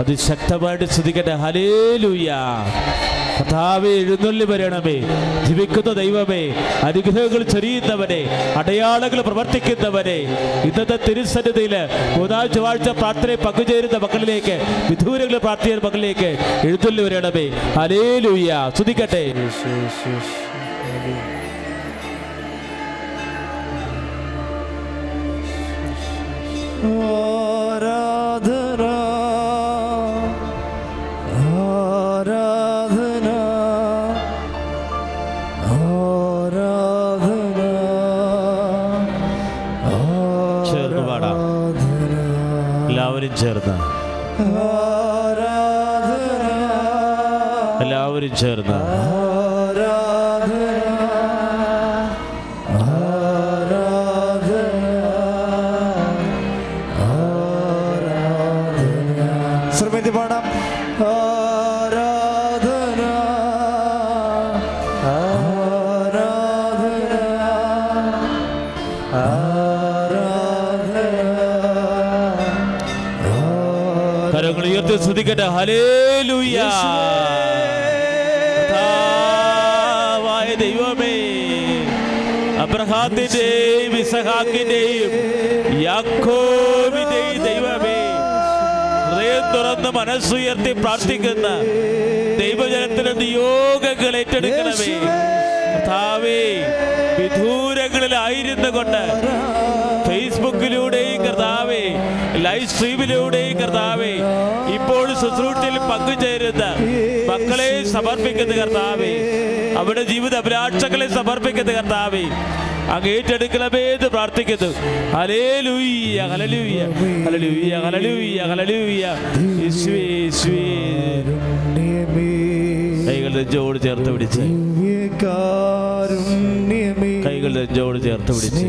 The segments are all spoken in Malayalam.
അതിശക്തമായിട്ട് ശ്രദ്ധിക്കട്ടെ. ഹലേലൂയ കഥാവെ എഴുന്നള്ളി വരണമേ. ജീവിക്കുന്ന ദൈവമേ അനുഗ്രഹങ്ങൾ ചെറിയുന്നവനെ അടയാളങ്ങൾ പ്രവർത്തിക്കുന്നവനെ ഇന്നത്തെ തിരുസന്നിധിയിൽ മൂന്നാം ചൊവ്വാഴ്ച പ്രാർത്ഥനയെ പങ്കുചേരുന്ന മക്കളിലേക്ക് വിധൂരങ്ങൾ പ്രാർത്ഥിക്കുന്ന മക്കളിലേക്ക് എഴുന്നള്ളി വരണമേ. ഹലേലൂയ ശ്രദ്ധിക്കട്ടെ. ആരാധന ചേർന്ന്. ശ്രമിച്ച് പാടാം. കരങ്ങൾ ഉയർത്തി ഹലേലൂയ യാക്കോബിന്റെയും ദൈവമേ ഹൃദയം തുറന്ന് മനസ്സുയർത്തി പ്രാർത്ഥിക്കുന്ന ദൈവജനത്തിന് നിയോഗങ്ങൾ ഏറ്റെടുക്കണമേ. കർത്താവേ വിദൂരങ്ങളിലായിരുന്നു കൊണ്ട് ഫേസ്ബുക്കിലൂടെയും കർത്താവേ ലൈവ് സ്ട്രീമിലൂടെയും കർത്താവേ ഇപ്പോൾ ശുശ്രൂഷയിൽ പങ്കുചേരുന്ന മക്കളെ സമർപ്പിക്കുന്ന കർത്താവേ അവരുടെ ജീവിത അഭിലാഷങ്ങളെ സമർപ്പിക്കുന്ന കർത്താവേ അങ്ങ് ഏറ്റെടുക്കണമേ എന്ന് പ്രാർത്ഥിക്കുന്നു. ഹലേലൂയ്യ ഹലലൂയ്യ ഹലലൂയ്യ ഹലലൂയ്യ ഹലലൂയ്യ യേശുവേ യേശുവേ. കൈകൾ നെഞ്ചോട് ചേർത്ത് പിടിച്ച്. കൈകൾ നെഞ്ചോട് ചേർത്ത് പിടിച്ച്.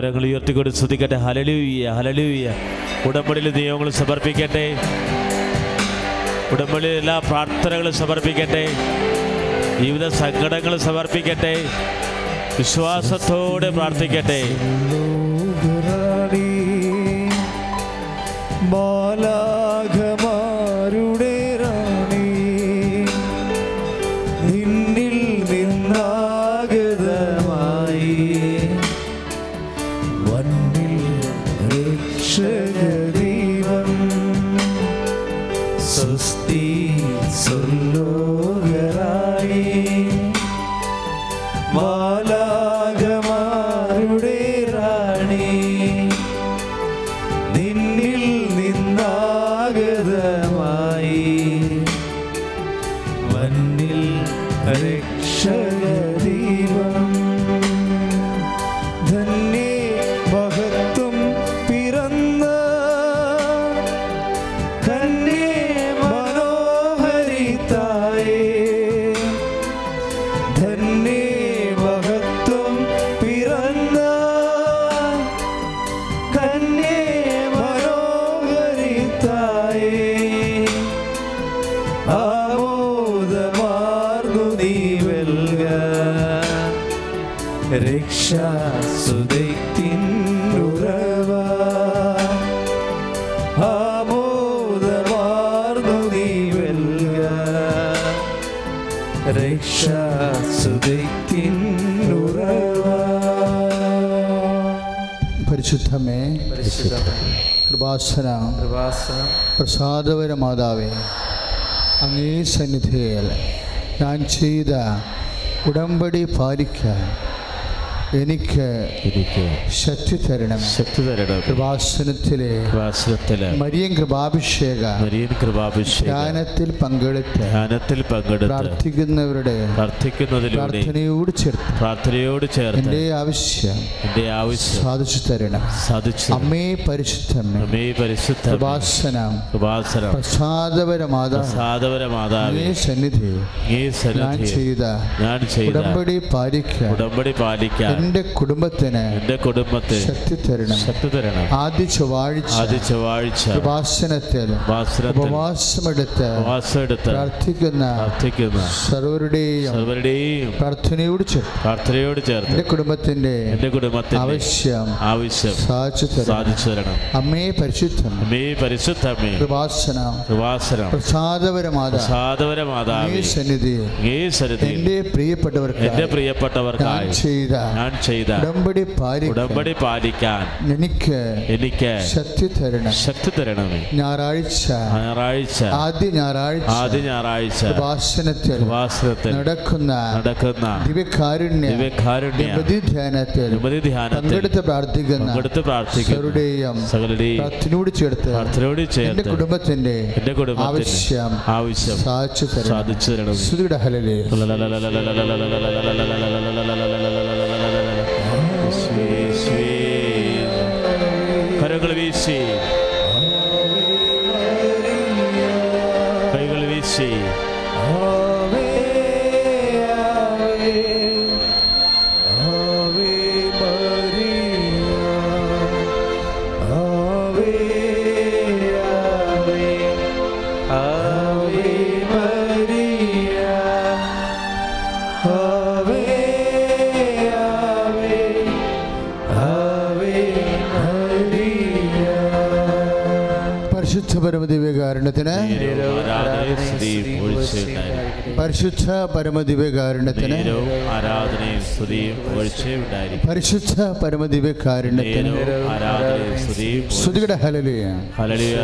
കരങ്ങൾ ഉയർത്തിക്കൊണ്ട് ശ്രദ്ധിക്കട്ടെ ഹലലൂയ്യ ഹലലൂയ്യ ഉടമ്പടിയിൽ നിയമങ്ങൾ സമർപ്പിക്കട്ടെ. ഉടമ്പടിയിൽ എല്ലാ പ്രാർത്ഥനകളും സമർപ്പിക്കട്ടെ. ജീവിത സങ്കടങ്ങൾ സമർപ്പിക്കട്ടെ. വിശ്വാസത്തോടെ പ്രാർത്ഥിക്കട്ടെ. കൃപാസന. കൃപാസന. പ്രസാദപര മാതാവേ അങ്ങേ സന്നിധിയിൽ ഞാൻ ചെയ്ത ഉടമ്പടി പാലിക്കാൻ എനിക്ക് എനിക്ക് ശക്തി തരണം. ശക്തി തരണം. കൃപാസനത്തിലെ കൃപാസനത്തിലെ മരിയൻ കൃപാഭിഷേക മരിയൻ കൃപാഭിഷേക ധ്യാനത്തിൽ പങ്കെടുത്ത് ധ്യാനത്തിൽ പങ്കെടുത്ത് പ്രാർത്ഥിക്കുന്നവരുടെ പ്രാർത്ഥിക്കുന്നതിലൂടെ പ്രാർത്ഥനയോട് ചേർത്ത് പ്രാർത്ഥനയോട് ചേർത്ത് എന്റെ ആവശ്യം എന്റെ ആവശ്യം സാധിച്ചു തരണം. സാധിച്ചു അമ്മേ പരിശുദ്ധമേ അമ്മേ പരിശുദ്ധ കൃപാസനം കൃപാസനം പ്രസാദപര മാതാ മാതാവേ ഈ സന്നിധി ഞാൻ സന്നിധി ചെയ്ത ഞാൻ ചെയ്ത ഉടമ്പടി പാലിക്കാൻ ഉടമ്പടി പാലിക്കാൻ എന്റെ കുടുംബത്തിന് എന്റെ കുടുംബത്തെ ശക്തി തരണം. ശക്തി തരണം. ആദ്യ ചൊവ്വാഴ്ച ആദ്യ ചൊവ്വാഴ്ച ഉപാസനത്തിൽ ഉപവാസമെടുത്ത് ഉപവാസമെടുത്ത് പ്രാർത്ഥിക്കുന്ന പ്രാർത്ഥിക്കുന്ന സർവരുടെയും സർവരുടെയും പ്രാർത്ഥനയോട് ചേർത്ത് പ്രാർത്ഥനയോട് ചേർത്ത് എന്റെ കുടുംബത്തിന്റെ എന്റെ കുടുംബത്തിന്റെ ആവശ്യം ആവശ്യം സാധിച്ചു തരണം. സാധിച്ചു തരണം. അമ്മേ പരിശുദ്ധം അമ്മേ പരിശുദ്ധമ്മേ കൃപാസന ഉപാസന പ്രസാദപരമാത സാധവര സന്നിധി സന്നിധി എന്റെ പ്രിയപ്പെട്ടവർക്ക് എന്റെ പ്രിയപ്പെട്ടവർക്കായി ചെയ്ത ഞാൻ ചെയ്ത ഉടമ്പടി പാലിക്കാൻ എനിക്ക് എനിക്ക് ശക്തി തരണം. ശക്തി തരണമേ. ഞായറാഴ്ച ഞായറാഴ്ച ആദ്യ ഞായറാഴ്ച ആദ്യ ഞായറാഴ്ച ഉപാസനത്തിൽ വാസനത്തിൽ നടക്കുന്ന നടക്കുന്ന ദിവ്യകാരുണ്യ ദിവ്യകാരുണ്യ ധ്യാനത്തിൽ ധ്യാനത്തിൽ പങ്കെടുത്ത് പ്രാർത്ഥിക്കുന്ന പങ്കെടുത്ത് പ്രാർത്ഥിക്കുന്നവരുടെയും സകലരുടെയും പ്രാർത്ഥനയോട് ചേർത്ത് പ്രാർത്ഥനയോട് എന്റെ ചേർത്ത് കുടുംബത്തിന്റെ എന്റെ കുടുംബ ആവശ്യം ആവശ്യം സാധിച്ചു തരണം. സാധിച്ചു തരണം. ഹല്ലേലൂയ. കരങ്ങൾ വീശി. പരമദിവ്യകാരുണ്യത്തിന് പരിശുദ്ധ പരമദിവ്യകാരുണ്യത്തിന് പരിശുദ്ധ പരമദിവ്യകാരുണ്യത്തിന് സ്തുതിയുടെ ഹലലിയാണ് ഹലലിയ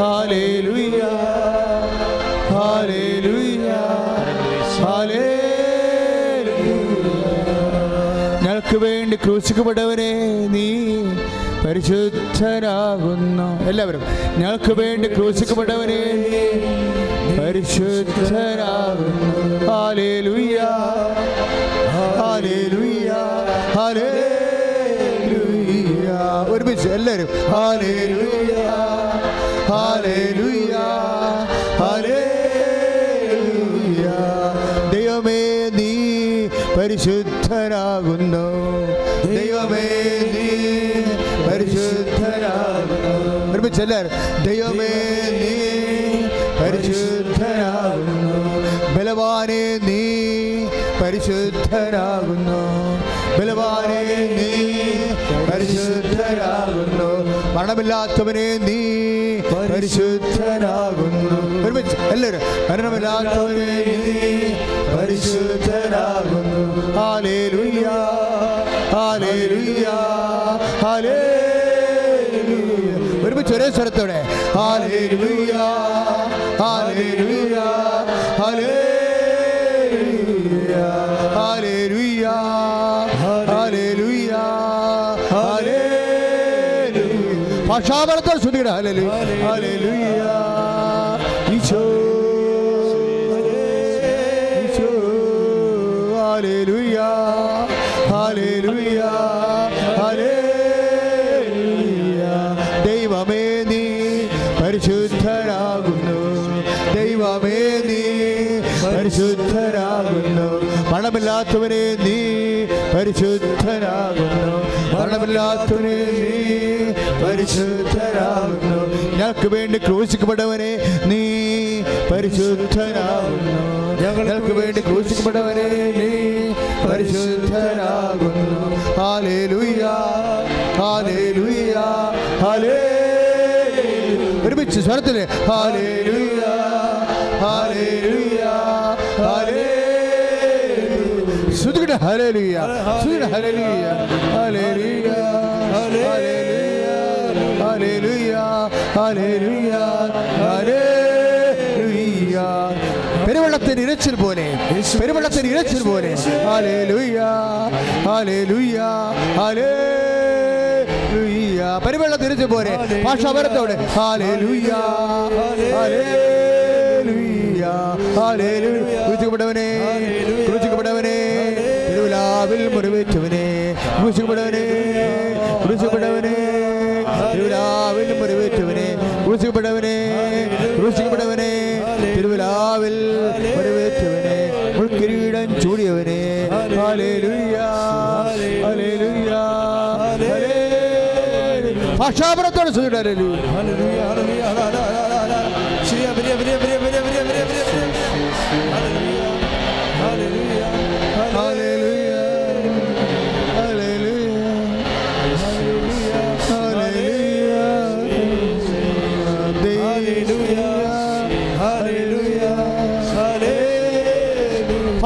ഹാലേലുയ ഞങ്ങൾക്ക് വേണ്ടി ക്രൂശിക്കപ്പെട്ടവനെ നീ പരിശുദ്ധനാകുന്നു. എല്ലാവരും ഞങ്ങൾക്ക് വേണ്ടി ക്രൂശിക്കപ്പെട്ടവനെ നീ പരിശുദ്ധനാകുന്നു. ഒരുമിച്ച് എല്ലാവരും ഹാലേലുയ ഹാലേലുയ ദൈവമേ നീ പരിശുദ്ധനാകുന്നു. ദൈവമേ നീ പരിശുദ്ധനാകുന്നു. ഒരുമിച്ച് എല്ലാവരും ദൈവമേ നീ പരിശുദ്ധനാകുന്നു. ബലവാനെ നീ പരിശുദ്ധനാകുന്നു. ബലവാനെ നീ പരിശുദ്ധനാകുന്നു. മരണമില്ലാത്തവനെ നീ പരിശുദ്ധനാകുന്നു. ഒരുമിച്ച് എല്ലാവരും മരണമില്ലാത്തവരെ പരിശുദ്ധനാകുന്നു. ആലേ ലുയ്യ ആലേ ലുയ്യ ആലേ ഒരുമിച്ച് ഒരേ സ്വരത്തോടെ. ആലേ ലുയ്യ ആലേ ലുയ്യ ആലേ ലുയ്യ ആലേ ലുയ്യ പക്ഷാബലത്തോട് ശുദ്ധിയുടെ ഹലലു ഹലലുയാ നീ പരിശുദ്ധരാകുന്നു ദൈവമേ പരിശുദ്ധരാകുന്നു ഞങ്ങൾക്ക് വേണ്ടി ക്രൂശിക്കപ്പെട്ടവനെ നീ പരിശുദ്ധരാകുന്നു ഞങ്ങൾക്ക് വേണ്ടി ക്രൂശിക്കപ്പെട്ടവനെ നീ പരിശുദ്ധരാകുന്നു ഹാലേ ലുയ്യാ ഹാലേ. ലുയ്യാ ഹാലേ ഒരുമിച്ച് സ്വരത്തിന് ഹാലേ ലുയ്യാ ഹാലേ. ലുയ്യാ ഹാലേ ഹലേ ലുയ്യാ ഹലേ ലുയ്യാ ഹലേ പെരുവെള്ളത്തിന് ഇരച്ചിൽ പോലെ പെരുവെള്ളത്തിന് ഇരച്ചിൽ പോലെ. പെരുവെള്ളം തിരിച്ചു പോരെ ഭാഷാപരത്തോടെ ക്രൂശിക്കപ്പെട്ടവനെ ക്രൂശിക്കപ്പെട്ടവനെ തിരുവിലാവിൽ മുറിവേറ്റവനെ ക്രൂശിക്കപ്പെട്ടവനെ പ്രശംസിക്കപ്പെട്ടവനെ തിരുവിലാവിൽ വരവേറ്റവനെ കിരീടം ചൂടിയവനെ. ഭാഷാപുരത്തോട് സൂര്യൻ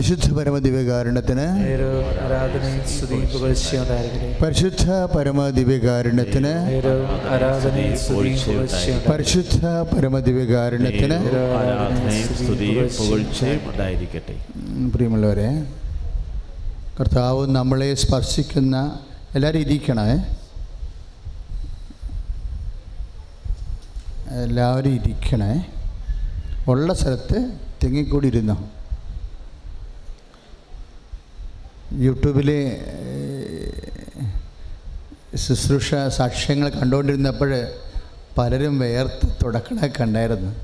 പരിശുദ്ധ പരമദിവ്യകാരുണ്യത്തിന് പരിശുദ്ധ പരമദിവ്യകാരുണ്യത്തിന് പരിശുദ്ധ പരമദിവ്യകാരുണ്യത്തിന് പ്രിയമുള്ളവരെ കർത്താവ് നമ്മളെ സ്പർശിക്കുന്ന എല്ലാവരും ഇരിക്കണേ. എല്ലാവരും ഇരിക്കണേ. ഉള്ള സ്ഥലത്ത് തെങ്ങിക്കൂടി ഇരുന്നോ യൂട്യൂബിലെ ശുശ്രൂഷ സാക്ഷ്യങ്ങൾ കണ്ടുകൊണ്ടിരുന്നപ്പോൾ പലരും വേർത്ത് തുടക്കണൊക്കെ ഉണ്ടായിരുന്നു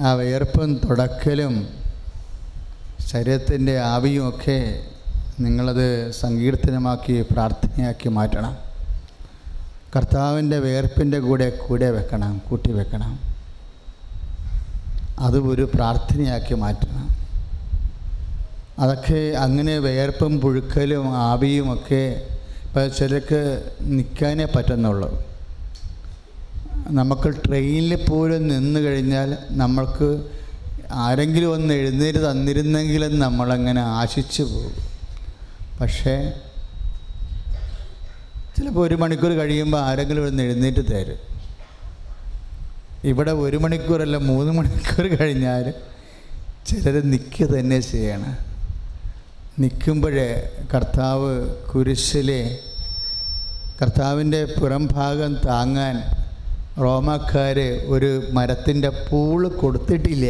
ആ വിയർപ്പും തുടക്കലും ശരീരത്തിന്റെ ആവിയും ഒക്കെ നിങ്ങളത് സങ്കീർത്തനമാക്കി പ്രാർത്ഥനയാക്കി മാറ്റണം. കർത്താവിന്റെ വിയർപ്പിന്റെ കൂടെ കൂടെ വെക്കണം കൂട്ടി വെക്കണം. അതും ഒരു പ്രാർത്ഥനയാക്കി മാറ്റണം. അതൊക്കെ അങ്ങനെ വേർപ്പും പുഴുക്കലും ആവിയും ഒക്കെ ഇപ്പോൾ ചിലർക്ക് നിൽക്കാനേ പറ്റുന്നുള്ളൂ. നമുക്ക് ട്രെയിനിൽ പോലും നിന്ന് കഴിഞ്ഞാൽ നമ്മൾക്ക് ആരെങ്കിലും ഒന്ന് എഴുന്നേറ്റ് തന്നിരുന്നെങ്കിലും നമ്മളങ്ങനെ ആശിച്ചു പോകും. പക്ഷേ ചിലപ്പോൾ ഒരു മണിക്കൂർ കഴിയുമ്പോൾ ആരെങ്കിലും ഒന്ന് എഴുന്നേറ്റ് തരും. ഇവിടെ ഒരു മണിക്കൂറല്ല മൂന്ന് മണിക്കൂർ കഴിഞ്ഞാൽ ചിലർ നിൽക്കുക തന്നെ ചെയ്യണം. നിൽക്കുമ്പോഴേ കർത്താവ് കുരിശിലെ കർത്താവിന്റെ പുറം ഭാഗം താങ്ങാൻ റോമാക്കാർ ഒരു മരത്തിന്റെ പൂൾ കൊടുത്തിട്ടില്ല.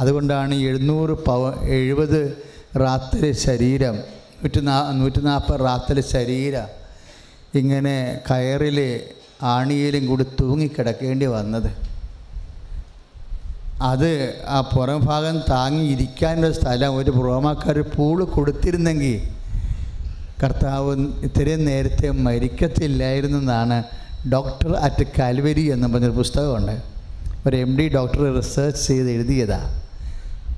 അതുകൊണ്ടാണ് എഴുന്നൂറ് പവ എഴുപത് റാത്തൽ ശരീരം നൂറ്റി നാ നൂറ്റി നാൽപ്പത് റാത്തൽ ശരീരം ഇങ്ങനെ കയറിൽ ആണിയിലും കൂടി തൂങ്ങിക്കിടക്കേണ്ടി വന്നത്. അത് ആ പുറം ഭാഗം താങ്ങി ഇരിക്കാനൊരു സ്ഥലം ഒരു റോമാക്കാർ പൂൾ കൊടുത്തിരുന്നെങ്കിൽ കർത്താവ് ഇത്രയും നേരത്തെ മരിക്കത്തില്ലായിരുന്നു എന്നാണ് ഡോക്ടർ അറ്റ് കാൽവരി എന്ന് പറഞ്ഞൊരു പുസ്തകമുണ്ട്. ഒരു എം ഡി ഡോക്ടർ റിസർച്ച് ചെയ്ത് എഴുതിയതാണ്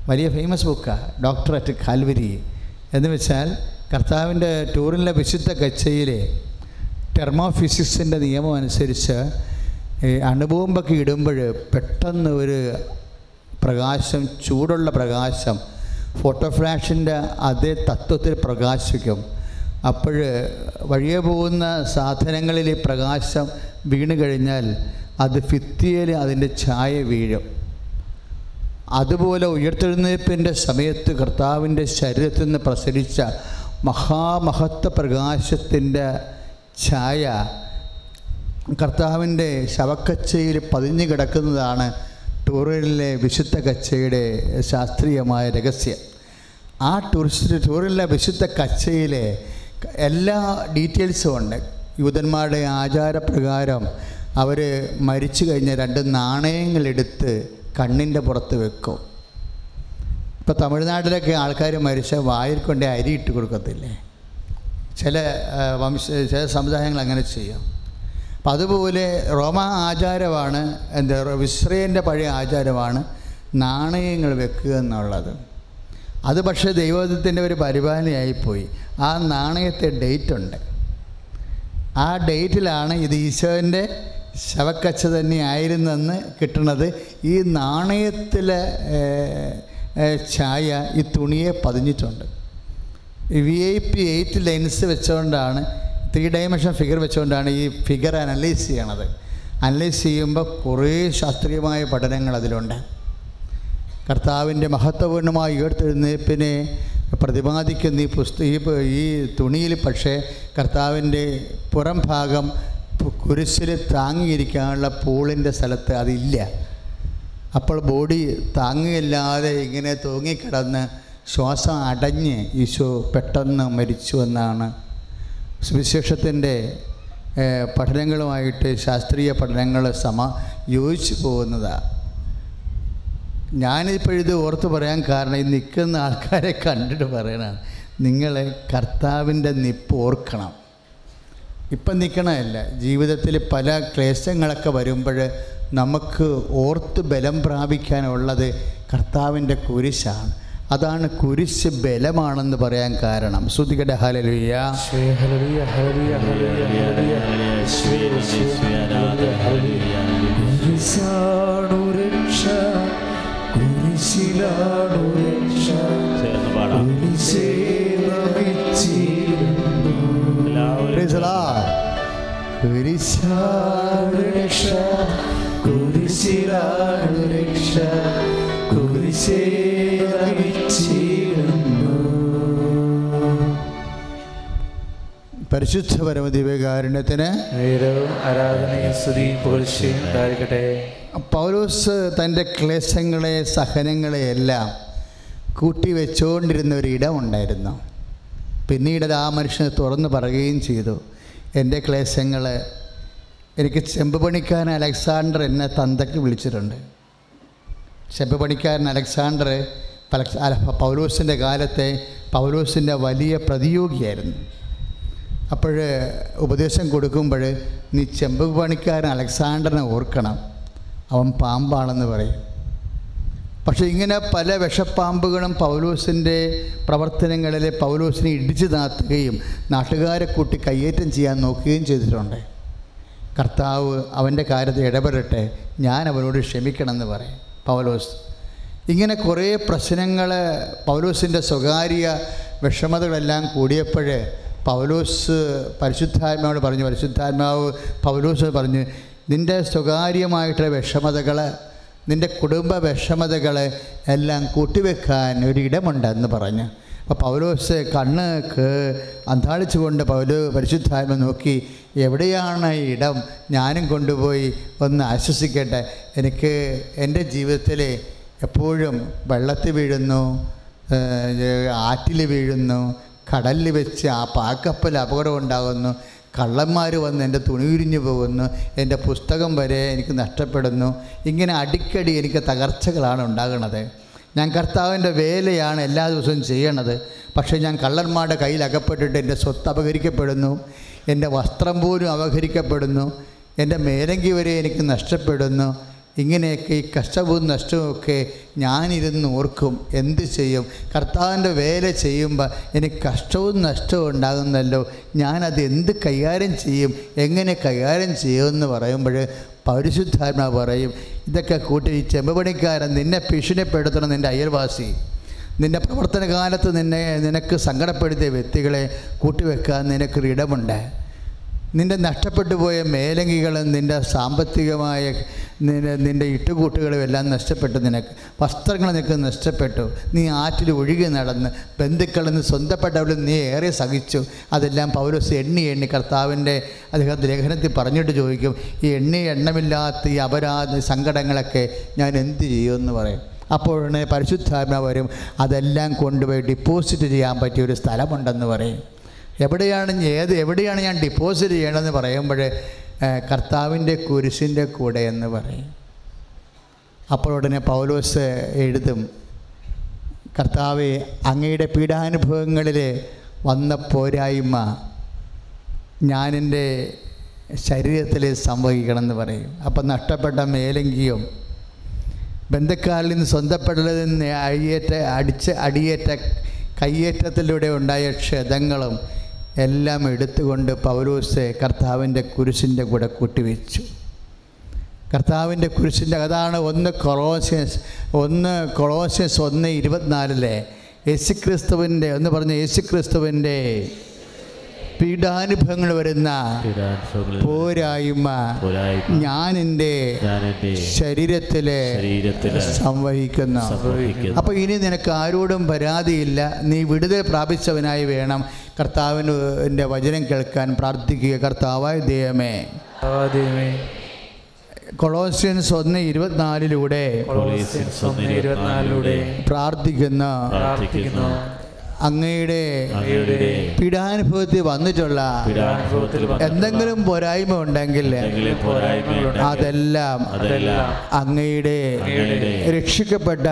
വലിയ ഫേമസ് ബുക്കാണ് ഡോക്ടർ അറ്റ് കാൽവരി എന്ന് വെച്ചാൽ കർത്താവിന്റെ ടൂറിലെ വിശുദ്ധ കച്ചയിലെ ടെർമോഫിസിക്സിന്റെ നിയമം അനുസരിച്ച് അണുബോംബൊക്കെ ഇടുമ്പോൾ പെട്ടെന്ന് ഒരു പ്രകാശം ചൂടുള്ള പ്രകാശം ഫോട്ടോ ഫ്ലാഷിന്റെ അതേ തത്വത്തിൽ പ്രകാശിക്കും. അപ്പോൾ വഴിയെ പോകുന്ന സാധനങ്ങളിൽ ഈ പ്രകാശം വീണ് കഴിഞ്ഞാൽ അത് ഭിത്തിയിൽ അതിന്റെ ഛായ വീഴും. അതുപോലെ ഉയർത്തെഴുന്നേൽപ്പിന്റെ സമയത്ത് കർത്താവിന്റെ ശരീരത്തിൽ നിന്ന് പ്രസരിച്ച മഹാമഹത്വ പ്രകാശത്തിന്റെ ഛായ കർത്താവിന്റെ ശവക്കച്ചയിൽ പതിഞ്ഞു കിടക്കുന്നതാണ് ടൂറിലെ വിശുദ്ധ കച്ചയുടെ ശാസ്ത്രീയമായ രഹസ്യം. ആ ടൂറിസ്റ്റ് ടൂറിലെ വിശുദ്ധ കച്ചയിലെ എല്ലാ ഡീറ്റെയിൽസും ഉണ്ട്. യൂതന്മാരുടെ ആചാരപ്രകാരം അവർ മരിച്ചു കഴിഞ്ഞ രണ്ട് നാണയങ്ങളെടുത്ത് കണ്ണിന്റെ പുറത്ത് വെക്കും. ഇപ്പോൾ തമിഴ്നാട്ടിലൊക്കെ ആൾക്കാർ മരിച്ച വായിൽ കൊണ്ട് അരി ഇട്ട് കൊടുക്കത്തില്ലേ? ചില വംശ ചില സമുദായങ്ങൾ അങ്ങനെ ചെയ്യും. അപ്പം അതുപോലെ റോമ ആചാരമാണ് എന്താ വിശ്രയന്റെ പഴയ ആചാരമാണ് നാണയങ്ങൾ വെക്കുക എന്നുള്ളത്. അത് പക്ഷേ ദൈവത്തിന്റെ ഒരു പരിപാലനയായിപ്പോയി. ആ നാണയത്തെ ഡേറ്റ് ഉണ്ട്. ആ ഡേറ്റിലാണ് ഇത് ഈശോന്റെ ശവക്കച്ച തന്നെയായിരുന്നെന്ന് കിട്ടുന്നത് ഈ നാണയത്തിലെ ഛായ ഈ തുണിയെ പതിഞ്ഞിട്ടുണ്ട്. V I P eight lens വെച്ചുകൊണ്ടാണ് ത്രീ ഡയമെൻഷൻ ഫിഗർ വെച്ചുകൊണ്ടാണ് ഈ ഫിഗർ അനലൈസ് ചെയ്യണത്. അനലൈസ് ചെയ്യുമ്പോൾ കുറേ ശാസ്ത്രീയമായ പഠനങ്ങൾ അതിലുണ്ട്. കർത്താവിന്റെ മഹത്വപൂർണമായ ഉയർത്തെഴുന്നേപ്പിനെ പ്രതിപാദിക്കുന്ന ഈ പുസ്ത ഈ തുണിയിൽ പക്ഷേ കർത്താവിന്റെ പുറം ഭാഗം കുരിശിൽ താങ്ങിയിരിക്കാനുള്ള പൂളിന്റെ സ്ഥലത്ത് അതില്ല. അപ്പോൾ ബോഡി താങ്ങിയില്ലാതെ ഇങ്ങനെ തൂങ്ങിക്കിടന്ന് ശ്വാസം അടഞ്ഞ് ഈശോ പെട്ടെന്ന് മരിച്ചു എന്നാണ് സുവിശേഷത്തിന്റെ പഠനങ്ങളുമായിട്ട് ശാസ്ത്രീയ പഠനങ്ങൾ സമ യോജിച്ചു പോകുന്നതാണ് ഞാനിപ്പോഴിത് ഓർത്ത് പറയാൻ കാരണം ഈ നിൽക്കുന്ന ആൾക്കാരെ കണ്ടിട്ട് പറയണതാണ്. നിങ്ങൾ കർത്താവിന്റെ നിപ്പ് ഓർക്കണം. ഇപ്പം നിൽക്കണമല്ല ജീവിതത്തിൽ പല ക്ലേശങ്ങളൊക്കെ വരുമ്പോൾ നമുക്ക് ഓർത്ത് ബലം പ്രാപിക്കാനുള്ളത് കർത്താവിന്റെ കുരിശാണ്. അതാണ് കുരിശ് ബലമാണെന്ന് പറയാൻ കാരണം. ശ്രുതികട ഹലലുയ. കുരിശാണു രക്ഷ കുരിശിലാണു രക്ഷ കുരിശേ പരിശുദ്ധ പരമദിവ്യകാരുണ്യത്തിന് നേരവും ആരാധനയും സ്തുതിയും പുകഴ്ചയും ഉണ്ടായിരിക്കട്ടെ. പൗലോസ് തന്റെ ക്ലേശങ്ങളെ സഹനങ്ങളെ എല്ലാം കൂട്ടിവെച്ചുകൊണ്ടിരുന്ന ഒരു ഇടമുണ്ടായിരുന്നു പിന്നീട് അത് ആ മനുഷ്യനെ തുറന്ന് പറയുകയും ചെയ്തു. എന്റെ ക്ലേശങ്ങൾ എനിക്ക് ചെമ്പ് പണിക്കാരൻ അലക്സാണ്ടർ എന്നെ തന്തയ്ക്ക് വിളിച്ചിട്ടുണ്ട്. ചെമ്പ് പണിക്കാരൻ അലക്സാണ്ടർ പൗലോസിന്റെ കാലത്തെ പൗലോസിന്റെ വലിയ പ്രതിയോഗിയായിരുന്നു. അപ്പോൾ ഉപദേശം കൊടുക്കുമ്പോൾ നീ ചെമ്പ് പണിക്കാരൻ അലക്സാണ്ടറിനെ ഓർക്കണം. അവൻ പാമ്പാണെന്ന് പറയും. പക്ഷെ ഇങ്ങനെ പല വിഷപ്പാമ്പുകളും പൗലോസിന്റെ പ്രവർത്തനങ്ങളിൽ പൗലോസിനെ ഇടിച്ചു താത്തുകയും നാട്ടുകാരെ കൂട്ടി കയ്യേറ്റം ചെയ്യാൻ നോക്കുകയും ചെയ്തിട്ടുണ്ട്. കർത്താവ് അവന്റെ കാര്യത്തിൽ ഇടപെടട്ടെ ഞാൻ അവനോട് ക്ഷമിക്കണമെന്ന് പറയും. പൗലോസ് ഇങ്ങനെ കുറേ പ്രശ്നങ്ങൾ പൗലോസിന്റെ സ്വകാര്യ വിഷമതകളെല്ലാം കൂടിയപ്പോൾ പൗലോസ് പരിശുദ്ധാത്മാവോട് പറഞ്ഞു പരിശുദ്ധാത്മാവ് പൗലോസ് പറഞ്ഞു നിന്റെ സ്വകാര്യമായിട്ടുള്ള വിഷമതകൾ നിന്റെ കുടുംബ വിഷമതകൾ എല്ലാം കൂട്ടിവെക്കാൻ ഒരിടമുണ്ടെന്ന് പറഞ്ഞു. അപ്പോൾ പൗലോസ് കണ്ണ് അന്താളിച്ചുകൊണ്ട് പൗലോ പരിശുദ്ധാത്മ നോക്കി എവിടെയാണ് ഈ ഇടം? ഞാനും കൊണ്ടുപോയി ഒന്ന് ആശ്വസിക്കട്ടെ. എനിക്ക് എന്റെ ജീവിതത്തിൽ എപ്പോഴും വെള്ളത്തിൽ വീഴുന്നു ആറ്റിൽ വീഴുന്നു കടലിൽ വെച്ച് ആ പാക്കപ്പൽ അപകടം ഉണ്ടാകുന്നു. കള്ളന്മാർ വന്ന് എന്റെ തുണി ഉരിഞ്ഞു പോകുന്നു. എന്റെ പുസ്തകം വരെ എനിക്ക് നഷ്ടപ്പെടുന്നു. ഇങ്ങനെ അടിക്കടി എനിക്ക് തകർച്ചകളാണ് ഉണ്ടാകുന്നത്. ഞാൻ കർത്താവിന്റെ വേലയാണ് എല്ലാ ദിവസവും ചെയ്യണത്. പക്ഷേ ഞാൻ കള്ളന്മാരുടെ കയ്യിൽ അകപ്പെട്ടിട്ട് എന്റെ സ്വത്ത് അപഹരിക്കപ്പെടുന്നു. എന്റെ വസ്ത്രം പോലും അപഹരിക്കപ്പെടുന്നു. എന്റെ മേലങ്കി വരെ എനിക്ക് നഷ്ടപ്പെടുന്നു. ഇങ്ങനെയൊക്കെ ഈ കഷ്ടവും നഷ്ടവുമൊക്കെ ഞാനിരുന്ന് ഓർക്കും. എന്ത് ചെയ്യും? കർത്താവിന്റെ വേല ചെയ്യുമ്പോൾ എനിക്ക് കഷ്ടവും നഷ്ടവും ഉണ്ടാകുന്നല്ലോ. ഞാനത് എന്ത് കൈകാര്യം ചെയ്യും? എങ്ങനെ കൈകാര്യം ചെയ്യുമെന്ന് പറയുമ്പോൾ പരിശുദ്ധാത്മ പറയും. ഇതൊക്കെ കൂട്ടി ചെമ്പപണിക്കാരൻ നിന്നെ ഭീഷണിപ്പെടുത്തണം നിന്റെ അയൽവാസി. നിന്റെ പ്രവർത്തന കാലത്ത് നിന്നെ നിനക്ക് സങ്കടപ്പെടുത്തിയ വ്യക്തികളെ കൂട്ടിവെക്കാൻ നിനക്കൊരു ഇടമുണ്ട് നിന്റെ നഷ്ടപ്പെട്ടു പോയ മേലങ്കികളും നിന്റെ സാമ്പത്തികമായ നിന്റെ നിന്റെ ഇട്ടുകൂട്ടുകളും എല്ലാം നഷ്ടപ്പെട്ടു. നിനക്ക് വസ്ത്രങ്ങൾ നിനക്ക് നഷ്ടപ്പെട്ടു. നീ ആറ്റിൽ ഒഴുകി നടന്ന് ബന്ധുക്കളിൽ നിന്ന് സ്വന്തപ്പെട്ടവരിൽ നീ ഏറെ സഹിച്ചു. അതെല്ലാം പൗലോസ് എണ്ണി എണ്ണി കർത്താവിന്റെ അദ്ദേഹം ലേഖനത്തിൽ പറഞ്ഞിട്ട് ചോദിക്കും ഈ എണ്ണി എണ്ണമില്ലാത്ത ഈ അപരാധ സങ്കടങ്ങളൊക്കെ ഞാൻ എന്ത് ചെയ്യുമെന്ന് പറയും. അപ്പോഴാണ് പരിശുദ്ധാത്മാവരും അതെല്ലാം കൊണ്ടുപോയി ഡിപ്പോസിറ്റ് ചെയ്യാൻ പറ്റിയ ഒരു സ്ഥലമുണ്ടെന്ന് പറയും. എവിടെയാണ് ഏത് എവിടെയാണ് ഞാൻ ഡിപ്പോസിറ്റ് ചെയ്യണമെന്ന് പറയുമ്പോൾ കർത്താവിന്റെ കുരിശിന്റെ കൂടെ എന്ന് പറയും. അപ്പോൾ ഉടനെ പൗലോസ് എഴുതും കർത്താവെ അങ്ങയുടെ പീഡാനുഭവങ്ങളിൽ വന്ന പോരായ്മ ഞാനെന്റെ ശരീരത്തിൽ സംഭവിക്കണമെന്ന് പറയും. അപ്പം നഷ്ടപ്പെട്ട മേലങ്കിയും ബന്ധുക്കാരിൽ നിന്ന് സ്വന്തപ്പെട്ടതിൽ നിന്ന് അടിച്ച് അടിയേറ്റ കയ്യേറ്റത്തിലൂടെ ഉണ്ടായ ക്ഷതങ്ങളും എല്ലാം എടുത്തുകൊണ്ട് പൗലോസ് കർത്താവിന്റെ കുരിശിന്റെ കൂടെ കൂട്ടിവെച്ചു. കർത്താവിന്റെ കുരിശിന്റെ അതാണ് ഒന്ന് കൊളോസിയസ് ഒന്ന് കൊളോസിയസ് ഒന്ന് ഇരുപത്തിനാലിലെ യേശുക്രിസ്തുവിന്റെ എന്ന് പറഞ്ഞ യേശുക്രിസ്തുവിന്റെ പീഡാനുഭവങ്ങൾ വരുന്ന പോരായ്മ ഞാൻ എന്റെ ശരീരത്തിലെ സംവഹിക്കുന്നു. അപ്പൊ അപ്പോൾ ഇനി നിനക്ക് ആരോടും പരാതിയില്ല. നീ വിടുതൽ പ്രാപിച്ചവനായി വേണം. കർത്താവിന്റെ വചനം കേൾക്കാൻ പ്രാർത്ഥിക്കുക. കർത്താവായ ദൈവമേ. കൊളോസിയൻസ് ഒന്ന് ഇരുപത്തിനാലിലൂടെ പ്രാർത്ഥിക്കുന്നു. അങ്ങയുടെ പീഡാനുഭവത്തിൽ വന്നിട്ടുള്ള എന്തെങ്കിലും പോരായ്മ ഉണ്ടെങ്കിൽ അതെല്ലാം അങ്ങയുടെ രക്ഷിക്കപ്പെട്ട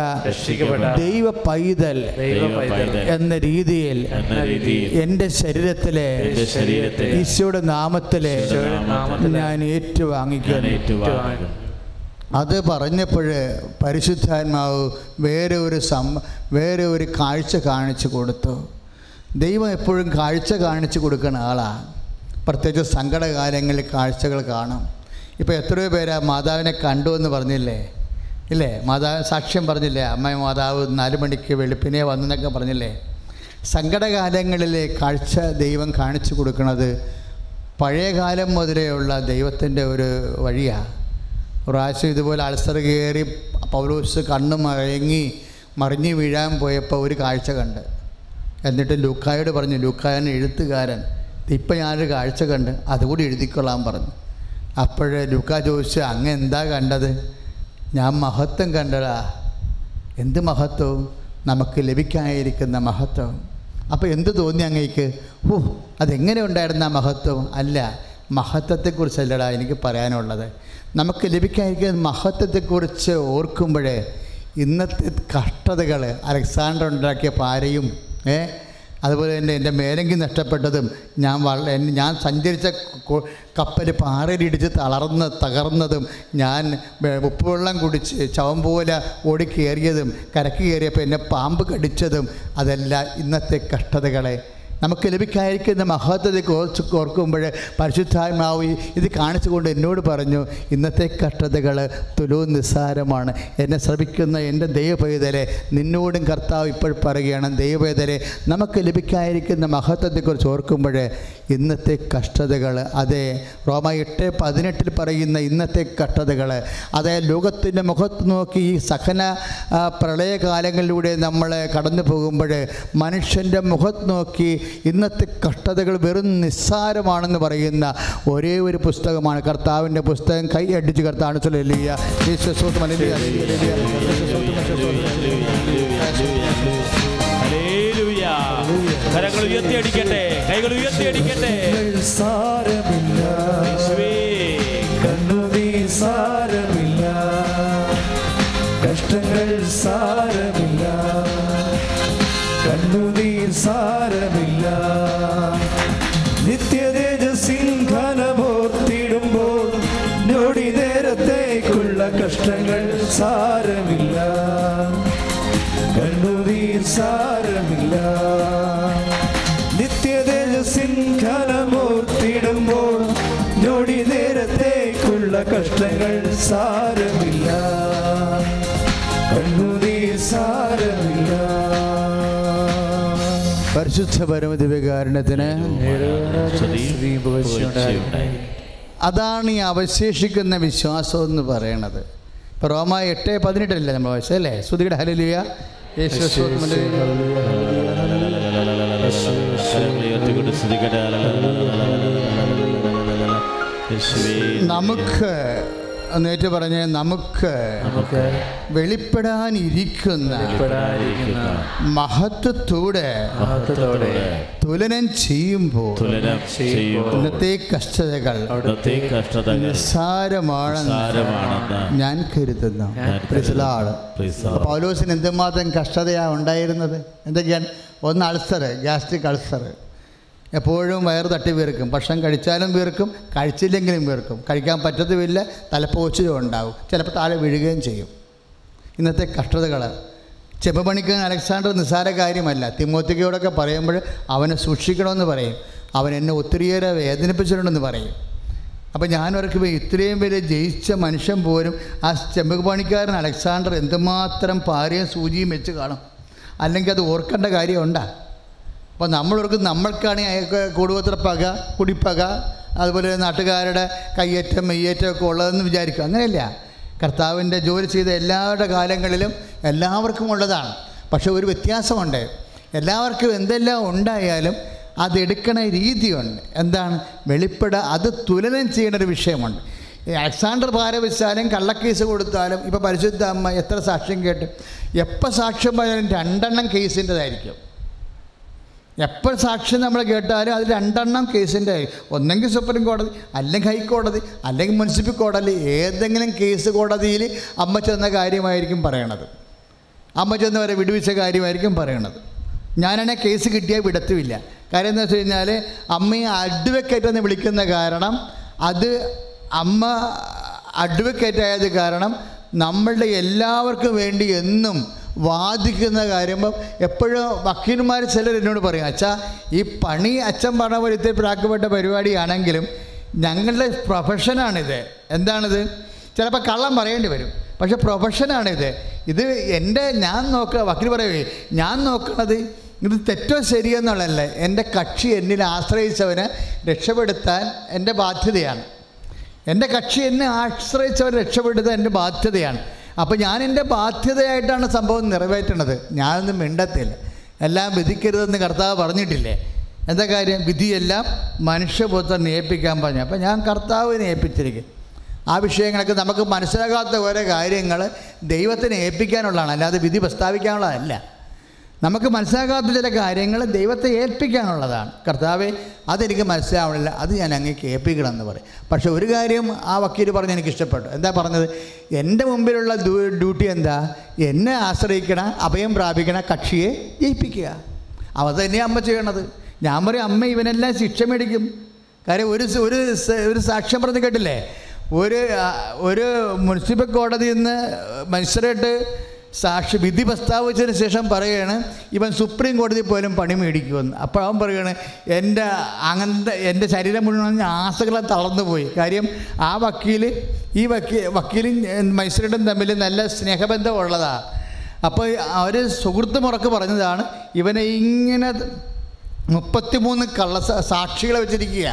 ദൈവ പൈതൽ എന്ന രീതിയിൽ എന്റെ ശരീരത്തിലെ ഈശോയുടെ നാമത്തിലെ ഞാൻ ഏറ്റുവാങ്ങിക്കുന്നു. അത് പറഞ്ഞപ്പോൾ പരിശുദ്ധാത്മാവ് വേറെ ഒരു സം വേറെ ഒരു കാഴ്ച കാണിച്ചു കൊടുത്തു. ദൈവം എപ്പോഴും കാഴ്ച കാണിച്ചു കൊടുക്കുന്ന ആളാണ് പ്രത്യേകിച്ച് സങ്കടകാലങ്ങളിൽ കാഴ്ചകൾ കാണും. ഇപ്പോൾ എത്രയോ പേരാ മാതാവിനെ കണ്ടു എന്ന് പറഞ്ഞില്ലേ? ഇല്ലേ? മാതാവ് സാക്ഷ്യം പറഞ്ഞില്ലേ? അമ്മ മാതാവ് നാല് മണിക്ക് വെളുപ്പിനെ വന്നെന്നൊക്കെ പറഞ്ഞില്ലേ? സങ്കടകാലങ്ങളിലെ കാഴ്ച ദൈവം കാണിച്ചു കൊടുക്കുന്നത് പഴയകാലം മുതലേ ഉള്ള ദൈവത്തിന്റെ ഒരു വഴിയാണ് പ്രാവശ്യം ഇതുപോലെ അൾസർ കയറി പൗലോസ് കണ്ണ് മയങ്ങി മറിഞ്ഞു വീഴാൻ പോയപ്പോൾ ഒരു കാഴ്ച കണ്ട്. എന്നിട്ട് ലുക്കായോട് പറഞ്ഞു ലുക്കായൻ എഴുത്തുകാരൻ ഇപ്പം ഞാനൊരു കാഴ്ച കണ്ട് അതുകൂടി എഴുതിക്കൊള്ളാൻ പറഞ്ഞു. അപ്പോഴേ ലുക്ക ചോദിച്ചു അങ്ങ് എന്താ കണ്ടത്? ഞാൻ മഹത്വം കണ്ടടാ എന്ത് മഹത്വവും നമുക്ക് ലഭിക്കാനിരിക്കുന്ന മഹത്വം. അപ്പോൾ എന്ത് തോന്നി അങ്ങേക്ക്? ഓ അതെങ്ങനെ ഉണ്ടായിരുന്ന മഹത്വം? അല്ല മഹത്വത്തെക്കുറിച്ചല്ലടാ എനിക്ക് പറയാനുള്ളത്. നമുക്ക് ലഭിക്കാതിരിക്കുന്ന മഹത്വത്തെക്കുറിച്ച് ഓർക്കുമ്പോഴേ ഇന്നത്തെ കഷ്ടതകൾ അലക്സാണ്ടർ ഉണ്ടാക്കിയ പാരയും ഏ അതുപോലെ തന്നെ എന്റെ മേലങ്കി നഷ്ടപ്പെട്ടതും ഞാൻ വള ഞാൻ സഞ്ചരിച്ച കപ്പൽ പാറയിലിടിച്ച് തളർന്ന് തകർന്നതും ഞാൻ ഉപ്പുവെള്ളം കുടിച്ച് ചവം പോലെ ഓടിക്കേറിയതും കരക്ക് കയറിയപ്പോൾ എന്നെ പാമ്പ് കടിച്ചതും അതെല്ലാം ഇന്നത്തെ കഷ്ടതകളെ നമുക്ക് ലഭിക്കാതിരിക്കുന്ന മഹത്വത്തെ കുറച്ച് ഓർക്കുമ്പോൾ പരിശുദ്ധാത്മാവ് ഇത് കാണിച്ചുകൊണ്ട് എന്നോട് പറഞ്ഞു ഇന്നത്തെ കഷ്ടതകൾ തുലോ നിസ്സാരമാണ്. എന്നെ ശ്രമിക്കുന്ന എന്റെ ദൈവപൈതലെ നിന്നോടും കർത്താവ് ഇപ്പോൾ പറയുകയാണ് ദൈവപൈതലെ നമുക്ക് ലഭിക്കാതിരിക്കുന്ന മഹത്വത്തെക്കുറിച്ച് ഓർക്കുമ്പോൾ ഇന്നത്തെ കഷ്ടതകൾ അതെ റോമ എട്ട് പതിനെട്ടിൽ പറയുന്ന ഇന്നത്തെ കഷ്ടതകൾ അതേ ലോകത്തിന്റെ മുഖത്ത് നോക്കി ഈ സഹന പ്രളയകാലങ്ങളിലൂടെ നമ്മൾ കടന്നു പോകുമ്പോൾ മനുഷ്യന്റെ മുഖത്ത് നോക്കി ഇന്നത്തെ കഷ്ടതകൾ വെറും നിസ്സാരമാണെന്ന് പറയുന്ന ഒരേ ഒരു പുസ്തകമാണ്. കർത്താവിന്റെ പുസ്തകം കൈ അടിച്ച് കർത്താണ് ചൊല്ലിയ ഹല്ലേലൂയ. ഹല്ലേലൂയ. കരങ്ങൾ ഉയർത്തിയടിക്കട്ടെ കൈകൾ ഉയർത്തിയടിക്കട്ടെ. സാരമില്ല കണ്ണുനീർ സാരമില്ല കഷ്ടങ്ങൾ സാരമില്ല. കണ്ണുനീർ സാരമില്ല സാരമില്ല. കണ്ണുനീർ സാരമില്ല. നിത്യതേജസിംഹനമൂർത്തിടുമ്പോൾ ഞൊടി നേരത്തേക്കുള്ള കഷ്ടങ്ങൾ സാരമില്ല. കണ്ണുനീർ സാരമില്ല. പരിശുദ്ധ പരമദിവ്യകാരണത്തിന്. അതാണ് ഈ അവശേഷിക്കുന്ന വിശ്വാസം എന്ന് പറയണത്. ഇപ്പോൾ റോമ എട്ട് പതിനെട്ടല്ലേ നമ്മൾ വായിച്ചത് അല്ലേ? ശ്രുതിയുടെ യേശുവേ നമുക്ക് എന്നേറ്റ് പറഞ്ഞ് നമുക്ക് വെളിപ്പെടാനിരിക്കുന്ന മഹത്വത്തോടെ തുലനം ചെയ്യുമ്പോൾ ഇന്നത്തെ കഷ്ടതകൾ നിസ്സാരമാണെന്ന് ഞാൻ കരുതുന്നു. പൗലോസിന് എന്തുമാത്രം കഷ്ടതയാണ് ഉണ്ടായിരുന്നത്? എന്തൊക്കെയാണ്? ഒന്ന് അൾസർ ഗ്യാസ്ട്രിക് അൾസർ എപ്പോഴും വയറ് തട്ടി വീർക്കും. ഭക്ഷണം കഴിച്ചാലും വീർക്കും കഴിച്ചില്ലെങ്കിലും വീർക്കും. കഴിക്കാൻ പറ്റത്തുമില്ല തലപ്പോച്ചിലും ഉണ്ടാവും. ചിലപ്പോൾ താഴെ വീഴുകയും ചെയ്യും. ഇന്നത്തെ കഷ്ടതകൾ. ചെമ്പണിക്കൻ അലക്സാണ്ടർ നിസ്സാര കാര്യമല്ല. തിമോത്തിക്കയോടൊക്കെ പറയുമ്പോൾ അവനെ സൂക്ഷിക്കണമെന്ന് പറയും. അവൻ എന്നെ ഒത്തിരിയേറെ വേദനിപ്പിച്ചിട്ടുണ്ടെന്ന് പറയും. അപ്പോൾ ഞാനൊരക്ക് ഇത്രയും വലിയ ജയിച്ച മനുഷ്യൻ പോലും ആ ചെമ്പക് പണിക്കാരൻ അലക്സാണ്ടർ എന്തുമാത്രം പാരയും സൂചിയും വെച്ച് കാണും. അല്ലെങ്കിൽ അത് ഓർക്കേണ്ട കാര്യമുണ്ടാ? അപ്പോൾ നമ്മളവർക്ക് നമ്മൾക്കാണ് അയാൾക്ക് പക കുടിപ്പക അതുപോലെ നാട്ടുകാരുടെ കയ്യേറ്റം മെയ്യേറ്റം ഒക്കെ ഉള്ളതെന്ന് വിചാരിക്കും അങ്ങനെയല്ല. കർത്താവിന്റെ ജോലി ചെയ്ത എല്ലാവരുടെ കാലങ്ങളിലും എല്ലാവർക്കും ഉള്ളതാണ്. പക്ഷേ ഒരു വ്യത്യാസമുണ്ട്. എല്ലാവർക്കും എന്തെല്ലാം ഉണ്ടായാലും അതെടുക്കണ രീതിയുണ്ട്. എന്താണ്? വെളിപ്പെട അത് തുലനം ചെയ്യേണ്ട ഒരു വിഷയമുണ്ട്. അലക്സാണ്ടർ ഭാരവിച്ചാലും കള്ളക്കേസ് കൊടുത്താലും ഇപ്പോൾ പരിശുദ്ധ അമ്മ എത്ര സാക്ഷ്യം കേട്ട്? എപ്പോൾ സാക്ഷ്യം പറഞ്ഞാലും രണ്ടെണ്ണം കേസിന്റെതായിരിക്കും. എപ്പോൾ സാക്ഷ്യം നമ്മൾ കേട്ടാലും അത് രണ്ടെണ്ണം കേസിന്റെ ഒന്നെങ്കിൽ സുപ്രീം കോടതി അല്ലെങ്കിൽ ഹൈക്കോടതി അല്ലെങ്കിൽ മുനിസിപ്പൽ കോടതി ഏതെങ്കിലും കേസ് കോടതിയിൽ അമ്മ ചെന്ന കാര്യമായിരിക്കും പറയണത്. അമ്മ ചെന്ന് വരെ വിടുവിച്ച കാര്യമായിരിക്കും പറയണത്. ഞാനാണെങ്കിൽ കേസ് കിട്ടിയാൽ വിടത്തുമില്ല. കാര്യം എന്ന് വെച്ച് കഴിഞ്ഞാൽ അമ്മയെ അഡ്വക്കേറ്റ് എന്ന് വിളിക്കുന്ന കാരണം അത് അമ്മ അഡ്വക്കേറ്റ് ആയത് കാരണം നമ്മളുടെ എല്ലാവർക്കും വേണ്ടി എന്നും വാദിക്കുന്ന കാര്യം എപ്പോഴും വക്കീൽമാർ ചിലർ എന്നോട് പറയും അച്ഛാ ഈ പണി അച്ഛൻ പറഞ്ഞ പോലെ ഇത്തിരി പ്രാക്കപ്പെട്ട പരിപാടിയാണെങ്കിലും ഞങ്ങളുടെ പ്രൊഫഷനാണിത്. എന്താണിത്? ചിലപ്പോൾ കള്ളം പറയേണ്ടി വരും. പക്ഷെ പ്രൊഫഷനാണിത്. ഇത് എന്റെ ഞാൻ നോക്കുക വക്കീൽ പറയുവേ ഞാൻ നോക്കുന്നത് ഇത് തെറ്റോ ശരിയെന്നുള്ളതല്ലേ എന്റെ കക്ഷി എന്നിൽ ആശ്രയിച്ചവനെ രക്ഷപ്പെടുത്താൻ എന്റെ ബാധ്യതയാണ്. എന്റെ കക്ഷി എന്നെ ആശ്രയിച്ചവർ രക്ഷപ്പെടുന്നത് എന്റെ ബാധ്യതയാണ്. അപ്പോൾ ഞാൻ എന്റെ ബാധ്യതയായിട്ടാണ് സംഭവം നിറവേറ്റണത്. ഞാനൊന്നും മിണ്ടത്തില്ല. എല്ലാം വിധിക്കരുതെന്ന് കർത്താവ് പറഞ്ഞിട്ടില്ലേ? എന്താ കാര്യം? വിധിയെല്ലാം മനുഷ്യപുത്രൻ ഏൽപ്പിക്കാൻ പറഞ്ഞു. അപ്പോൾ ഞാൻ കർത്താവിനെ ഏൽപ്പിച്ചിരിക്കും ആ വിഷയങ്ങളൊക്കെ നമുക്ക് മനസ്സിലാകാത്ത ഓരോ കാര്യങ്ങൾ ദൈവത്തിന് ഏൽപ്പിക്കാനുള്ളതാണ്. അല്ലാതെ വിധി പ്രസ്താവിക്കാനുള്ളതല്ല. നമുക്ക് മനസ്സിലാകാത്ത ചില കാര്യങ്ങൾ ദൈവത്തെ ഏൽപ്പിക്കാനുള്ളതാണ്. കർത്താവെ അതെനിക്ക് മനസ്സിലാവണില്ല. അത് ഞാൻ അങ്ങേക്ക് ഏൽപ്പിക്കണം എന്ന് പറയും. പക്ഷേ ഒരു കാര്യം ആ വക്കീൽ പറഞ്ഞ് എനിക്ക് ഇഷ്ടപ്പെട്ടു എന്താ പറഞ്ഞത്? എന്റെ മുമ്പിലുള്ള ഡ്യൂട്ടി എന്താ? എന്നെ ആശ്രയിക്കണ അഭയം പ്രാപിക്കണ കക്ഷിയെ ജയിപ്പിക്കുക. അവ തന്നെ അമ്മ ചെയ്യണത്. ഞാൻ പറയും അമ്മ ഇവനെല്ലാം ശിക്ഷ മേടിക്കും. കാര്യം ഒരു ഒരു ഒരു സാക്ഷ്യം പറഞ്ഞ് കേട്ടില്ലേ? ഒരു ഒരു മുനിസിപ്പൽ കോടതിയിൽ നിന്ന് മജിസ്ട്രേറ്റ് സാക്ഷി വിധി പ്രസ്താവിച്ചതിന് ശേഷം പറയുകയാണ് ഇവൻ സുപ്രീം കോടതി പോലും പണി മേടിക്കുമെന്ന്. അപ്പോൾ അവൻ പറയുകയാണ് എന്റെ അങ്ങനത്തെ എന്റെ ശരീരം മുഴുവൻ ആസകളെ തളർന്നു പോയി കാര്യം ആ വക്കീൽ ഈ വക്കീൽ വക്കീലും മൈസൂരിടും തമ്മിൽ നല്ല സ്നേഹബന്ധം ഉള്ളതാണ് അപ്പോൾ അവർ സുഹൃത്ത് മുറക്ക് പറഞ്ഞതാണ് ഇവനെ ഇങ്ങനെ മുപ്പത്തിമൂന്ന് കള്ള സാക്ഷികളെ വെച്ചിരിക്കുക.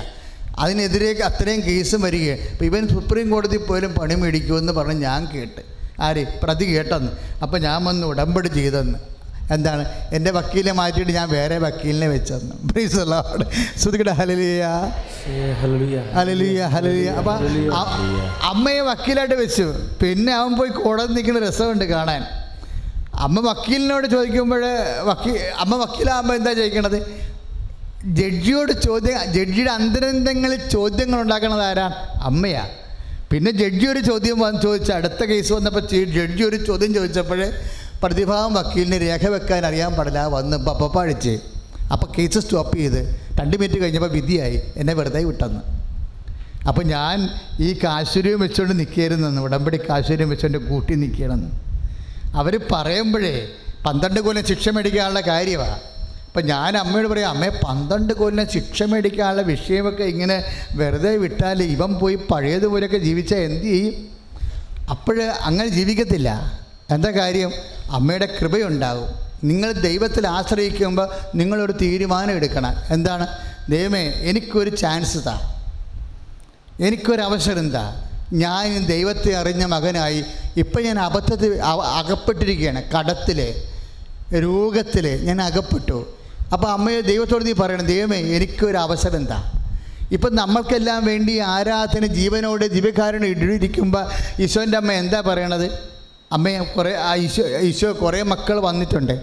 അതിനെതിരെ അത്രയും കേസും വരികയാണ്. അപ്പോൾ ഇവൻ സുപ്രീം കോടതി പോലും പണി മേടിക്കുമെന്ന് പറഞ്ഞ് ഞാൻ കേട്ട്. ആര്? പ്രതി കേട്ടെന്ന്. അപ്പോൾ ഞാൻ വന്ന് ഉടമ്പടി ചെയ്തെന്ന്. എന്താണ്? എന്റെ വക്കീലിനെ മാറ്റിയിട്ട് ഞാൻ വേറെ വക്കീലിനെ വെച്ചെന്ന്. പ്ലീസ് അല്ലാട് ശ്രുതികട ഹലലിയ ഹലലിയ ഹലലിയ അപ്പം അമ്മയെ വക്കീലായിട്ട് വെച്ചു. പിന്നെ അവൻ പോയി കോടതി നിൽക്കുന്ന രസമുണ്ട് കാണാൻ. അമ്മ വക്കീലിനോട് ചോദിക്കുമ്പോൾ വക്കീൽ അമ്മ വക്കീലാകുമ്പോൾ എന്താ ചോദിക്കണത്? ജഡ്ജിയോട് ചോദ്യം ജഡ്ജിയുടെ അന്തരന്തങ്ങളിൽ ചോദ്യങ്ങൾ ഉണ്ടാക്കുന്നത് ആരാ? അമ്മയാ. പിന്നെ ജഡ്ജി ഒരു ചോദ്യം വന്ന് ചോദിച്ച അടുത്ത കേസ് വന്നപ്പോൾ ജഡ്ജി ഒരു ചോദ്യം ചോദിച്ചപ്പോഴേ പ്രതിഭാഗം വക്കീലിന് രേഖ വെക്കാൻ അറിയാൻ പാടില്ല വന്ന് പപ്പ അടിച്ച് അപ്പോൾ കേസ് സ്റ്റോപ്പ് ചെയ്ത് രണ്ട് മിനിറ്റ് കഴിഞ്ഞപ്പോൾ വിധിയായി എന്നെ വെറുതെ വിട്ടെന്ന്. അപ്പോൾ ഞാൻ ഈ കാശ്വര്യം വെച്ചുകൊണ്ട് നിൽക്കരുതെന്ന് ഉടമ്പടി കാശ്വര്യം വെച്ചുകൊണ്ട് കൂട്ടി നിൽക്കണമെന്ന് അവർ പറയുമ്പോഴേ പന്ത്രണ്ട് കൊല്ലം ശിക്ഷ മേടിക്കാനുള്ള കാര്യമാണ് അപ്പം ഞാൻ അമ്മയോട് പറയും അമ്മയെ പന്ത്രണ്ട് കൊല്ലം ശിക്ഷ മേടിക്കാനുള്ള വിഷയമൊക്കെ ഇങ്ങനെ വെറുതെ വിട്ടാൽ ഇവൻ പോയി പഴയതുപോലെയൊക്കെ ജീവിച്ചാൽ എന്ത് ചെയ്യും? അപ്പോഴ് അങ്ങനെ ജീവിക്കത്തില്ല. എന്താ കാര്യം? അമ്മയുടെ കൃപയുണ്ടാകും. നിങ്ങൾ ദൈവത്തിൽ ആശ്രയിക്കുമ്പോൾ നിങ്ങളൊരു തീരുമാനം എടുക്കണം. എന്താണ്? ദൈവമേ എനിക്കൊരു ചാൻസ് താ. എനിക്കൊരവസരം എന്താ ഞാൻ ദൈവത്തെ അറിഞ്ഞ മകനായി. ഇപ്പം ഞാൻ അബദ്ധത്തിൽ അകപ്പെട്ടിരിക്കുകയാണ്. കടത്തിൽ രോഗത്തിൽ ഞാൻ അകപ്പെട്ടു. അപ്പോൾ അമ്മയെ ദൈവത്തോട് നീ പറയണം ദൈവമേ എനിക്കൊരു അവസരം എന്താ? ഇപ്പം നമ്മൾക്കെല്ലാം വേണ്ടി ആരാധന ജീവനോട് ദിവ്യകാരനെ ഇടിയിരിക്കുമ്പോൾ ഈശോന്റെ അമ്മ എന്താ പറയണത്? അമ്മയെ കുറേ ആ ഈശോ ഈശോ കുറേ മക്കൾ വന്നിട്ടുണ്ട്.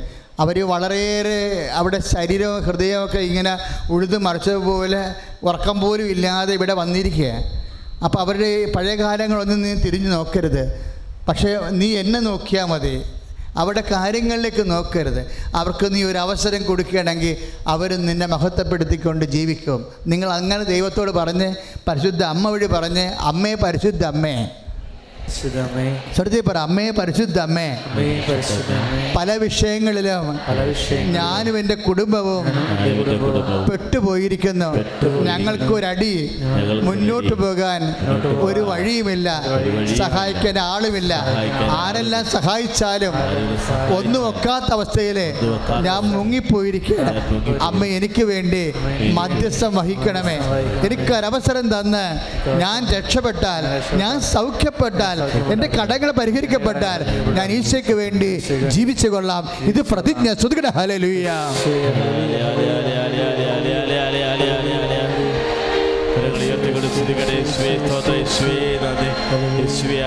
അവർ വളരെയേറെ അവിടെ ശരീരവും ഹൃദയമൊക്കെ ഇങ്ങനെ ഉഴുത് മറിച്ചതുപോലെ ഉറക്കം പോലും ഇല്ലാതെ ഇവിടെ വന്നിരിക്കുക അപ്പോൾ അവരുടെ പഴയ കാലങ്ങളൊന്നും നീ തിരിഞ്ഞു നോക്കരുത്. പക്ഷേ നീ എന്നെ നോക്കിയാൽ മതി. അവരുടെ കാര്യങ്ങളിലേക്ക് നോക്കരുത്. അവർക്ക് നീ ഒരു അവസരം കൊടുക്കുകയാണെങ്കിൽ അവർ നിന്നെ മഹത്വപ്പെടുത്തിക്കൊണ്ട് ജീവിക്കും. നിങ്ങൾ അങ്ങനെ ദൈവത്തോട് പറഞ്ഞ് പരിശുദ്ധ അമ്മ വഴി പറഞ്ഞ് അമ്മേ പരിശുദ്ധ അമ്മേ. സ്വരത്തിൽ പറ അമ്മേ പരിശുദ്ധ അമ്മേ അമ്മേ പല വിഷയങ്ങളിലും ഞാനും എന്റെ കുടുംബവും പെട്ടുപോയിരിക്കുന്നു. ഞങ്ങൾക്ക് ഒരു അടി മുന്നോട്ട് പോകാൻ ഒരു വഴിയുമില്ല. സഹായിക്കാൻ ആളുമില്ല. ആരെല്ലാം സഹായിച്ചാലും ഒന്നും ഒക്കാത്ത അവസ്ഥയിൽ ഞാൻ മുങ്ങിപ്പോയിരിക്കുകയാണ്. അമ്മ എനിക്ക് വേണ്ടി മധ്യസ്ഥം വഹിക്കണമേ. എനിക്കൊരവസരം തന്ന് ഞാൻ രക്ഷപ്പെട്ടാൽ ഞാൻ സൗഖ്യപ്പെട്ടാൽ എന്റെ കടങ്ങൾ പരിഹരിക്കപ്പെട്ടാൽ ഞാൻ ഈശോയ്ക്ക് വേണ്ടി ജീവിച്ചു കൊള്ളാം ഇത് പ്രതിജ്ഞ. ശ്രുതികട. ഹലലുയ്യ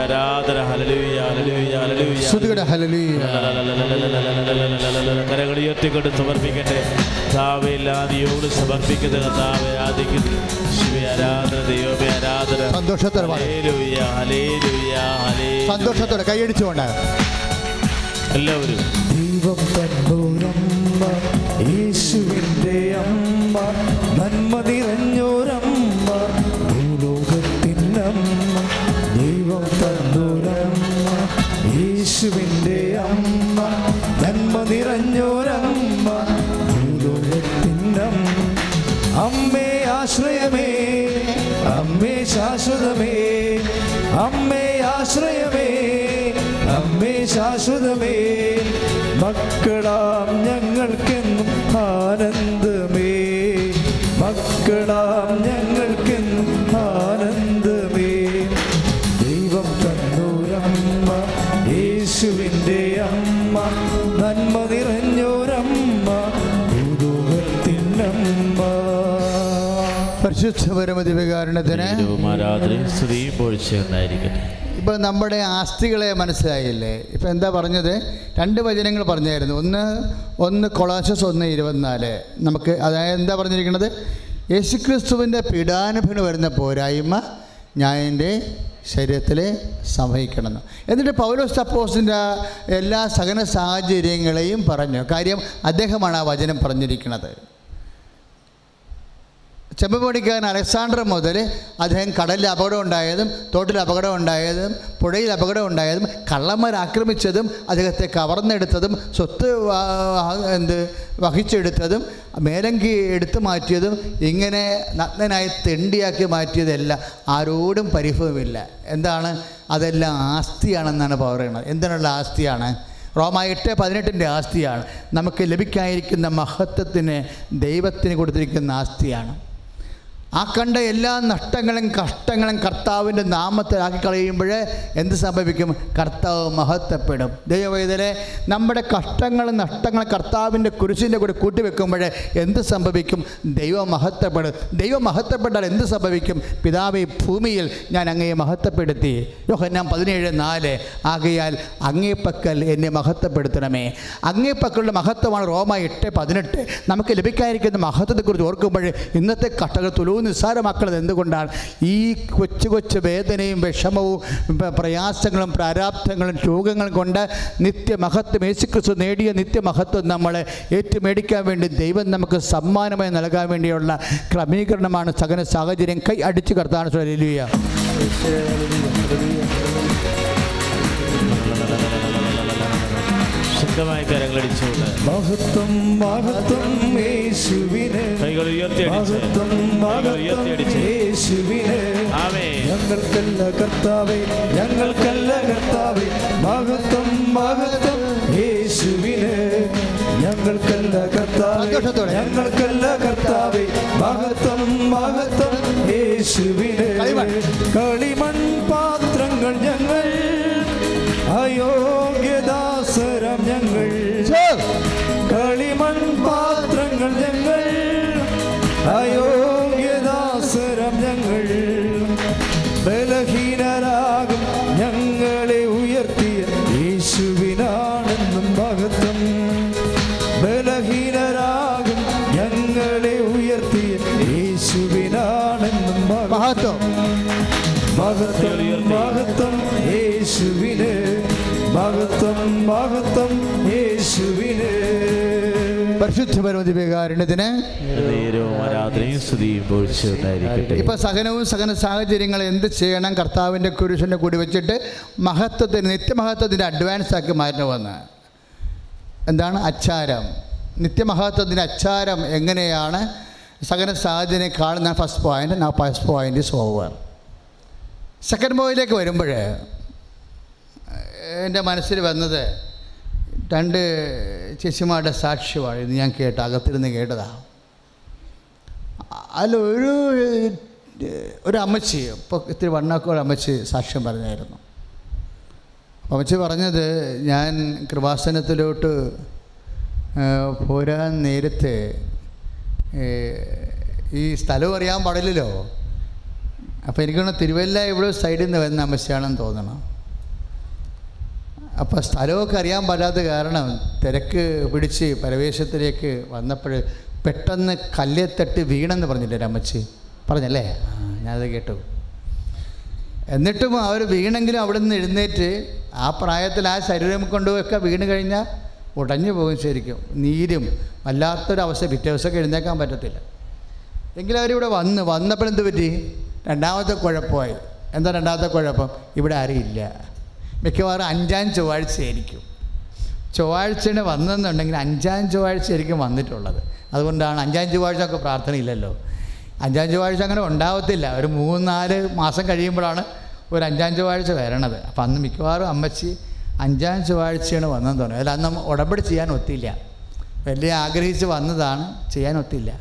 ആരാധന. Hallelujah hallelujah hallelujah. ശ്രുതികട ഹലലുയ്യ കരങ്ങളുയർത്തിക്കൊണ്ട് സമർപ്പിക്കട്ടെ. താവയില്ലാതെയോട് സമർപ്പിക്കുന്ന കർത്താവെ ആദിക്കുന്നു. ശിവ ആരാധന ദൈവമേ ആരാധന. സന്തോഷത്തോടെ ഹല്ലേലൂയ ഹല്ലേലൂയ. സന്തോഷത്തോടെ കൈയടിച്ചുകൊണ്ട്. എല്ലാവരും. ദൈവം തന്നോരമ്മ യേശുവിന്റെ അമ്മ നന്മ നിറഞ്ഞോരമ്മ യേശുവിന്റെ അമ്മ അമ്മേ ആശ്രയമേ അമ്മേ അമ്മേ ആശ്രയമേ അമ്മേ മക്കളാം ഞങ്ങൾക്കെന്നും ആനന്ദമേ. മക്കളാം ഞങ്ങൾക്കെന്നും പരിശുദ്ധ പൊഴിച്ചുണ്ടായിരിക്കട്ടെ ഇപ്പം നമ്മുടെ ആസ്തികളെ മനസ്സിലായില്ലേ? ഇപ്പൊ എന്താ പറഞ്ഞത്? രണ്ട് വചനങ്ങൾ പറഞ്ഞായിരുന്നു. ഒന്ന് ഒന്ന് കൊളാശസ് ഒന്ന് ഇരുപത്തിനാല്. നമുക്ക് അതായത് എന്താ പറഞ്ഞിരിക്കുന്നത്? യേശുക്രിസ്തുവിന്റെ പീഡാനുഭവം വരുന്ന പോരായ്മ ഞാൻ എന്റെ ശരീരത്തിൽ സംഭവിക്കണം എന്നിട്ട് പൗലോസ് അപ്പോസിന്റെ എല്ലാ സഹന സാഹചര്യങ്ങളെയും പറഞ്ഞു. കാര്യം അദ്ദേഹമാണ് ആ വചനം പറഞ്ഞിരിക്കുന്നത്. ചെമ്പപണിക്കാരൻ അലക്സാണ്ടർ മുതൽ അദ്ദേഹം കടലിൽ അപകടം ഉണ്ടായതും തോട്ടിൽ അപകടം ഉണ്ടായതും പുഴയിൽ അപകടം ഉണ്ടായതും കള്ളന്മാർ ആക്രമിച്ചതും അദ്ദേഹത്തെ കവർന്നെടുത്തതും സ്വത്ത് എന്ത് വഹിച്ചെടുത്തതും മേലങ്കി എടുത്തു മാറ്റിയതും ഇങ്ങനെ നഗ്നനായി തെണ്ടിയാക്കി മാറ്റിയതെല്ലാം ആരോടും പരിഭവമില്ല. എന്താണ്? അതെല്ലാം ആസ്തിയാണെന്നാണ് പറയുന്നത്. എന്തിനുള്ള ആസ്തിയാണ്? റോമ എട്ട് പതിനെട്ടിന്റെ ആസ്തിയാണ്. നമുക്ക് ലഭിക്കാതിരിക്കുന്ന മഹത്വത്തിന് ദൈവത്തിന് കൊടുത്തിരിക്കുന്ന ആസ്തിയാണ്. ആ കണ്ട എല്ലാ നഷ്ടങ്ങളും കഷ്ടങ്ങളും കർത്താവിന്റെ നാമത്തിലാക്കി കളയുമ്പോൾ എന്ത് സംഭവിക്കും? കർത്താവ് മഹത്വപ്പെടും. ദൈവവേദനെ നമ്മുടെ കഷ്ടങ്ങളും നഷ്ടങ്ങളും കർത്താവിന്റെ കുരിശിന്റെ കൂടെ കൂട്ടിവെക്കുമ്പോൾ എന്ത് സംഭവിക്കും? ദൈവം മഹത്വപ്പെടും. ദൈവം മഹത്വപ്പെട്ടാൽ എന്ത് സംഭവിക്കും? പിതാവെ ഭൂമിയിൽ ഞാൻ അങ്ങയെ മഹത്വപ്പെടുത്തി. യോഹന്നാൻ പതിനേഴ് നാല്. ആകയാൽ അങ്ങേപ്പക്കൽ എന്നെ മഹത്വപ്പെടുത്തണമേ. അങ്ങേപ്പക്കലുള്ള മഹത്വമാണ് റോമ എട്ട് പതിനെട്ട്. നമുക്ക് ലഭിക്കാതിരിക്കുന്ന മഹത്വത്തെക്കുറിച്ച് ഓർക്കുമ്പോൾ ഇന്നത്തെ കട്ടകൾ തുലവും നിസ്സാരമാക്കുന്നത് എന്തുകൊണ്ടാണ്? ഈ കൊച്ചു കൊച്ചു വേദനയും വിഷമവും പ്രയാസങ്ങളും പ്രാരാബ്ധങ്ങളും രോഗങ്ങളും കൊണ്ട് നിത്യമഹത്വം യേശുക്രിസ്തു നേടിയ നിത്യമഹത്വം നമ്മളെ ഏറ്റുമേടിക്കാൻ വേണ്ടി ദൈവം നമുക്ക് സമ്മാനമായി നൽകാൻ വേണ്ടിയുള്ള ക്രമീകരണമാണ് സകല സാഹചര്യം. കൈ അടിച്ചു കർത്താൻ ശ്രദ്ധിക്കുക ശക്തമായി കരങ്ങളടിച്ചുകൊണ്ട് മഹത്വം മഹത്വം യേശുവിന്. കൈകൾ ഉയർത്തിയടിച്ച് മഹത്വം കൈകൾ മഹത്വം ഉയർത്തിയടിച്ച്. യേശുവിന്. ആമേ ഞങ്ങൾക്കല്ല കർത്താവേ ഞങ്ങൾക്കല്ല കർത്താവേ. മഹത്വം മഹത്വം യേശുവിന്. ഞങ്ങൾക്കല്ല കർത്താവേ ഞങ്ങൾക്കല്ല കർത്താവേ. മഹത്വം മഹത്വം യേശുവിന്. കളിമൺ. പാത്രങ്ങൾ ഞങ്ങൾ അയോഗ്യദാസരം ഞങ്ങൾ. കളിമൺ പാത്രങ്ങൾ ഞങ്ങൾ. അയോഗ്യദാസരം പരിശുദ്ധ പരമതികാരുണ്യത്തിന് ഹൃദയവും ആരാധനയും സ്തുതിയും പൊഴിച്ചുണ്ടായിരിക്കട്ടെ ഇപ്പം സഹനവും സഹന സാഹചര്യങ്ങൾ എന്ത് ചെയ്യണം? കർത്താവിന്റെ കുരിശിന്റെ കൂടി വെച്ചിട്ട് മഹത്വത്തിന് നിത്യമഹത്വത്തിന്റെ അഡ്വാൻസ് ആക്കി മാറ്റണമെന്ന്. എന്താണ്? അച്ചാരം. നിത്യമഹത്വത്തിന്റെ അച്ചാരം എങ്ങനെയാണ്? സകല സാഹചര്യം കാണുന്ന ഫസ്റ്റ് പോയിന്റ് നാ first point is over second പോയിന്റിലേക്ക് വരുമ്പോൾ എന്റെ മനസ്സിൽ വന്നത് രണ്ട് ചേച്ചിമാരുടെ സാക്ഷ്യമാണ്. ഞാൻ കേട്ട അകത്തിരുന്ന് കേട്ടതാണ് അതിലൊരു ഒരു ഒരു അമ്മച്ചി ഇപ്പോൾ ഇത്തിരി വണ്ണൊക്കെ ഒരു അമ്മച്ചി സാക്ഷ്യം പറഞ്ഞായിരുന്നു. അമ്മച്ചി പറഞ്ഞത് ഞാൻ കൃപാസനത്തിലോട്ട് പോരാൻ നേരത്തെ ഈ സ്ഥലം അറിയാൻ പാടില്ലല്ലോ. അപ്പോൾ എനിക്കൊന്ന് തിരുവല്ല ഇവിടെ സൈഡിൽ നിന്ന് വരുന്ന അമ്മച്ചിയാണെന്ന് തോന്നണം. അപ്പോൾ സ്ഥലമൊക്കെ അറിയാൻ പറ്റാത്ത കാരണം തിരക്ക് പിടിച്ച് പരവേശത്തിലേക്ക് വന്നപ്പോൾ പെട്ടെന്ന് കല്ലേ തട്ടി വീണെന്ന് പറഞ്ഞില്ലേ രമച്ച്? പറഞ്ഞല്ലേ? ഞാനത് കേട്ടു. എന്നിട്ടും അവർ വീണെങ്കിലും അവിടെ നിന്ന് എഴുന്നേറ്റ് ആ പ്രായത്തിൽ ആ ശരീരം കൊണ്ടുമൊക്കെ വീണ് കഴിഞ്ഞാൽ ഉടഞ്ഞു പോകും ശരിക്കും. നീരും വല്ലാത്തൊരവസ്ഥ. പിറ്റേ ദിവസമൊക്കെ എഴുന്നേക്കാൻ പറ്റത്തില്ല. എങ്കിലും അവരിവിടെ വന്ന് വന്നപ്പോൾ എന്ത് പറ്റി? രണ്ടാമത്തെ കുഴപ്പമായി. എന്താ രണ്ടാമത്തെ കുഴപ്പം? ഇവിടെ ആരുമില്ല മിക്കവാറും അഞ്ചാം ചൊവ്വാഴ്ചയായിരിക്കും. ചൊവ്വാഴ്ചയാണ് വന്നെന്നുണ്ടെങ്കിൽ അഞ്ചാം ചൊവ്വാഴ്ചയായിരിക്കും വന്നിട്ടുള്ളത്. അതുകൊണ്ടാണ് അഞ്ചാം ചൊവ്വാഴ്ച ഒക്കെ പ്രാർത്ഥന ഇല്ലല്ലോ അഞ്ചാം ചൊവ്വാഴ്ച അങ്ങനെ ഉണ്ടാവത്തില്ല. ഒരു മൂന്ന് നാല് മാസം കഴിയുമ്പോഴാണ് ഒരു അഞ്ചാം ചൊവ്വാഴ്ച വരണത്. അപ്പം അന്ന് മിക്കവാറും അമ്മച്ചി അഞ്ചാം ചൊവ്വാഴ്ചയാണ് വന്നതെന്ന് തോന്നുന്നു അതിൽ അന്ന് ഉടമ്പടി ചെയ്യാൻ ഒത്തില്ല. വലിയ ആഗ്രഹിച്ച് വന്നതാണ്. ചെയ്യാൻ ഒത്തില്ല.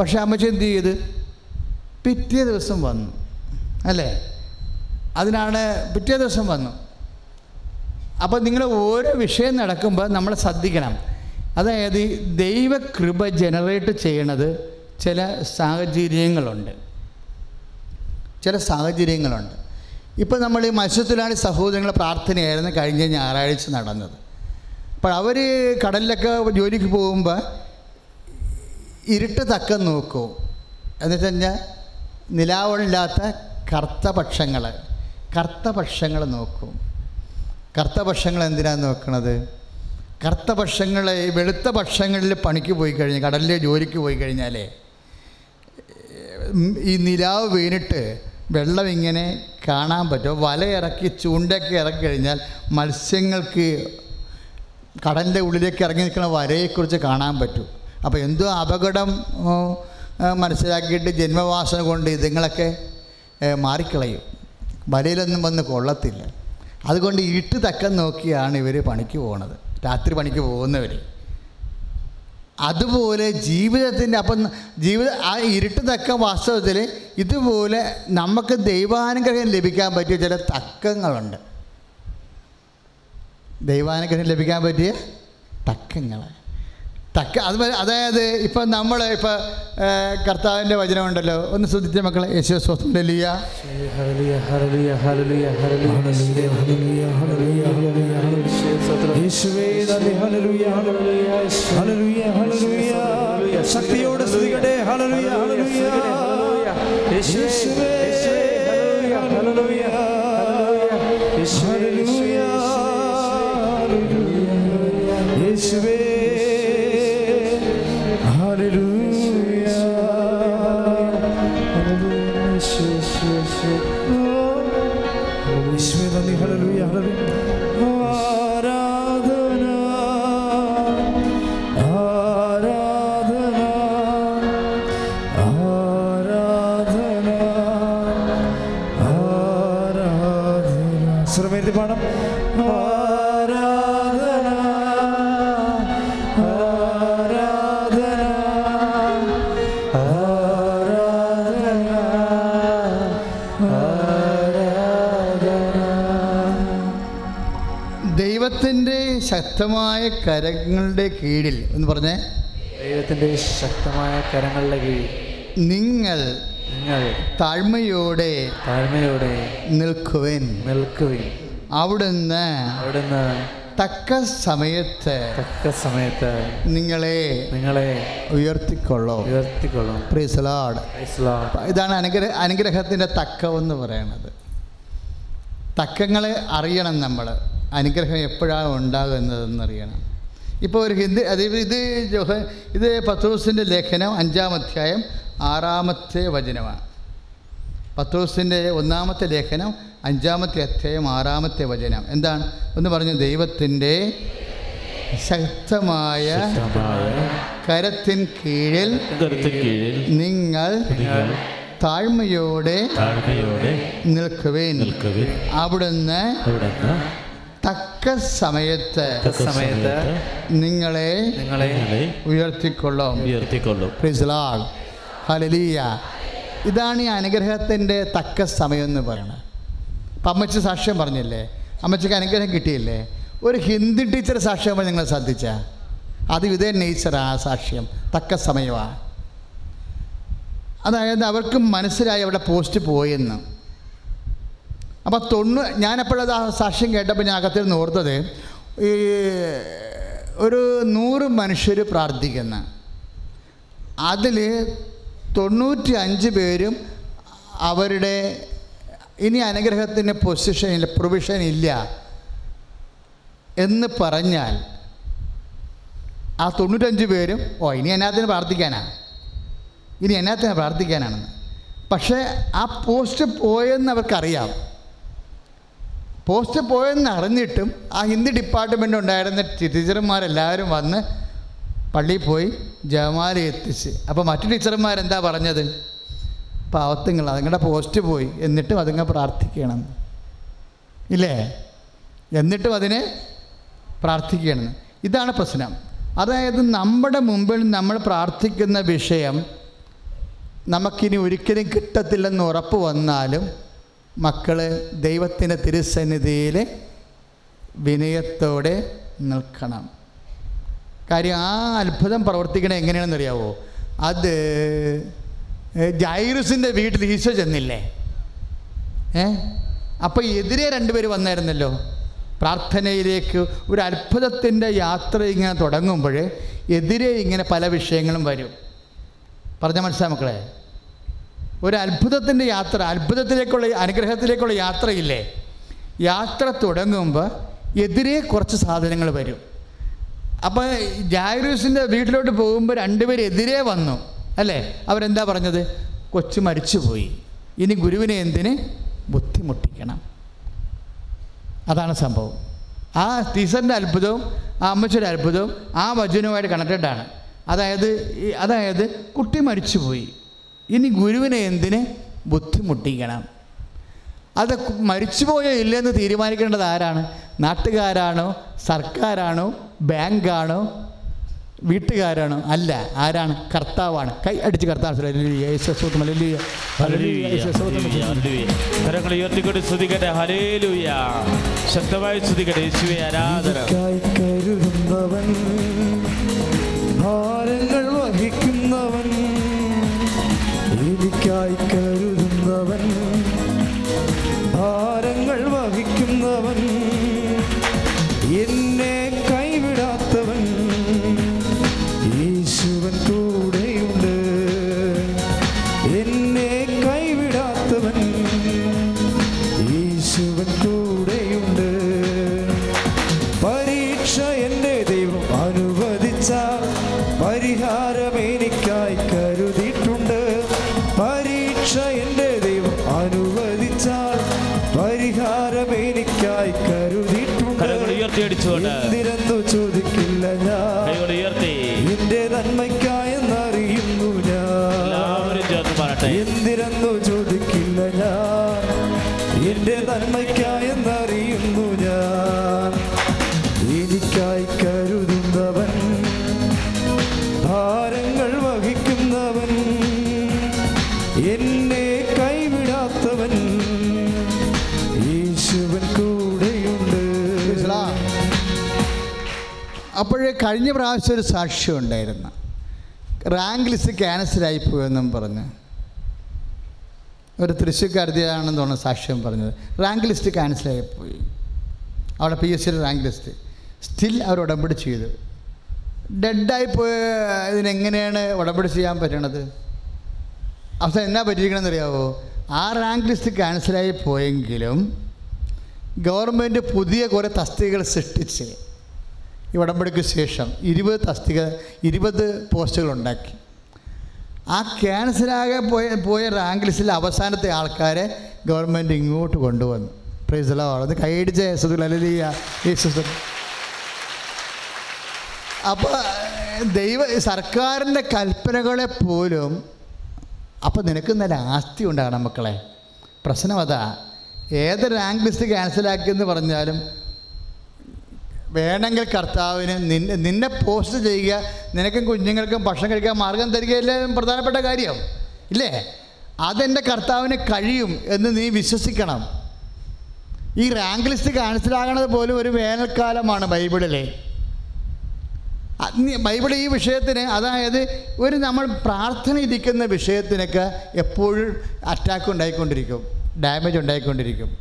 പക്ഷേ അമ്മച്ചി എന്ത് ചെയ്ത്? പിറ്റേ ദിവസം വന്നു. അല്ലേ? അതിനാണ് പിറ്റേ ദിവസം വന്നു. അപ്പോൾ നിങ്ങൾ ഓരോ വിഷയം നടക്കുമ്പോൾ നമ്മൾ ശ്രദ്ധിക്കണം. അതായത് ദൈവകൃപ ജനറേറ്റ് ചെയ്യണത് ചില സാഹചര്യങ്ങളുണ്ട്. ചില സാഹചര്യങ്ങളുണ്ട്. ഇപ്പോൾ നമ്മൾ ഈ മത്സ്യത്തിലാണ് സഹോദരങ്ങളുടെ പ്രാർത്ഥനയായിരുന്നു കഴിഞ്ഞ ഞായറാഴ്ച നടന്നത്. അപ്പോൾ അവർ കടലിലൊക്കെ ജോലിക്ക് പോകുമ്പോൾ ഇരുട്ട് തക്കം നോക്കും. എന്നുവെച്ച് കഴിഞ്ഞാൽ നിലാവില്ലാത്ത കറുത്ത പക്ഷങ്ങൾ കറുത്ത പക്ഷങ്ങൾ നോക്കും. കറുത്ത എന്തിനാണ് നോക്കണത്? കറുത്ത ഭക്ഷങ്ങൾ ഈ വെളുത്ത പക്ഷങ്ങളിൽ പണിക്ക് പോയി കഴിഞ്ഞാൽ കടലിലെ ജോലിക്ക് പോയി കഴിഞ്ഞാലേ ഈ നിലാവ് വീണിട്ട് വെള്ളം ഇങ്ങനെ കാണാൻ പറ്റും. വല ഇറക്കി ചൂണ്ടയൊക്കെ ഇറക്കി കഴിഞ്ഞാൽ മത്സ്യങ്ങൾക്ക് കടലിന്റെ ഉള്ളിലേക്ക് ഇറങ്ങി നിൽക്കുന്ന വരയെക്കുറിച്ച് കാണാൻ പറ്റും. അപ്പോൾ എന്തോ അപകടം മനസ്സിലാക്കിയിട്ട് ജന്മവാസന കൊണ്ട് ഇതുങ്ങളൊക്കെ മാറിക്കളയും. വലയിലൊന്നും വന്ന് കൊള്ളത്തില്ല. അതുകൊണ്ട് ഇട്ട് തക്കം നോക്കിയാണ് ഇവർ പണിക്ക് പോകുന്നത് രാത്രി പണിക്ക് പോകുന്നവർ അതുപോലെ ജീവിതത്തിന്റെ അപ്പം ജീവിത ആ ഇരുട്ട് തക്കം വാസ്തവത്തിൽ ഇതുപോലെ നമുക്ക് ദൈവാനുഗ്രഹം ലഭിക്കാൻ പറ്റിയ ചില തക്കങ്ങളുണ്ട്. ദൈവാനുഗ്രഹം ലഭിക്കാൻ പറ്റിയ തക്കങ്ങൾ തക്ക അത് അതായത് ഇപ്പം നമ്മൾ ഇപ്പം കർത്താവിന്റെ വചനമുണ്ടല്ലോ. ഒന്ന് ശ്രദ്ധിച്ച മക്കളെ. യേശു സ്വസ്ഥലിയ ഹല്ലേലൂയ. Hallelujah hallelujah hallelujah hallelujah, hallelujah, hallelujah, ഹല്ലേലൂയ. ശക്തമായ കരങ്ങളുടെ കീഴിൽ എന്ന് പറഞ്ഞേ? ദൈവത്തിന്റെ ശക്തമായ കരങ്ങളുടെ കീഴിൽ. നിങ്ങൾ നിങ്ങൾ താഴ്മയോടെ താഴ്മയോടെ നിൽക്കുവിൻ. നിൽക്കുവിൻ. അവിടുന്ന് അവിടുന്ന് തക്ക സമയത്ത് തക്ക സമയത്ത് നിങ്ങളെ നിങ്ങളെ ഉയർത്തിക്കൊള്ളോ. ഉയർത്തിക്കൊള്ളോ. പ്രീസലാഡ്. ഇതാണ് അനുഗ്രഹ അനുഗ്രഹത്തിന്റെ തക്കമെന്ന് പറയണത് തക്കങ്ങളെ അറിയണം നമ്മൾ അനുഗ്രഹം എപ്പോഴാണ് ഉണ്ടാകുന്നതെന്നറിയണം. ഇപ്പോൾ ഒരു ഹിന്ദി അത് ഇത് ജോഹ ഇത് പത്രോസിന്റെ ലേഖനം അഞ്ചാം അധ്യായം ആറാമത്തെ വചനമാണ്. പത്രോസിന്റെ ഒന്നാമത്തെ ലേഖനം അഞ്ചാമത്തെ അധ്യായം ആറാമത്തെ വചനം. എന്താണ്? ഒന്ന് പറഞ്ഞു ദൈവത്തിന്റെ ശക്തമായ കരത്തിൻ കീഴിൽ നിങ്ങൾ താഴ്മയോടെ നിൽക്കുവേൻ. അവിടുന്ന് തക്ക സമയത്ത് തക്ക സമയത്ത് നിങ്ങളെ നിങ്ങളെ ഉയർത്തിക്കൊള്ളും. ഉയർത്തിക്കൊള്ളും. പ്രിസ്ലാൾ ഹലലിയ ഇതാണ് ഈ അനുഗ്രഹത്തിന്റെ തക്ക സമയം എന്ന് പറയുന്നത്. അപ്പം അമ്മച്ചി സാക്ഷ്യം പറഞ്ഞില്ലേ? അമ്മച്ചിക്ക് അനുഗ്രഹം കിട്ടിയില്ലേ? ഒരു ഹിന്ദി ടീച്ചർ സാക്ഷ്യം പറഞ്ഞ് നിങ്ങൾ ശ്രദ്ധിച്ച? അത് ഇതേ നേച്ചറാ ആ സാക്ഷ്യം. തക്ക സമയമാണ് അതായത് അവർക്ക് മനസ്സിലായി അവിടെ പോസ്റ്റ് പോയെന്ന്. അപ്പോൾ തൊണ്ണൂ ഞാനെപ്പോഴത് ആ സാക്ഷ്യം കേട്ടപ്പോൾ ഞാൻ അകത്തിരുന്ന് ഓർത്തത് ഈ ഒരു നൂറ് മനുഷ്യർ പ്രാർത്ഥിക്കുന്ന അതിൽ തൊണ്ണൂറ്റി അഞ്ച് പേരും അവരുടെ ഇനി അനുഗ്രഹത്തിന്റെ പൊസിഷനിൽ പ്രൊവിഷൻ ഇല്ല എന്ന് പറഞ്ഞാൽ ആ തൊണ്ണൂറ്റഞ്ച് പേരും ഓ ഇനി എന്നാത്തിന് പ്രാർത്ഥിക്കാനാണ് ഇനി എന്നാത്തിന് പ്രാർത്ഥിക്കാനാണെന്ന്. പക്ഷേ ആ പോസ്റ്റ് പോയെന്ന് അവർക്കറിയാം. പോസ്റ്റ് പോയെന്ന് അറിഞ്ഞിട്ടും ആ ഹിന്ദി ഡിപ്പാർട്ട്മെന്റ് ഉണ്ടായിരുന്ന ടീച്ചർമാരെല്ലാവരും വന്ന് പള്ളിയിൽ പോയി ജമാല എത്തിച്ച്. അപ്പോൾ മറ്റു ടീച്ചർമാരെന്താ പറഞ്ഞത്? പാവത്തുങ്ങൾ അതുങ്ങളുടെ പോസ്റ്റ് പോയി. എന്നിട്ടും അതുങ്ങൾ പ്രാർത്ഥിക്കണം. ഇല്ലേ? എന്നിട്ടും അതിനെ പ്രാർത്ഥിക്കണം. ഇതാണ് പ്രശ്നം. അതായത് നമ്മുടെ മുമ്പിൽ നമ്മൾ പ്രാർത്ഥിക്കുന്ന വിഷയം നമുക്കിനി ഒരിക്കലും കിട്ടത്തില്ലെന്ന് ഉറപ്പ് വന്നാലും മക്കൾ ദൈവത്തിന്റെ തിരുസന്നിധിയിൽ വിനയത്തോടെ നിൽക്കണം. കാര്യം ആ അത്ഭുതം പ്രവർത്തിക്കണത് എങ്ങനെയാണെന്ന് അറിയാവോ അത് ജൈറുസിന്റെ വീട്ടിൽ ഈശോ ചെന്നില്ലേ? ഏ? അപ്പോൾ എതിരെ രണ്ടുപേർ വന്നായിരുന്നല്ലോ. പ്രാർത്ഥനയിലേക്ക് ഒരു അത്ഭുതത്തിന്റെ യാത്ര ഇങ്ങനെ തുടങ്ങുമ്പോൾ എതിരെ ഇങ്ങനെ പല വിഷയങ്ങളും വരും. പറഞ്ഞ മനസ്സിലാ മക്കളെ? ഒരു അത്ഭുതത്തിന്റെ യാത്ര അത്ഭുതത്തിലേക്കുള്ള അനുഗ്രഹത്തിലേക്കുള്ള യാത്രയില്ലേ? യാത്ര തുടങ്ങുമ്പോൾ എതിരെ കുറച്ച് സാധനങ്ങൾ വരും. അപ്പോൾ ജാഗ്രൂസിന്റെ വീട്ടിലോട്ട് പോകുമ്പോൾ രണ്ടുപേരെതിരെ വന്നു അല്ലേ? അവരെന്താ പറഞ്ഞത്? കൊച്ചു മരിച്ചുപോയി. ഇനി ഗുരുവിനെ എന്തിന്? ബുദ്ധിമുട്ടിക്കണം. അതാണ് സംഭവം. ആ ടീച്ചറിന്റെ അത്ഭുതവും ആ അമ്മച്ചിയുടെ അത്ഭുതവും ആ വചനവുമായിട്ട് കണക്റ്റഡ് ആണ്. അതായത് അതായത് കുട്ടി മരിച്ചുപോയി. ഇനി ഗുരുവിനെ എന്തിന് ബുദ്ധിമുട്ടിക്കണം? അത് മരിച്ചുപോയോ ഇല്ലെന്ന് തീരുമാനിക്കേണ്ടത് ആരാണ്? നാട്ടുകാരാണോ? സർക്കാരാണോ? ബാങ്കാണോ? വീട്ടുകാരാണോ? അല്ല ആരാണ്? കർത്താവാണ്. കൈ അടിച്ച് കർത്താവ് ഉയർത്തിക്കൊണ്ട് സ്തുതിക്കട്ടെ. ഹലേലുയ ശക്തമായി സ്തുതിക്കട്ടെ. യേശുവെ ആരാധന. കരുതുന്നവൻ ഭാരങ്ങൾ വഹിക്കുന്നവൻ എനിക്കായി കരുതുന്നവൻ ഭാരങ്ങൾ വഹിക്കുന്നവൻ അടിച്ചുകൊണ്ട് ചോദിക്കില്ല ഞാൻ. കൈകൾ ഉയർത്തി. നിന്റെ നന്മയ്ക്കായെന്നറിയുന്നു കഴിഞ്ഞ പ്രാവശ്യം ഒരു സാക്ഷ്യം ഉണ്ടായിരുന്നു. റാങ്ക് ലിസ്റ്റ് ക്യാൻസലായി പോയെന്നും പറഞ്ഞ്. ഒരു തൃശ്ശൂർക്കാരതിയാണെന്ന് തോന്നുന്നു സാക്ഷ്യം പറഞ്ഞത്. റാങ്ക് ലിസ്റ്റ് ക്യാൻസലായി പോയി. അവിടെ പി എസ് സിയുടെ റാങ്ക് ലിസ്റ്റ് സ്റ്റിൽ അവർ ഉടമ്പടി ചെയ്തു. ഡെഡായി പോയ ഇതിനെങ്ങനെയാണ് ഉടമ്പടി ചെയ്യാൻ പറ്റണത്? അവസാനം എന്നാ പറ്റിയിരിക്കണമെന്ന് അറിയാവോ? ആ റാങ്ക് ലിസ്റ്റ് ക്യാൻസലായി പോയെങ്കിലും ഗവൺമെന്റ് പുതിയ കുറേ തസ്തികകൾ സൃഷ്ടിച്ച് ഈ ഉടമ്പടിക്ക് ശേഷം ഇരുപത് തസ്തിക ഇരുപത് പോസ്റ്റുകൾ ഉണ്ടാക്കി. ആ ക്യാൻസലാകെ പോയ പോയ റാങ്ക് ലിസ്റ്റിൽ അവസാനത്തെ ആൾക്കാരെ ഗവൺമെന്റ് ഇങ്ങോട്ട് കൊണ്ടുവന്നു. പ്രൈസലോ കൈയടിച്ച യേശുദുൽ അലലിയ യേശുദുൽ അപ്പോൾ ദൈവ സർക്കാരിന്റെ കൽപ്പനകളെ പോലും അപ്പോൾ നിനക്ക് നല്ല ആസ്തി ഉണ്ടാകണം മക്കളെ. പ്രശ്നം അതാ. ഏത് റാങ്ക് ലിസ്റ്റ് ക്യാൻസലാക്കിയെന്ന് പറഞ്ഞാലും വേണമെങ്കിൽ കർത്താവിന് നിന്നെ നിന്നെ പോസ്റ്റ് ചെയ്യുക നിനക്കും കുഞ്ഞുങ്ങൾക്കും ഭക്ഷണം കഴിക്കാൻ മാർഗം തരികയല്ലേ പ്രധാനപ്പെട്ട കാര്യം. ഇല്ലേ? അതെന്റെ കർത്താവിന് കഴിയും എന്ന് നീ വിശ്വസിക്കണം. ഈ റാങ്ക് ലിസ്റ്റ് കാണിച്ചിലാകണത് പോലും ഒരു വേനൽക്കാലമാണ് ബൈബിളിലെ. ബൈബിൾ ഈ വിഷയത്തിന് അതായത് ഒരു നമ്മൾ പ്രാർത്ഥന ഇരിക്കുന്ന വിഷയത്തിനൊക്കെ എപ്പോഴും അറ്റാക്ക് ഉണ്ടായിക്കൊണ്ടിരിക്കും. ഡാമേജ് ഉണ്ടായിക്കൊണ്ടിരിക്കും.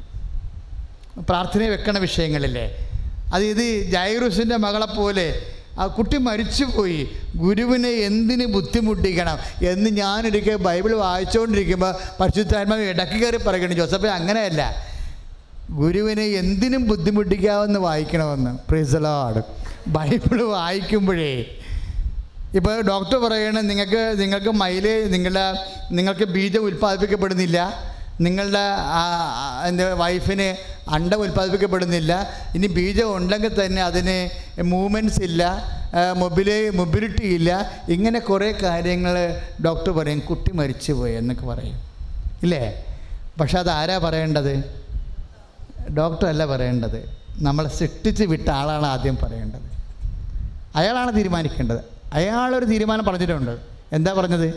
പ്രാർത്ഥന വെക്കണ വിഷയങ്ങളില്ലേ അത് ഇത് ജൈറൂസിന്റെ മകളെ പോലെ. ആ കുട്ടി മരിച്ചുപോയി. ഗുരുവിനെ എന്തിന് ബുദ്ധിമുട്ടിക്കണം? എന്ന് ഞാനൊരിക്കൽ ബൈബിൾ വായിച്ചുകൊണ്ടിരിക്കുമ്പോൾ പരിശുദ്ധാത്മാവ് ഇടയ്ക്ക് കയറി പറയണം ജോസഫെ അങ്ങനെയല്ല. ഗുരുവിനെ എന്തിനും ബുദ്ധിമുട്ടിക്കാമെന്ന് വായിക്കണമെന്ന്. പ്രിസലാട് ബൈബിൾ വായിക്കുമ്പോഴേ. ഇപ്പോൾ ഡോക്ടർ പറയണേ നിങ്ങൾക്ക് നിങ്ങൾക്ക് മൈലേജ് നിങ്ങളുടെ നിങ്ങൾക്ക് ബീജം ഉൽപ്പാദിപ്പിക്കപ്പെടുന്നില്ല. നിങ്ങളുടെ എന്റെ വൈഫിന് അണ്ടം ഉൽപ്പാദിപ്പിക്കപ്പെടുന്നില്ല. ഇനി ബീജം ഉണ്ടെങ്കിൽ തന്നെ അതിന് മൂവ്മെന്റ്സ് ഇല്ല മൊബിലി മൊബിലിറ്റി ഇല്ല. ഇങ്ങനെ കുറേ കാര്യങ്ങൾ ഡോക്ടർ പറയും കുട്ടി മരിച്ചു പോയി എന്നൊക്കെ പറയും. ഇല്ലേ? പക്ഷെ അത് ആരാ പറയേണ്ടത് ഡോക്ടറല്ല പറയേണ്ടത്. നമ്മളെ സൃഷ്ടിച്ച് വിട്ട ആളാണ് ആദ്യം പറയേണ്ടത്. അയാളാണ് തീരുമാനിക്കേണ്ടത്. അയാളൊരു തീരുമാനം പറഞ്ഞിട്ടുണ്ട്. എന്താ പറഞ്ഞത്?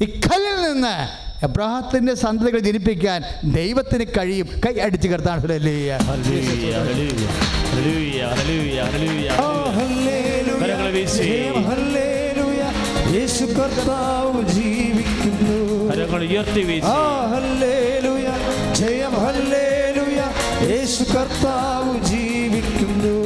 ഇക്കല്ലിൽ നിന്ന് എബ്രാഹത്തിന്റെ സന്തതികൾ ജനിപ്പിക്കാൻ ദൈവത്തിന് കഴിയും. കൈ അടിച്ച് കിടത്താണ് ജീവിക്കുന്നു. ജയം ഹല്ലേലൂയ. യേശു കർത്താവ് ജീവിക്കുന്നു.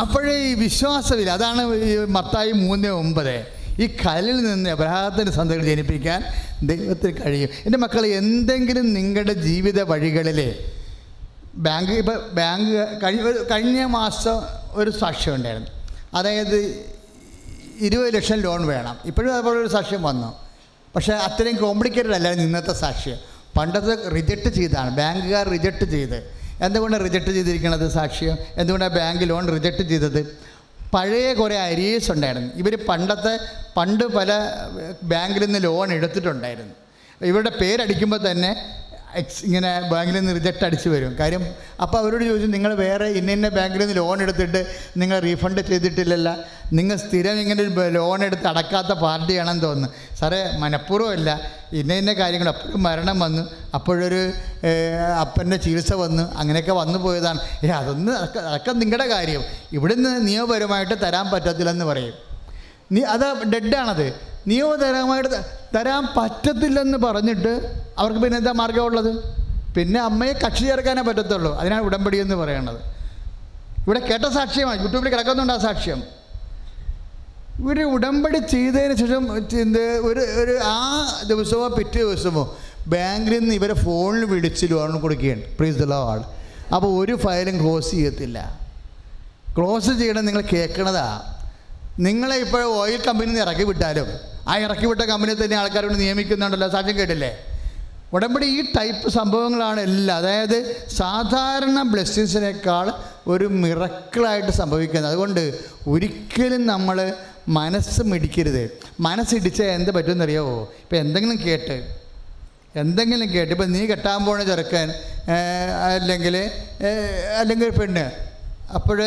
അപ്പോഴേ ഈ വിശ്വാസമില്ല. അതാണ് ഈ മത്തായി മൂന്ന് ഒമ്പത്. ഈ കല്ലിൽ നിന്ന് അബ്രഹാത്തിന്റെ സന്തതികൾ ജനിപ്പിക്കാൻ ദൈവത്തിന് കഴിയും. എന്റെ മക്കൾ എന്തെങ്കിലും നിങ്ങളുടെ ജീവിത വഴികളിൽ ബാങ്ക് ഇപ്പോൾ ബാങ്ക് കഴിഞ്ഞ കഴിഞ്ഞ മാസം ഒരു സാക്ഷ്യം ഉണ്ടായിരുന്നു. അതായത് ഇരുപത് ലക്ഷം ലോൺ വേണം. ഇപ്പോഴും അതുപോലെ ഒരു സാക്ഷ്യം വന്നു. പക്ഷേ അത്രയും കോംപ്ലിക്കേറ്റഡ് അല്ലായിരുന്നു ഇന്നത്തെ സാക്ഷ്യം. പണ്ടത്തെ റിജക്റ്റ് ചെയ്താണ് ബാങ്കുകാർ റിജക്റ്റ് ചെയ്ത്. എന്തുകൊണ്ടാണ് റിജക്റ്റ് ചെയ്തിരിക്കുന്നത് സാക്ഷ്യം? എന്തുകൊണ്ടാണ് ബാങ്ക് ലോൺ റിജക്റ്റ് ചെയ്തത്? പഴയ കുറേ അരീസ് ഉണ്ടായിരുന്നു. ഇവർ പണ്ടത്തെ പണ്ട് പല ബാങ്കിൽ നിന്ന് ലോൺ എടുത്തിട്ടുണ്ടായിരുന്നു. ഇവരുടെ പേരടിക്കുമ്പോൾ തന്നെ എക്സ് ഇങ്ങനെ ബാങ്കിൽ നിന്ന് റിജക്റ്റ് അടിച്ച് വരും. കാര്യം അപ്പോൾ അവരോട് ചോദിച്ചു നിങ്ങൾ വേറെ ഇന്ന ഇന്ന ബാങ്കിൽ നിന്ന് ലോൺ എടുത്തിട്ട് നിങ്ങൾ റീഫണ്ട് ചെയ്തിട്ടില്ലല്ല. നിങ്ങൾ സ്ഥിരം ഇങ്ങനെ ഒരു ലോൺ എടുത്ത് അടക്കാത്ത പാർട്ടിയാണെന്ന് തോന്നുന്നു. സാറേ മനഃപൂർവമല്ല. ഇന്ന ഇന്ന കാര്യങ്ങൾ അപ്പോഴും മരണം വന്നു. അപ്പോഴൊരു അപ്പന്റെ ചികിത്സ വന്നു. അങ്ങനെയൊക്കെ വന്നു പോയതാണ്. ഏ അതൊന്നും അതൊക്കെ നിങ്ങളുടെ കാര്യം. ഇവിടുന്ന് നിയമപരമായിട്ട് തരാൻ പറ്റത്തില്ലെന്ന് പറയും. നീ അത് ഡെഡാണത്. നിയമപരമായിട്ട് തരാൻ പറ്റത്തില്ലെന്ന് പറഞ്ഞിട്ട് അവർക്ക് പിന്നെ എന്താ മാർഗമുള്ളത് പിന്നെ അമ്മയെ കക്ഷി ചേർക്കാനേ പറ്റത്തുള്ളൂ. അതിനാണ് ഉടമ്പടി എന്ന് പറയണത്. ഇവിടെ കേട്ട സാക്ഷ്യമാണ് യൂട്യൂബിൽ കിടക്കുന്നുണ്ട് ആ സാക്ഷ്യം. ഇവർ ഉടമ്പടി ചെയ്തതിന് ശേഷം എന്ത് ഒരു ഒരു ആ ദിവസമോ പിറ്റേ ദിവസമോ ബാങ്കിൽ നിന്ന് ഇവരെ ഫോണിൽ വിളിച്ച് ലോൺ കൊടുക്കുകയാണ് പ്രീസ് ദ ആൾ അപ്പോൾ ഒരു ഫയലും ക്ലോസ് ചെയ്യത്തില്ല. ക്ലോസ് ചെയ്യണം നിങ്ങൾ കേൾക്കണതാ. നിങ്ങളെ ഇപ്പോൾ ഓയിൽ കമ്പനിയിൽ നിന്ന് ഇറക്കി വിട്ടാലും ആ ഇറക്കി വിട്ട കമ്പനി തന്നെ ആൾക്കാർ കൊണ്ട് നിയമിക്കുന്നുണ്ടല്ലോ? സാക്ഷ്യം കേട്ടില്ലേ? ഉടമ്പടി ഈ ടൈപ്പ് സംഭവങ്ങളാണ് എല്ലാം. അതായത് സാധാരണ ബ്ലെസ്സിങ്സിനേക്കാൾ ഒരു മിറക്കിളായിട്ട് സംഭവിക്കുന്നത്. അതുകൊണ്ട് ഒരിക്കലും നമ്മൾ മനസ്സ് മിടിക്കരുത്. മനസ്സിടിച്ചാൽ എന്ത് പറ്റുമെന്നറിയാവോ ഇപ്പം എന്തെങ്കിലും കേട്ട് എന്തെങ്കിലും കേട്ട്. ഇപ്പം നീ കെട്ടാൻ പോണ ചെറുക്കൻ അല്ലെങ്കിൽ അല്ലെങ്കിൽ പെണ്ണ്. അപ്പോൾ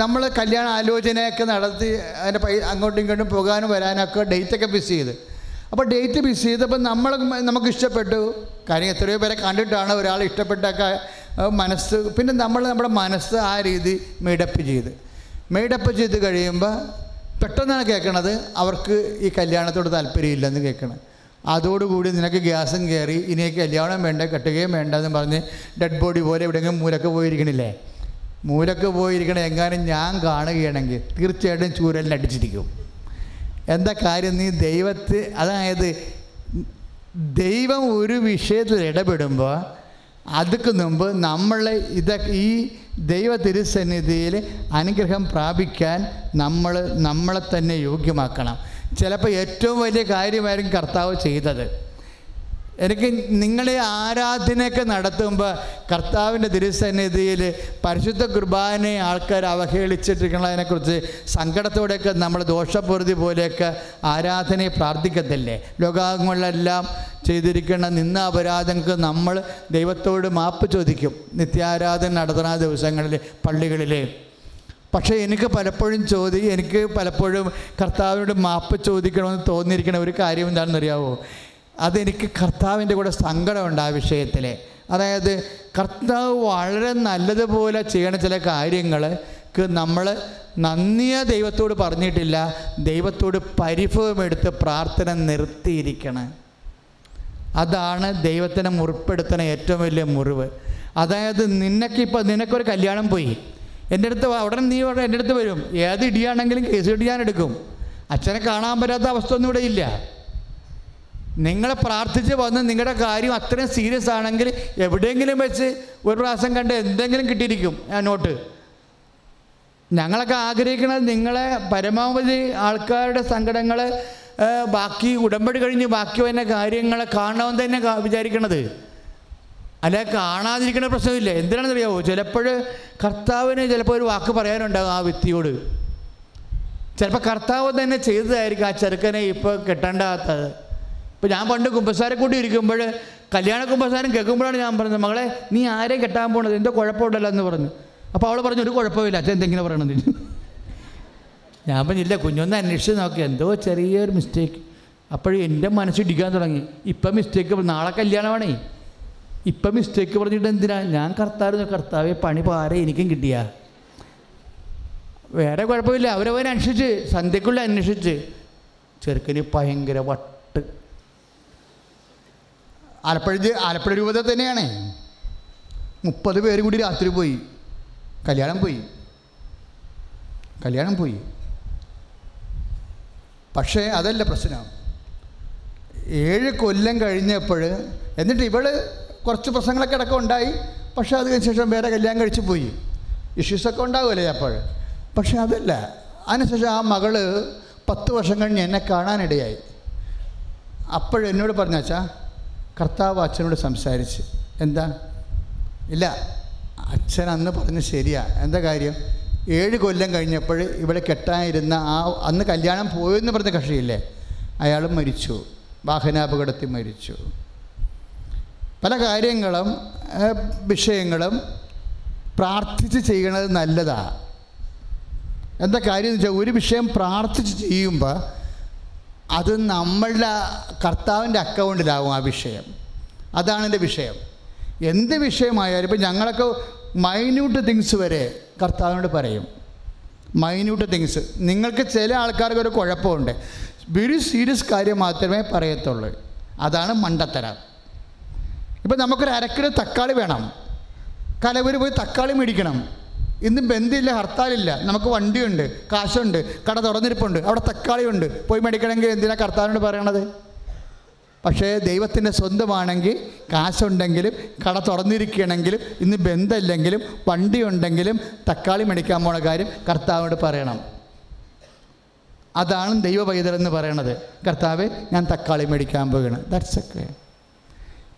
നമ്മൾ കല്യാണ ആലോചനയൊക്കെ നടത്തി അതിന്റെ പൈ അങ്ങോട്ടും ഇങ്ങോട്ടും പോകാനും വരാനൊക്കെ ഡേറ്റൊക്കെ ഫിക്സ് ചെയ്ത്. അപ്പോൾ ഡേറ്റ് ഫിക്സ് ചെയ്തപ്പോൾ നമ്മൾ നമുക്ക് ഇഷ്ടപ്പെട്ടു കാര്യം എത്രയോ പേരെ കണ്ടിട്ടാണ് ഒരാൾ ഇഷ്ടപ്പെട്ടൊക്കെ മനസ്സ് പിന്നെ നമ്മൾ നമ്മുടെ മനസ്സ് ആ രീതി മെയ്ഡപ്പ് ചെയ്ത്. മെയ്ഡപ്പ് ചെയ്ത് കഴിയുമ്പോൾ പെട്ടെന്നാണ് കേൾക്കണത് അവർക്ക് ഈ കല്യാണത്തോട് താല്പര്യമില്ലെന്ന് കേൾക്കണം അതോടുകൂടി നിനക്ക് ഗ്യാസും കയറി ഇനി കല്യാണം വേണ്ട കെട്ടുകയും വേണ്ട എന്ന് പറഞ്ഞ് ഡെഡ് ബോഡി പോലെ എവിടെയെങ്കിലും മൂലൊക്കെ പോയിരിക്കണില്ലേ? മൂലക്ക് പോയിരിക്കണ എങ്ങാനും ഞാൻ കാണുകയാണെങ്കിൽ തീർച്ചയായിട്ടും ചൂരലിന് അടിച്ചിരിക്കും. എന്താ കാര്യം? നീ ദൈവത്തെ അതായത് ദൈവം ഒരു വിഷയത്തിൽ ഇടപെടുമ്പോൾ അതുക്ക് മുമ്പ് നമ്മൾ ഇത ഈ ദൈവ തിരുസന്നിധിയിൽ അനുഗ്രഹം പ്രാപിക്കാൻ നമ്മൾ നമ്മളെ തന്നെ യോഗ്യമാക്കണം. ചിലപ്പോൾ ഏറ്റവും വലിയ കാര്യമായിരിക്കും കർത്താവ് ചെയ്തത്. എനിക്ക് നിങ്ങളെ ആരാധനയൊക്കെ നടത്തുമ്പോൾ കർത്താവിന്റെ തിരുസന്നിധിയിൽ പരിശുദ്ധ കുർബാനയെ ആൾക്കാർ അവഹേളിച്ചിട്ടിരിക്കുന്നതിനെക്കുറിച്ച് സങ്കടത്തോടെയൊക്കെ നമ്മൾ ദോഷപൂർത്തി പോലെയൊക്കെ ആരാധനയെ പ്രാർത്ഥിക്കത്തില്ലേ? ലോകാംഗങ്ങളിലെല്ലാം ചെയ്തിരിക്കുന്ന നിന്ന അപരാധങ്ങൾക്ക് നമ്മൾ ദൈവത്തോട് മാപ്പ് ചോദിക്കും. നിത്യാരാധന നടത്തുന്ന ദിവസങ്ങളിൽ പള്ളികളിൽ പക്ഷേ എനിക്ക് പലപ്പോഴും ചോദി എനിക്ക് പലപ്പോഴും കർത്താവിനോട് മാപ്പ് ചോദിക്കണമെന്ന് തോന്നിയിരിക്കുന്ന ഒരു കാര്യം എന്താണെന്ന് അറിയാവോ അതെനിക്ക് കർത്താവിന്റെ കൂടെ സങ്കടമുണ്ട് ആ വിഷയത്തിൽ അതായത് കർത്താവ് വളരെ നല്ലതുപോലെ ചെയ്യണ ചില കാര്യങ്ങൾക്ക് നമ്മൾ നന്ദിയ ദൈവത്തോട് പറഞ്ഞിട്ടില്ല ദൈവത്തോട് പരിഭവമെടുത്ത് പ്രാർത്ഥന നിർത്തിയിരിക്കണം. അതാണ് ദൈവത്തിനെ മുറിപ്പെടുത്തുന്ന ഏറ്റവും വലിയ മുറിവ്. അതായത് നിനക്കിപ്പോൾ നിനക്കൊരു കല്യാണം പോയി. എന്റെ അടുത്ത് ഉടനെ നീ ഉടനെ എന്റെ അടുത്ത് വരും. ഏത് ഇടിയാണെങ്കിലും കേസ് ഇടിയാൻ എടുക്കും. അച്ഛനെ കാണാൻ പറ്റാത്ത അവസ്ഥ ഒന്നും ഇവിടെ ഇല്ല. നിങ്ങളെ പ്രാർത്ഥിച്ച് വന്ന് നിങ്ങളുടെ കാര്യം അത്രയും സീരിയസ് ആണെങ്കിൽ എവിടെയെങ്കിലും വെച്ച് ഒരു പ്രാവശ്യം കണ്ട് എന്തെങ്കിലും കിട്ടിയിരിക്കും ആ നോട്ട് ഞങ്ങളൊക്കെ ആഗ്രഹിക്കുന്നത് നിങ്ങളെ പരമാവധി ആൾക്കാരുടെ സങ്കടങ്ങൾ ബാക്കി ഉടമ്പടി കഴിഞ്ഞ് ബാക്കി വരുന്ന കാര്യങ്ങളെ കാണണമെന്ന് തന്നെ വിചാരിക്കണത്. അല്ല കാണാതിരിക്കുന്ന പ്രശ്നമില്ല? എന്തിനാണെന്നറിയാവോ? ചിലപ്പോൾ കർത്താവിന് ചിലപ്പോൾ ഒരു വാക്ക് പറയാനുണ്ടാകും ആ വ്യക്തിയോട്. ചിലപ്പോൾ കർത്താവ് തന്നെ ചെയ്തതായിരിക്കും ആ ചെറുക്കനെ ഇപ്പോൾ കെട്ടേണ്ടാത്തത്. ഇപ്പോൾ ഞാൻ പണ്ട് കുമ്പസാരെ കൂട്ടി ഇരിക്കുമ്പോൾ കല്യാണ കുമ്പസാരം കേൾക്കുമ്പോഴാണ് ഞാൻ പറഞ്ഞത് മകളെ നീ ആരെ കെട്ടാൻ പോണത്? എന്തോ കുഴപ്പമുണ്ടല്ലോ എന്ന് പറഞ്ഞു. അപ്പോൾ അവൾ പറഞ്ഞു ഒരു കുഴപ്പമില്ല അച്ഛൻ എന്തെങ്കിലും പറയണത്. ഞാൻ പറഞ്ഞില്ല കുഞ്ഞൊന്ന് അന്വേഷിച്ച് നോക്കി. എന്തോ ചെറിയൊരു മിസ്റ്റേക്ക് അപ്പോഴും എന്റെ മനസ്സിടിക്കാൻ തുടങ്ങി. ഇപ്പം മിസ്റ്റേക്ക് നാളെ കല്യാണമാണേ. ഇപ്പം മിസ്റ്റേക്ക് പറഞ്ഞിട്ട് എന്തിനാ? ഞാൻ കർത്താവ് കർത്താവെ പണി പാരെ എനിക്കും കിട്ടിയ. വേറെ കുഴപ്പമില്ല. അവരവരെ അന്വേഷിച്ച് സന്ധ്യക്കുള്ള അന്വേഷിച്ച്. ചെറുക്കന് ഭയങ്കര വട്ട് ആലപ്പുഴ ആലപ്പുഴ രൂപത തന്നെയാണ്. മുപ്പത് പേര് കൂടി രാത്രി പോയി. കല്യാണം പോയി. കല്യാണം പോയി. പക്ഷേ അതല്ല പ്രശ്നം. ഏഴ് കൊല്ലം കഴിഞ്ഞപ്പോൾ എന്നിട്ട് ഇവൾ കുറച്ച് പ്രശ്നങ്ങളൊക്കെ അടക്കം ഉണ്ടായി. പക്ഷേ അതിനുശേഷം വേറെ കല്യാണം കഴിച്ച് പോയി. ഇഷ്യൂസൊക്കെ ഉണ്ടാവുമല്ലേ അപ്പോൾ? പക്ഷേ അതല്ല. അതിനുശേഷം ആ മകൾ പത്ത് വർഷം കഴിഞ്ഞ് എന്നെ കാണാനിടയായി. അപ്പോഴെന്നോട് പറഞ്ഞ അച്ഛാ കർത്താവ് അച്ഛനോട് സംസാരിച്ച് എന്താ? ഇല്ല അച്ഛൻ അന്ന് പറഞ്ഞ് ശരിയാ. എന്താ കാര്യം? ഏഴ് കൊല്ലം കഴിഞ്ഞപ്പോൾ ഇവിടെ കെട്ടാനിരുന്ന ആ അന്ന് കല്യാണം പോയെന്ന് പറഞ്ഞ കക്ഷിയില്ലേ അയാൾ മരിച്ചു. വാഹനാപകടത്തിൽ മരിച്ചു. പല കാര്യങ്ങളും വിഷയങ്ങളും പ്രാർത്ഥിച്ച് ചെയ്യണത് നല്ലതാണ് എന്താ കാര്യം എന്ന് വെച്ചാൽ ഒരു വിഷയം പ്രാർത്ഥിച്ച് ചെയ്യുമ്പോൾ അത് നമ്മളുടെ കർത്താവിന്റെ അക്കൗണ്ടിലാവും ആ വിഷയം. അതാണ് എന്റെ വിഷയം. എന്ത് വിഷയമായാലും ഇപ്പം ഞങ്ങളൊക്കെ മൈന്യൂട്ട് തിങ്സ് വരെ കർത്താവിനോട് പറയും. മൈന്യൂട്ട് തിങ്സ് നിങ്ങൾക്ക് ചില ആൾക്കാർക്ക് ഒരു കുഴപ്പമുണ്ട്. വെരി സീരിയസ് കാര്യം മാത്രമേ പറയത്തുള്ളൂ. അതാണ് മണ്ടത്തരം. ഇപ്പം നമുക്കൊരു അരക്കിലോ തക്കാളി വേണം. കലവര് പോയി തക്കാളി മേടിക്കണം. ഇന്ന് ബന്ധില്ല ഹർത്താലില്ല. നമുക്ക് വണ്ടിയുണ്ട് കാശുണ്ട് കട തുറന്നിരിപ്പുണ്ട് അവിടെ തക്കാളിയുണ്ട്. പോയി മേടിക്കണമെങ്കിൽ എന്തിനാ കർത്താവിനോട് പറയണത്? പക്ഷേ ദൈവത്തിന്റെ സ്വന്തമാണെങ്കിൽ കാശുണ്ടെങ്കിലും കട തുറന്നിരിക്കണമെങ്കിലും ഇന്ന് ബന്ധമില്ലെങ്കിലും വണ്ടിയുണ്ടെങ്കിലും തക്കാളി മേടിക്കാൻ പോണ കാര്യം കർത്താവിനോട് പറയണം. അതാണ് ദൈവ എന്ന് പറയണത്. കർത്താവ് ഞാൻ തക്കാളി മേടിക്കാൻ പോകണം ദാറ്റ്സ് ഒക്കെ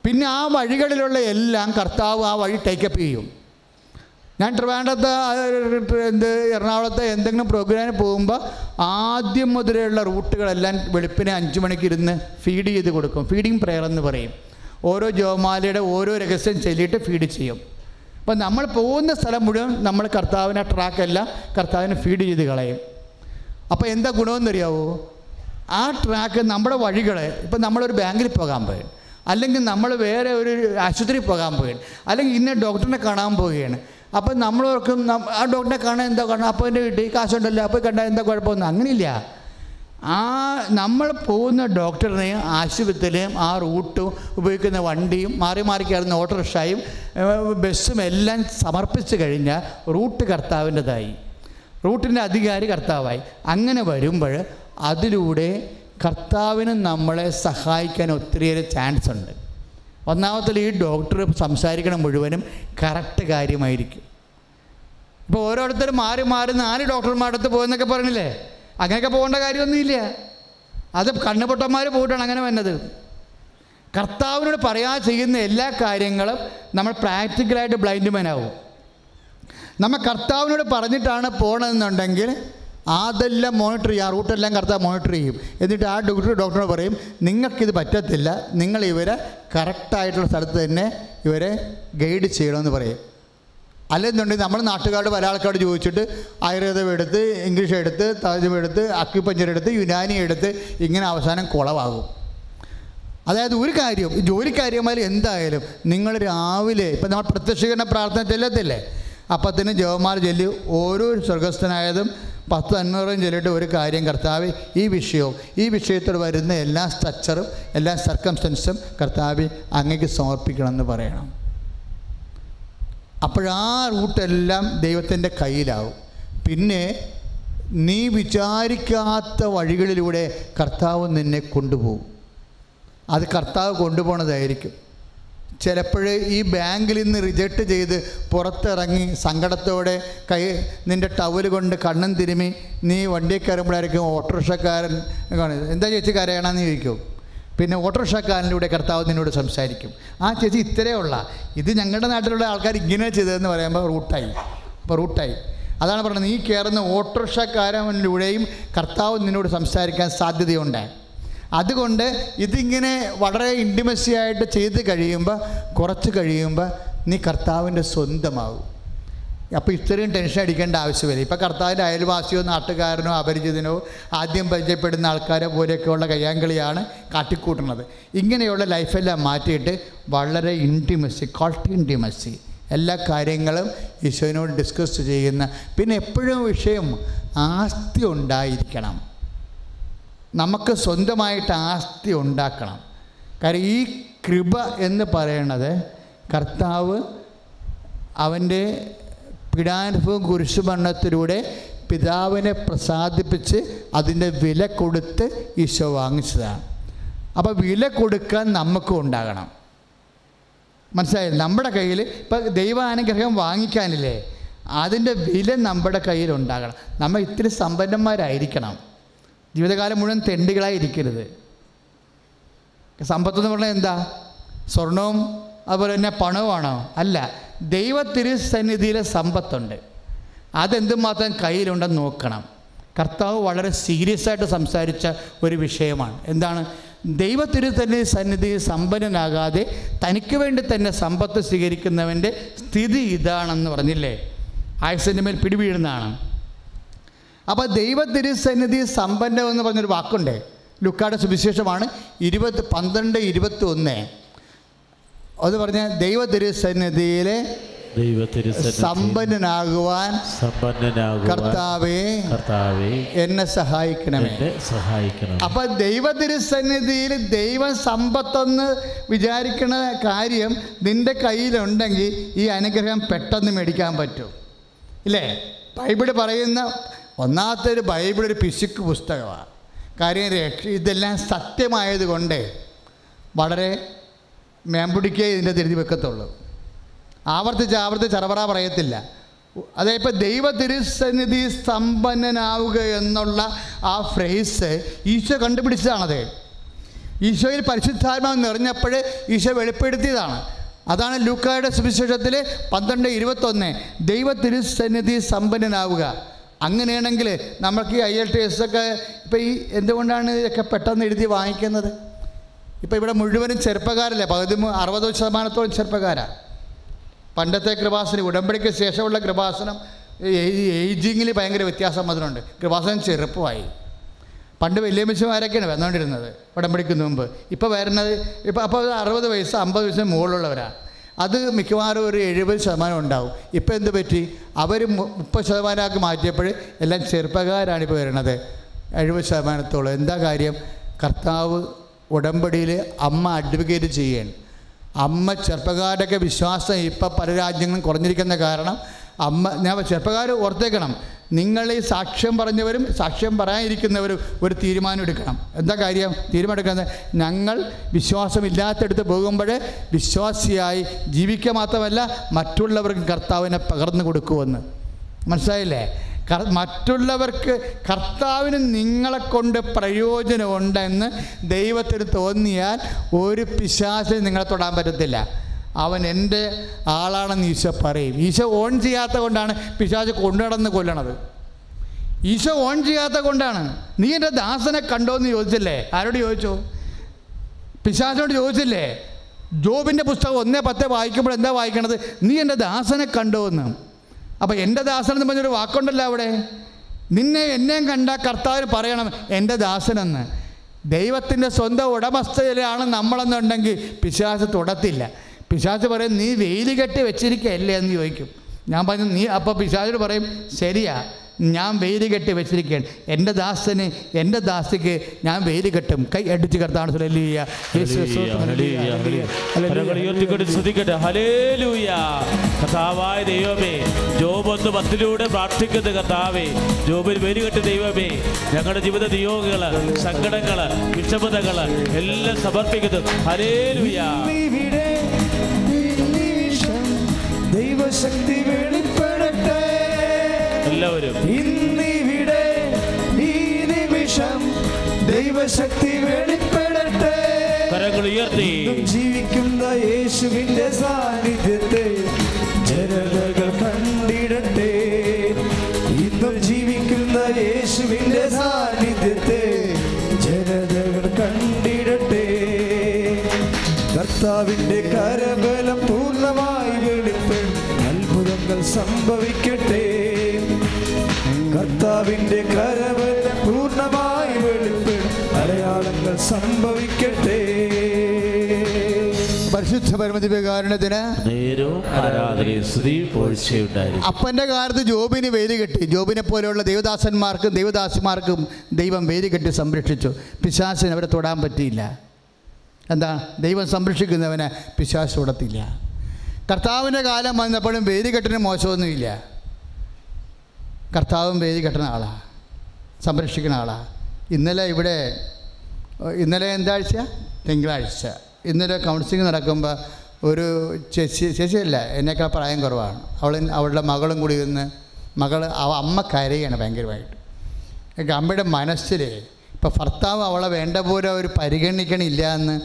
പിന്നെ ആ വഴികളിലുള്ള എല്ലാം കർത്താവ് ആ വഴി ടേക്കപ്പ് ചെയ്യും. ഞാൻ ട്രിവാൻഡ്രത്ത് എന്ത് എറണാകുളത്തെ എന്തെങ്കിലും പ്രോഗ്രാമിന് പോകുമ്പോൾ ആദ്യം മുതലുള്ള റൂട്ടുകളെല്ലാം വെളുപ്പിനെ അഞ്ച് മണിക്ക് ഇരുന്ന് ഫീഡ് ചെയ്ത് കൊടുക്കും. ഫീഡിങ് പ്രെയർ എന്ന് പറയും. ഓരോ ജോമാലയുടെ ഓരോ രഹസ്യം ചൊല്ലിയിട്ട് ഫീഡ് ചെയ്യും. അപ്പം നമ്മൾ പോകുന്ന സ്ഥലം മുഴുവൻ നമ്മൾ കർത്താവിനെ ട്രാക്കെല്ലാം കർത്താവിനെ ഫീഡ് ചെയ്ത് കളയും. അപ്പോൾ എന്താ ഗുണമെന്നറിയാവോ ആ ട്രാക്ക് നമ്മുടെ വഴികളെ ഇപ്പം നമ്മളൊരു ബാങ്കിൽ പോകാൻ പോയി അല്ലെങ്കിൽ നമ്മൾ വേറെ ഒരു ആശുപത്രി പോകാൻ പോയി അല്ലെങ്കിൽ ഇന്ന ഡോക്ടറിനെ കാണാൻ പോവുകയാണ്. അപ്പം നമ്മളോർക്കും ആ ഡോക്ടറെ കാണാൻ എന്താ കാണാം? അപ്പോൾ എന്റെ വീട്ടിൽ കാശുണ്ടല്ലോ അപ്പോൾ കണ്ടാൽ എന്താ കുഴപ്പമൊന്നും? അങ്ങനെയില്ല. ആ നമ്മൾ പോകുന്ന ഡോക്ടറിനെയും ആശുപത്രിയിലെയും ആ റൂട്ടും ഉപയോഗിക്കുന്ന വണ്ടിയും മാറി മാറി കയറുന്ന ഓട്ടോറിക്ഷയും ബസ്സും എല്ലാം സമർപ്പിച്ച് കഴിഞ്ഞാൽ റൂട്ട് കർത്താവിന്റെതായി. റൂട്ടിന്റെ അധികാരി കർത്താവായി. അങ്ങനെ വരുമ്പോൾ അതിലൂടെ കർത്താവിന് നമ്മളെ സഹായിക്കാൻ ഒത്തിരിയേറെ ചാൻസ് ഉണ്ട് ഒന്നാമത്തിൽ ഈ ഡോക്ടർ സംസാരിക്കണം മുഴുവനും കറക്റ്റ് കാര്യമായിരിക്കും. ഇപ്പോൾ ഓരോരുത്തരും മാറി മാറി നാല് ഡോക്ടർമാരുടെ അടുത്ത് പോയെന്നൊക്കെ പറഞ്ഞില്ലേ? അങ്ങനെയൊക്കെ പോകേണ്ട കാര്യമൊന്നുമില്ല. അത് കണ്ണുപൊട്ടന്മാർ പോയിട്ടാണ് അങ്ങനെ വന്നത്. കർത്താവിനോട് പറയാതെ ചെയ്യുന്ന എല്ലാ കാര്യങ്ങളും നമ്മൾ പ്രാക്ടിക്കലായിട്ട് ബ്ലൈൻഡ് മാനാവും നമ്മൾ കർത്താവിനോട് പറഞ്ഞിട്ടാണ് പോകണമെന്നുണ്ടെങ്കിൽ അതെല്ലാം മോണിറ്റർ ചെയ്യും ആ റൂട്ടെല്ലാം കർത്താവ് മോണിറ്റർ ചെയ്യും. എന്നിട്ട് ആ ഡോക്ടർ ഡോക്ടറോട് പറയും നിങ്ങൾക്കിത് പറ്റത്തില്ല. നിങ്ങൾ ഇവരെ കറക്റ്റായിട്ടുള്ള സ്ഥലത്ത് തന്നെ ഇവരെ ഗൈഡ് ചെയ്യണമെന്ന് പറയും. അല്ലെന്നുണ്ടെങ്കിൽ നമ്മൾ നാട്ടുകാരോട് പല ആൾക്കാരോട് ചോദിച്ചിട്ട് ആയുർവേദം എടുത്ത് ഇംഗ്ലീഷ് എടുത്ത് താജ്യം എടുത്ത് അക്യുപഞ്ചർ എടുത്ത് യുനാനി എടുത്ത് ഇങ്ങനെ അവസാനം കുളവാകും. അതായത് ഒരു കാര്യം ജോലിക്കാര്യമായാലും ജോലി കാര്യമായാലും എന്തായാലും നിങ്ങൾ രാവിലെ ഇപ്പം നമ്മൾ പ്രത്യക്ഷീകരണ പ്രാർത്ഥന ചെല്ലത്തില്ലേ? അപ്പത്തിന് ജവമാർ ചൊല്ലി ഓരോ സ്വർഗസ്ഥനായതും പത്ത് അഞ്ഞൂറും ചൊല്ലിയിട്ട് ഒരു കാര്യം കർത്താവ് ഈ വിഷയവും ഈ വിഷയത്തോട് വരുന്ന എല്ലാ സ്ട്രക്ചറും എല്ലാ സർക്കംസ്റ്റൻസും കർത്താവ് അങ്ങേക്ക് സമർപ്പിക്കണമെന്ന് പറയണം. അപ്പോഴാ റൂട്ടെല്ലാം ദൈവത്തിന്റെ കയ്യിലാവും. പിന്നെ നീ വിചാരിക്കാത്ത വഴികളിലൂടെ കർത്താവ് നിന്നെ കൊണ്ടുപോകും. അത് കർത്താവ് കൊണ്ടുപോണതായിരിക്കും. ചിലപ്പോൾ ഈ ബാങ്കിൽ നിന്ന് റിജക്റ്റ് ചെയ്ത് പുറത്തിറങ്ങി സങ്കടത്തോടെ കൈ നിന്റെ ടവൽ കൊണ്ട് കണ്ണും തിരുമി നീ വണ്ടിയിൽ കയറുമ്പോഴായിരിക്കും ഓട്ടോറിക്ഷക്കാരൻ. എന്താ ചേച്ചി കരയണമെന്ന് ചോദിക്കും. പിന്നെ ഓട്ടോറിക്ഷക്കാരനിലൂടെ കർത്താവ് നിന്നോട് സംസാരിക്കും. ആ ചേച്ചി ഇത്രയേ ഉള്ള. ഇത് ഞങ്ങളുടെ നാട്ടിലുള്ള ആൾക്കാർ ഇങ്ങനെ ചെയ്തതെന്ന് പറയുമ്പോൾ റൂട്ടായി. അപ്പോൾ റൂട്ടായി. അതാണ് പറയുന്നത് നീ കയറുന്ന ഓട്ടോറിക്ഷക്കാരനിലൂടെയും കർത്താവ് നിന്നോട് സംസാരിക്കാൻ സാധ്യതയുണ്ട്. അതുകൊണ്ട് ഇതിങ്ങനെ വളരെ ഇന്റിമസി ആയിട്ട് ചെയ്ത് കഴിയുമ്പോൾ കുറച്ച് കഴിയുമ്പോൾ നീ കർത്താവിന്റെ സ്വന്തമാകും അപ്പോൾ ഇത്രയും ടെൻഷൻ അടിക്കേണ്ട ആവശ്യമില്ല. ഇപ്പോൾ കർത്താവിന്റെ അയൽവാസിയോ നാട്ടുകാരനോ അപരിചിതനോ ആദ്യം പരിചയപ്പെടുന്ന ആൾക്കാരെ പോലെയൊക്കെയുള്ള കയ്യാങ്കളിയാണ് കാട്ടിക്കൂട്ടുന്നത്. ഇങ്ങനെയുള്ള ലൈഫെല്ലാം മാറ്റിയിട്ട് വളരെ ഇന്റിമസി കോൾട്ട് ഇന്റിമസി എല്ലാ കാര്യങ്ങളും ഈശോനോട് ഡിസ്കസ് ചെയ്യുന്ന പിന്നെ എപ്പോഴും വിഷയം ആസ്തി ഉണ്ടായിരിക്കണം. നമുക്ക് സ്വന്തമായിട്ട് ആസ്തി ഉണ്ടാക്കണം. കാര്യം ഈ കൃപ എന്ന് പറയണത് കർത്താവ് അവന്റെ പീഡാനുഭവം കുരിശുമരണത്തിലൂടെ പിതാവിനെ പ്രസാദിപ്പിച്ച് അതിന്റെ വില കൊടുത്ത് ഈശോ വാങ്ങിച്ചതാണ്. അപ്പോൾ വില കൊടുക്കാൻ നമുക്കും ഉണ്ടാകണം. മനസ്സിലായില്ല നമ്മുടെ കയ്യിൽ ഇപ്പം ദൈവാനുഗ്രഹം വാങ്ങിക്കാനില്ലേ? അതിന്റെ വില നമ്മുടെ കയ്യിൽ ഉണ്ടാകണം. നമ്മൾ ഇത്തിരി സമ്പന്നന്മാരായിരിക്കണം. ജീവിതകാലം മുഴുവൻ തെണ്ടികളായി ഇരിക്കരുത്. സമ്പത്ത് എന്ന് പറഞ്ഞാൽ എന്താ? സ്വർണവും അതുപോലെ തന്നെ പണവുമാണോ. അല്ല ദൈവ തിരുസന്നിധിയിലെ സമ്പത്തുണ്ട്. അതെന്തുമാത്രം കയ്യിലുണ്ടെന്ന് നോക്കണം. കർത്താവ് വളരെ സീരിയസ് ആയിട്ട് സംസാരിച്ച ഒരു വിഷയമാണ്. എന്താണ്? ദൈവത്തിന് തന്നെ സന്നിധി സമ്പന്നനാകാതെ തനിക്ക് വേണ്ടി തന്നെ സമ്പത്ത് സ്വീകരിക്കുന്നവന്റെ സ്ഥിതി ഇതാണെന്ന് പറഞ്ഞില്ലേ? ആയുസിന്റെ മേൽ പിടിവീഴുന്നതാണ്. അപ്പോൾ ദൈവ തിരുസന്നിധി സമ്പന്നം എന്ന് പറഞ്ഞൊരു വാക്കുണ്ട്. ലുക്കാട് സുവിശേഷമാണ് ഇരുപത് പന്ത്രണ്ട് ഇരുപത്തി ഒന്ന് അത് പറഞ്ഞ ദൈവ തിരുസന്നിധിയിലെ സമ്പന്നനാകുവാൻ കർത്താവെ കർത്താവെ എന്നെ സഹായിക്കണമേ. സഹായിക്കണം അപ്പൊ ദൈവ തിരുസന്നിധിയിൽ ദൈവ സമ്പത്തെന്ന് വിചാരിക്കുന്ന കാര്യം നിന്റെ കയ്യിലുണ്ടെങ്കിൽ ഈ അനുഗ്രഹം പെട്ടെന്ന് മേടിക്കാൻ പറ്റും. ഇല്ലേ? ബൈബിൾ പറയുന്ന ഒന്നാമത്തെ ഒരു ബൈബിൾ ഒരു പിശുക്ക് പുസ്തകമാണ്. കാര്യം രക്ഷ ഇതെല്ലാം സത്യമായതുകൊണ്ട് വളരെ മേമ്പുടിക്കേ ഇതിന്റെ തിരുതി വെക്കത്തുള്ളൂ. ആവർത്തിച്ച് ആവർത്തിച്ച് ചറവറ പറയത്തില്ല. അതായത് ഇപ്പം ദൈവ തിരുസന്നിധി സമ്പന്നനാവുക എന്നുള്ള ആ ഫ്രേസ് ഈശോ കണ്ടുപിടിച്ചതാണത്. ഈശോയിൽ പരിശുദ്ധാത്മാവ് നിറഞ്ഞപ്പോൾ ഈശോ വെളിപ്പെടുത്തിയതാണ്. അതാണ് ലൂക്കായുടെ സുവിശേഷത്തിൽ പന്ത്രണ്ട് ഇരുപത്തൊന്ന്. ദൈവ തിരുസന്നിധി സമ്പന്നനാവുക. അങ്ങനെയാണെങ്കിൽ നമുക്ക് ഐ എൽ ടി എസ് ഒക്കെ ഇപ്പോൾ ഈ എന്തുകൊണ്ടാണ് ഇതൊക്കെ പെട്ടെന്ന് എഴുതി വാങ്ങിക്കുന്നത്? ഇപ്പോൾ ഇവിടെ മുഴുവനും ചെറുപ്പക്കാരല്ലേ? പകുതി അറുപത് ശതമാനത്തോളം ചെറുപ്പക്കാരാണ് പണ്ടത്തെ കൃപാസനം ഉടമ്പടിക്ക് ശേഷമുള്ള കൃപാസനം ഏജിങ്ങിൽ ഭയങ്കര വ്യത്യാസം അതിനുണ്ട് കൃപാസനം ചെറുപ്പമായി. പണ്ട് വലിയ വല്യമ്മച്ചമാരൊക്കെയാണ് വന്നുകൊണ്ടിരുന്നത് ഉടമ്പടിക്ക് മുമ്പ്. ഇപ്പോൾ വരുന്നത് ഇപ്പോൾ അപ്പോൾ അറുപത് വയസ്സ് അമ്പത് വയസ്സിന് മുകളിലുള്ളവരാണ് അത് മിക്കവാറും ഒരു എഴുപത് ശതമാനം ഉണ്ടാവും. ഇപ്പോൾ എന്ത് പറ്റി? അവർ മുപ്പത് ശതമാനമാക്കി മാറ്റിയപ്പോൾ എല്ലാം ചെറുപ്പക്കാരാണ് ഇപ്പോൾ വരുന്നത് എഴുപത് ശതമാനത്തോളം. എന്താ കാര്യം? കർത്താവ് ഉടമ്പടിയിൽ അമ്മ അഡ്വക്കേറ്റ് ചെയ്യണം. അമ്മ ചെറുപ്പക്കാരുടെയൊക്കെ വിശ്വാസം ഇപ്പം പല രാജ്യങ്ങളും കുറഞ്ഞിരിക്കുന്ന കാരണം അമ്മ ഞാൻ ചെറുപ്പക്കാർ ഓർത്തേക്കണം. നിങ്ങൾ ഈ സാക്ഷ്യം പറഞ്ഞവരും സാക്ഷ്യം പറയാനിരിക്കുന്നവരും ഒരു തീരുമാനം എടുക്കണം. എന്താ കാര്യം? തീരുമാനം എടുക്കുന്നത് ഞങ്ങൾ വിശ്വാസമില്ലാത്തടുത്ത് പോകുമ്പോൾ വിശ്വാസിയായി ജീവിക്കുക മാത്രമല്ല മറ്റുള്ളവർക്ക് കർത്താവിനെ പകർന്നു കൊടുക്കുമെന്ന് മനസ്സിലായില്ലേ? മറ്റുള്ളവർക്ക് കർത്താവിന് നിങ്ങളെ കൊണ്ട് പ്രയോജനമുണ്ടെന്ന് ദൈവത്തിന് തോന്നിയാൽ ഒരു പിശാസിന് നിങ്ങളെ തൊടാൻ പറ്റത്തില്ല. അവൻ എന്റെ ആളാണെന്ന് ഈശോ പറയും. ഈശോ ഓൺ ചെയ്യാത്ത കൊണ്ടാണ് പിശാജ് കൊണ്ടുനടന്ന് കൊല്ലണത്. ഈശോ ഓൺ ചെയ്യാത്ത കൊണ്ടാണ്. നീ എന്റെ ദാസനെ കണ്ടോ എന്ന് ചോദിച്ചില്ലേ? ആരോട് ചോദിച്ചു? പിശാചിനോട് ചോദിച്ചില്ലേ? ജോബിന്റെ പുസ്തകം ഒന്നേ പത്തേ വായിക്കുമ്പോൾ എന്താ വായിക്കണത്? നീ എന്റെ ദാസനെ കണ്ടോ എന്ന് അപ്പോൾ എന്റെ ദാസൻ എന്ന് പറഞ്ഞൊരു വാക്കുണ്ടല്ലോ അവിടെ. നിന്നെ എന്നെയും കണ്ട കർത്താവിന് പറയണം എന്റെ ദാസനെന്ന്. ദൈവത്തിന്റെ സ്വന്തം ഉടമസ്ഥയിലാണ് നമ്മളെന്നുണ്ടെങ്കിൽ പിശാച് തൊടത്തില്ല. പിശാച് പറയും നീ വെയിൽ കെട്ടി വെച്ചിരിക്കുകയല്ലേ എന്ന് ചോദിക്കും. ഞാൻ പറഞ്ഞു നീ അപ്പോൾ പിശാചോട് പറയും ശരിയാ ഞാൻ വെയിൽ കെട്ടി വെച്ചിരിക്കുകയാണ് എന്റെ ദാസന് എന്റെ ദാസിക്ക് ഞാൻ വെയിൽ കെട്ടും. കൈ അടിച്ച് കർത്താണ് കർത്താവായ ദൈവമേ ജോബ് ഒന്ന് പത്തിലൂടെ പ്രാർത്ഥിക്കുന്ന കർത്താവേ. ജോബിൽ വരികെട്ട് ദൈവമേ ഞങ്ങളുടെ ജീവിത നിയോഗങ്ങൾ സങ്കടങ്ങൾ വിഷമതകൾ എല്ലാം സമർപ്പിക്കുന്നു. ഹലേലൂയ ദൈവശക്തി വെളിപ്പെടട്ടെ എല്ലാവരും. ഇന്നിവിടെ ഈ നിമിഷം ദൈവശക്തി വെളിപ്പെടട്ടെ കരങ്ങൾ ഉയർത്തി. ജീവിക്കുന്ന യേശുവിന്റെ സാന്നിധ്യത്തെ ജനതകൾ കണ്ടിടട്ടെ. ഇന്നും ജീവിക്കുന്ന യേശുവിന്റെ സാന്നിധ്യത്തെ ജനതകൾ കണ്ടിടട്ടെ. കർത്താവിന്റെ കരബലം സംഭവിക്കട്ടെ. കർത്താവിന്റെ കരവല്ല പൂർണമായി വെളിപ്പെടും. അടയാളങ്ങൾ സംഭവിക്കട്ടെ. പരിശുദ്ധ പരമദിവ്യകാരണത്തിന് അപ്പന്റെ കാലത്ത് ജോബിന് വേലി കെട്ടി. ജോബിനെ പോലെയുള്ള ദൈവദാസന്മാർക്കും ദൈവദാസിമാർക്കും ദൈവം വേലി കെട്ടി സംരക്ഷിച്ചു. പിശാസിന് അവരെ തൊടാൻ പറ്റിയില്ല. എന്താ? ദൈവം സംരക്ഷിക്കുന്നവനെ പിശാസ് തൊടത്തില്ല. കർത്താവിന്റെ കാലം വന്നപ്പോഴും വേദി കെട്ടിന് മോശമൊന്നുമില്ല. കർത്താവും വേദി കെട്ടുന്ന ആളാണ് സംരക്ഷിക്കുന്ന ആളാണ് ഇന്നലെ ഇവിടെ ഇന്നലെ എന്താഴ്ച തിങ്കളാഴ്ച. ഇന്നലെ കൗൺസിലിംഗ് നടക്കുമ്പോൾ ഒരു ചേച്ചി ചേച്ചിയല്ല എന്നേക്കാൾ പ്രായം കുറവാണ്. അവൾ അവളുടെ മകളും കൂടി ഇരുന്ന് മകൾ അവ അമ്മ കരയാണ് ഭയങ്കരമായിട്ട്. അമ്മയുടെ മനസ്സിൽ ഇപ്പോൾ ഭർത്താവ് അവളെ വേണ്ട പോലെ ഒരു പരിഗണിക്കണില്ല എന്ന്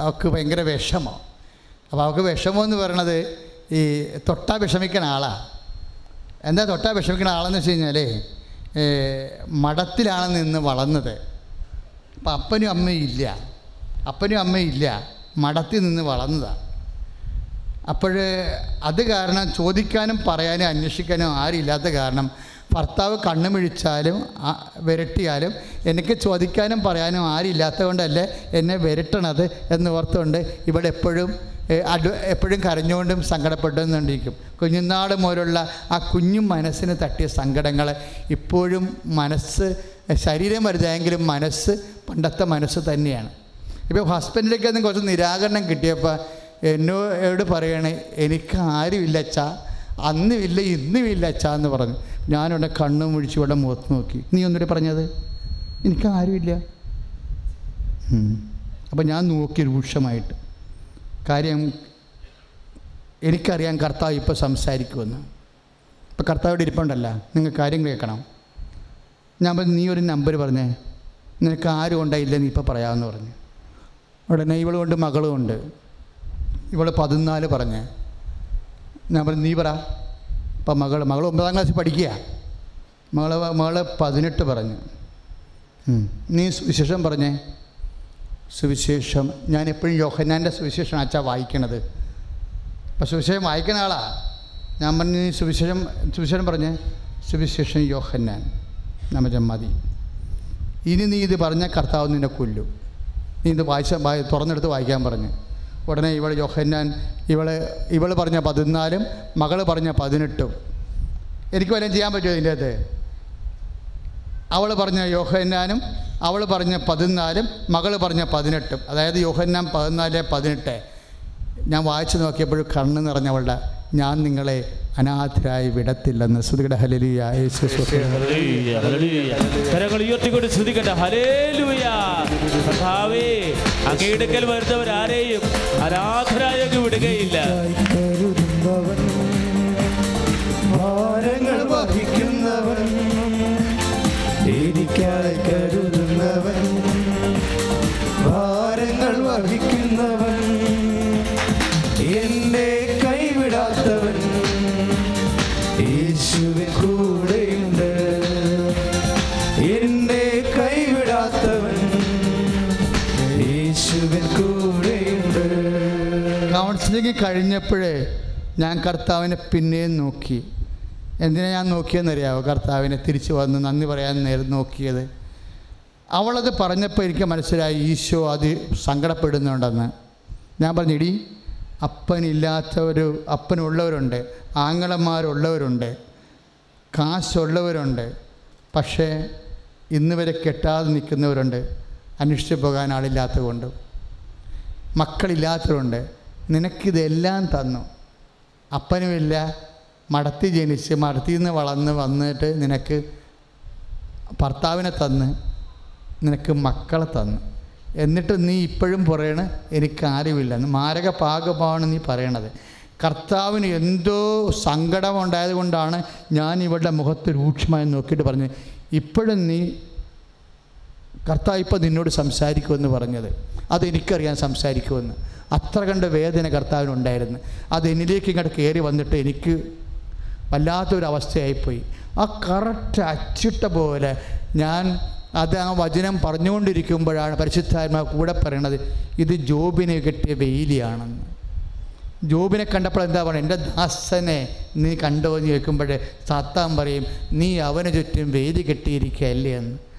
അവൾക്ക് ഭയങ്കര വിഷമം. അപ്പോൾ അവൾക്ക് വിഷമം എന്ന് പറയണത് ഈ തൊട്ടാ വിഷമിക്കണ ആളാണ് എന്താ തൊട്ടാ വിഷമിക്കുന്ന ആളെന്ന് വെച്ച് കഴിഞ്ഞാൽ മഠത്തിലാണ് നിന്ന് വളർന്നത്. അപ്പം അപ്പനും അമ്മയും ഇല്ല. അപ്പനും അമ്മയും ഇല്ല. മഠത്തിൽ നിന്ന് വളർന്നതാണ് അപ്പോൾ അത് കാരണം ചോദിക്കാനും പറയാനും അന്വേഷിക്കാനും ആരില്ലാത്ത കാരണം ഭർത്താവ് കണ്ണുമിഴിച്ചാലും വിരട്ടിയാലും എനിക്ക് ചോദിക്കാനും പറയാനും ആരില്ലാത്തത് കൊണ്ടല്ലേ എന്നെ വിരട്ടണത് എന്ന് ഓർത്തുകൊണ്ട് ഇവിടെ എപ്പോഴും ഏ, എപ്പോഴും കരഞ്ഞുകൊണ്ടും സങ്കടപ്പെട്ടുകൊണ്ടിരിക്കും കുഞ്ഞുനാൾ മുതലുള്ള ആ കുഞ്ഞു മനസ്സിന് തട്ടിയ സങ്കടങ്ങൾ ഇപ്പോഴും മനസ്സ് ശരീരം വലുതായെങ്കിലും മനസ്സ് പണ്ടത്തെ മനസ്സ് തന്നെയാണ്. ഇപ്പോൾ ഹസ്ബൻഡിലേക്ക് തന്നെ കുറച്ച് നിരാകരണം കിട്ടിയപ്പോൾ എന്നോട് പറയണേ എനിക്ക് ആരുമില്ല അച്ഛാ അന്നുമില്ല ഇന്നുമില്ല അച്ഛാ എന്ന് പറഞ്ഞു. ഞാനിവിടെ കണ്ണും മുഴിച്ച് ഇവിടെ മുഖത്ത് നോക്കി. നീ ഒന്നുകൂടി പറഞ്ഞത് എനിക്ക് ആരുമില്ല. അപ്പം ഞാൻ നോക്കി രൂക്ഷമായിട്ട്. കാര്യം എനിക്കറിയാം കർത്താവ് ഇപ്പോൾ സംസാരിക്കുമെന്ന്. ഇപ്പം കർത്താവിടെ ഇരിപ്പുണ്ടല്ല. നിങ്ങൾ കാര്യം കേൾക്കണം. ഞാൻ പറഞ്ഞു നീ ഒരു നമ്പർ പറഞ്ഞേ. നിനക്ക് ആരും ഉണ്ടായില്ല നീ ഇപ്പോൾ പറയാമെന്ന് പറഞ്ഞു. ഉടനെ ഇവളുകൊണ്ട് മകളുമുണ്ട് ഇവൾ പതിനാല് പറഞ്ഞ്. ഞാൻ പറഞ്ഞു നീ പറ. ഇപ്പം മകൾ മകൾ ഒമ്പതാം ക്ലാസ്സിൽ പഠിക്കുക. മകൾ മകൾ പതിനെട്ട് പറഞ്ഞു. നീ വിശേഷം പറഞ്ഞേ. സുവിശേഷം. ഞാൻ എപ്പോഴും യോഹന്നാന്റെ സുവിശേഷം അച്ഛാ വായിക്കണത്. അപ്പം സുവിശേഷം വായിക്കുന്ന ആളാ. ഞാൻ പറഞ്ഞു സുവിശേഷം സുവിശേഷം പറഞ്ഞ്. സുവിശേഷം യോഹന്നാൻ. നമ്മ മതി ഇനി നീ ഇത് പറഞ്ഞ കർത്താവ് നിന്നെ കൊല്ലും. നീ ഇത് വായിച്ച വായി- തുറന്നെടുത്ത് വായിക്കാൻ പറഞ്ഞു. ഉടനെ ഇവൾ യോഹന്നാൻ ഇവൾ ഇവൾ പറഞ്ഞ പതിനാലും മകൾ പറഞ്ഞ പതിനെട്ടും. എനിക്ക് വല്ലതും ചെയ്യാൻ പറ്റുമോ ഇതിന്റെ അകത്ത്? അവൾ പറഞ്ഞ യോഹന്നാനും അവൾ പറഞ്ഞ പതിനാലും മകൾ പറഞ്ഞ പതിനെട്ടും. അതായത് യോഹന്നാൻ പതിനാല് പതിനെട്ട്. ഞാൻ വായിച്ചു നോക്കിയപ്പോഴും കണ്ണ് നിറഞ്ഞവളുടെ ഞാൻ നിങ്ങളെ അനാഥരായി വിടത്തില്ലെന്ന്. ശ്രുതികട ഹലലിയ. കരങ്ങൾ സ്തുതിക്കട്ടെ ഹലേലുയ കർത്താവേ അങ്ങയുടെ വരുന്നവർ ആരെയും അനാഥരായി അങ്ങ് വിടുകയില്ല. കഴിഞ്ഞപ്പോഴേ ഞാൻ കർത്താവിനെ പിന്നെയും നോക്കി. എന്തിനാ ഞാൻ നോക്കിയെന്നറിയാവോ? കർത്താവിനെ തിരിച്ചു വന്ന് നന്ദി പറയാൻ നേരം നോക്കിയത്. അവളത് പറഞ്ഞപ്പോൾ എനിക്ക് മനസ്സിലായി ഈശോ അത് സങ്കടപ്പെടുന്നുണ്ടെന്ന്. ഞാൻ പറഞ്ഞിടി അപ്പനില്ലാത്തവർ അപ്പനുള്ളവരുണ്ട് ആങ്ങളന്മാരുള്ളവരുണ്ട് കാശുള്ളവരുണ്ട് പക്ഷേ ഇന്ന് വരെ കെട്ടാതെ നിൽക്കുന്നവരുണ്ട് അന്വേഷിച്ച് പോകാൻ ആളില്ലാത്തതുകൊണ്ട് മക്കളില്ലാത്തവരുണ്ട് നിനക്കിതെല്ലാം തന്നു. അപ്പനുമില്ല മടത്തി ജനിച്ച് മടത്തിൽ നിന്ന് വളർന്ന് വന്നിട്ട് നിനക്ക് ഭർത്താവിനെ തന്ന് നിനക്ക് മക്കളെ തന്നു. എന്നിട്ട് നീ ഇപ്പോഴും പറയണ എനിക്ക് ആരുമില്ലെന്ന് മാരക പാകമാണ് നീ പറയണത്. കർത്താവിന് എന്തോ സങ്കടമുണ്ടായത് കൊണ്ടാണ് ഞാൻ ഇവളുടെ മുഖത്ത് രൂക്ഷമായി നോക്കിയിട്ട് പറഞ്ഞത്. ഇപ്പോഴും നീ കർത്താവ് ഇപ്പം നിന്നോട് സംസാരിക്കുമെന്ന് പറഞ്ഞത്. അതെനിക്കറിയാൻ സംസാരിക്കുമെന്ന്. അത്ര കണ്ട വേദന കർത്താവിനുണ്ടായിരുന്നു. അത് എന്നിലേക്ക് ഇങ്ങോട്ട് കയറി വന്നിട്ട് എനിക്ക് വല്ലാത്തൊരു അവസ്ഥയായിപ്പോയി ആ കറക്റ്റ് അച്ചിട്ട പോലെ ഞാൻ അത് ആ വചനം പറഞ്ഞുകൊണ്ടിരിക്കുമ്പോഴാണ് പരിശുദ്ധാത്മ കൂടെ പറയണത് ഇത് ജോബിനെ കിട്ടിയ വെയിലിയാണെന്ന്. ജോബിനെ കണ്ടപ്പോൾ എന്താ പറയുക എന്റെ ദാസനെ നീ കണ്ടോ? എന്ന് ചോദിക്കുമ്പോഴേ സാത്താൻ പറയും നീ അവന് ചുറ്റും വേദി കെട്ടിയിരിക്കുകയല്ലേ? എന്ന്.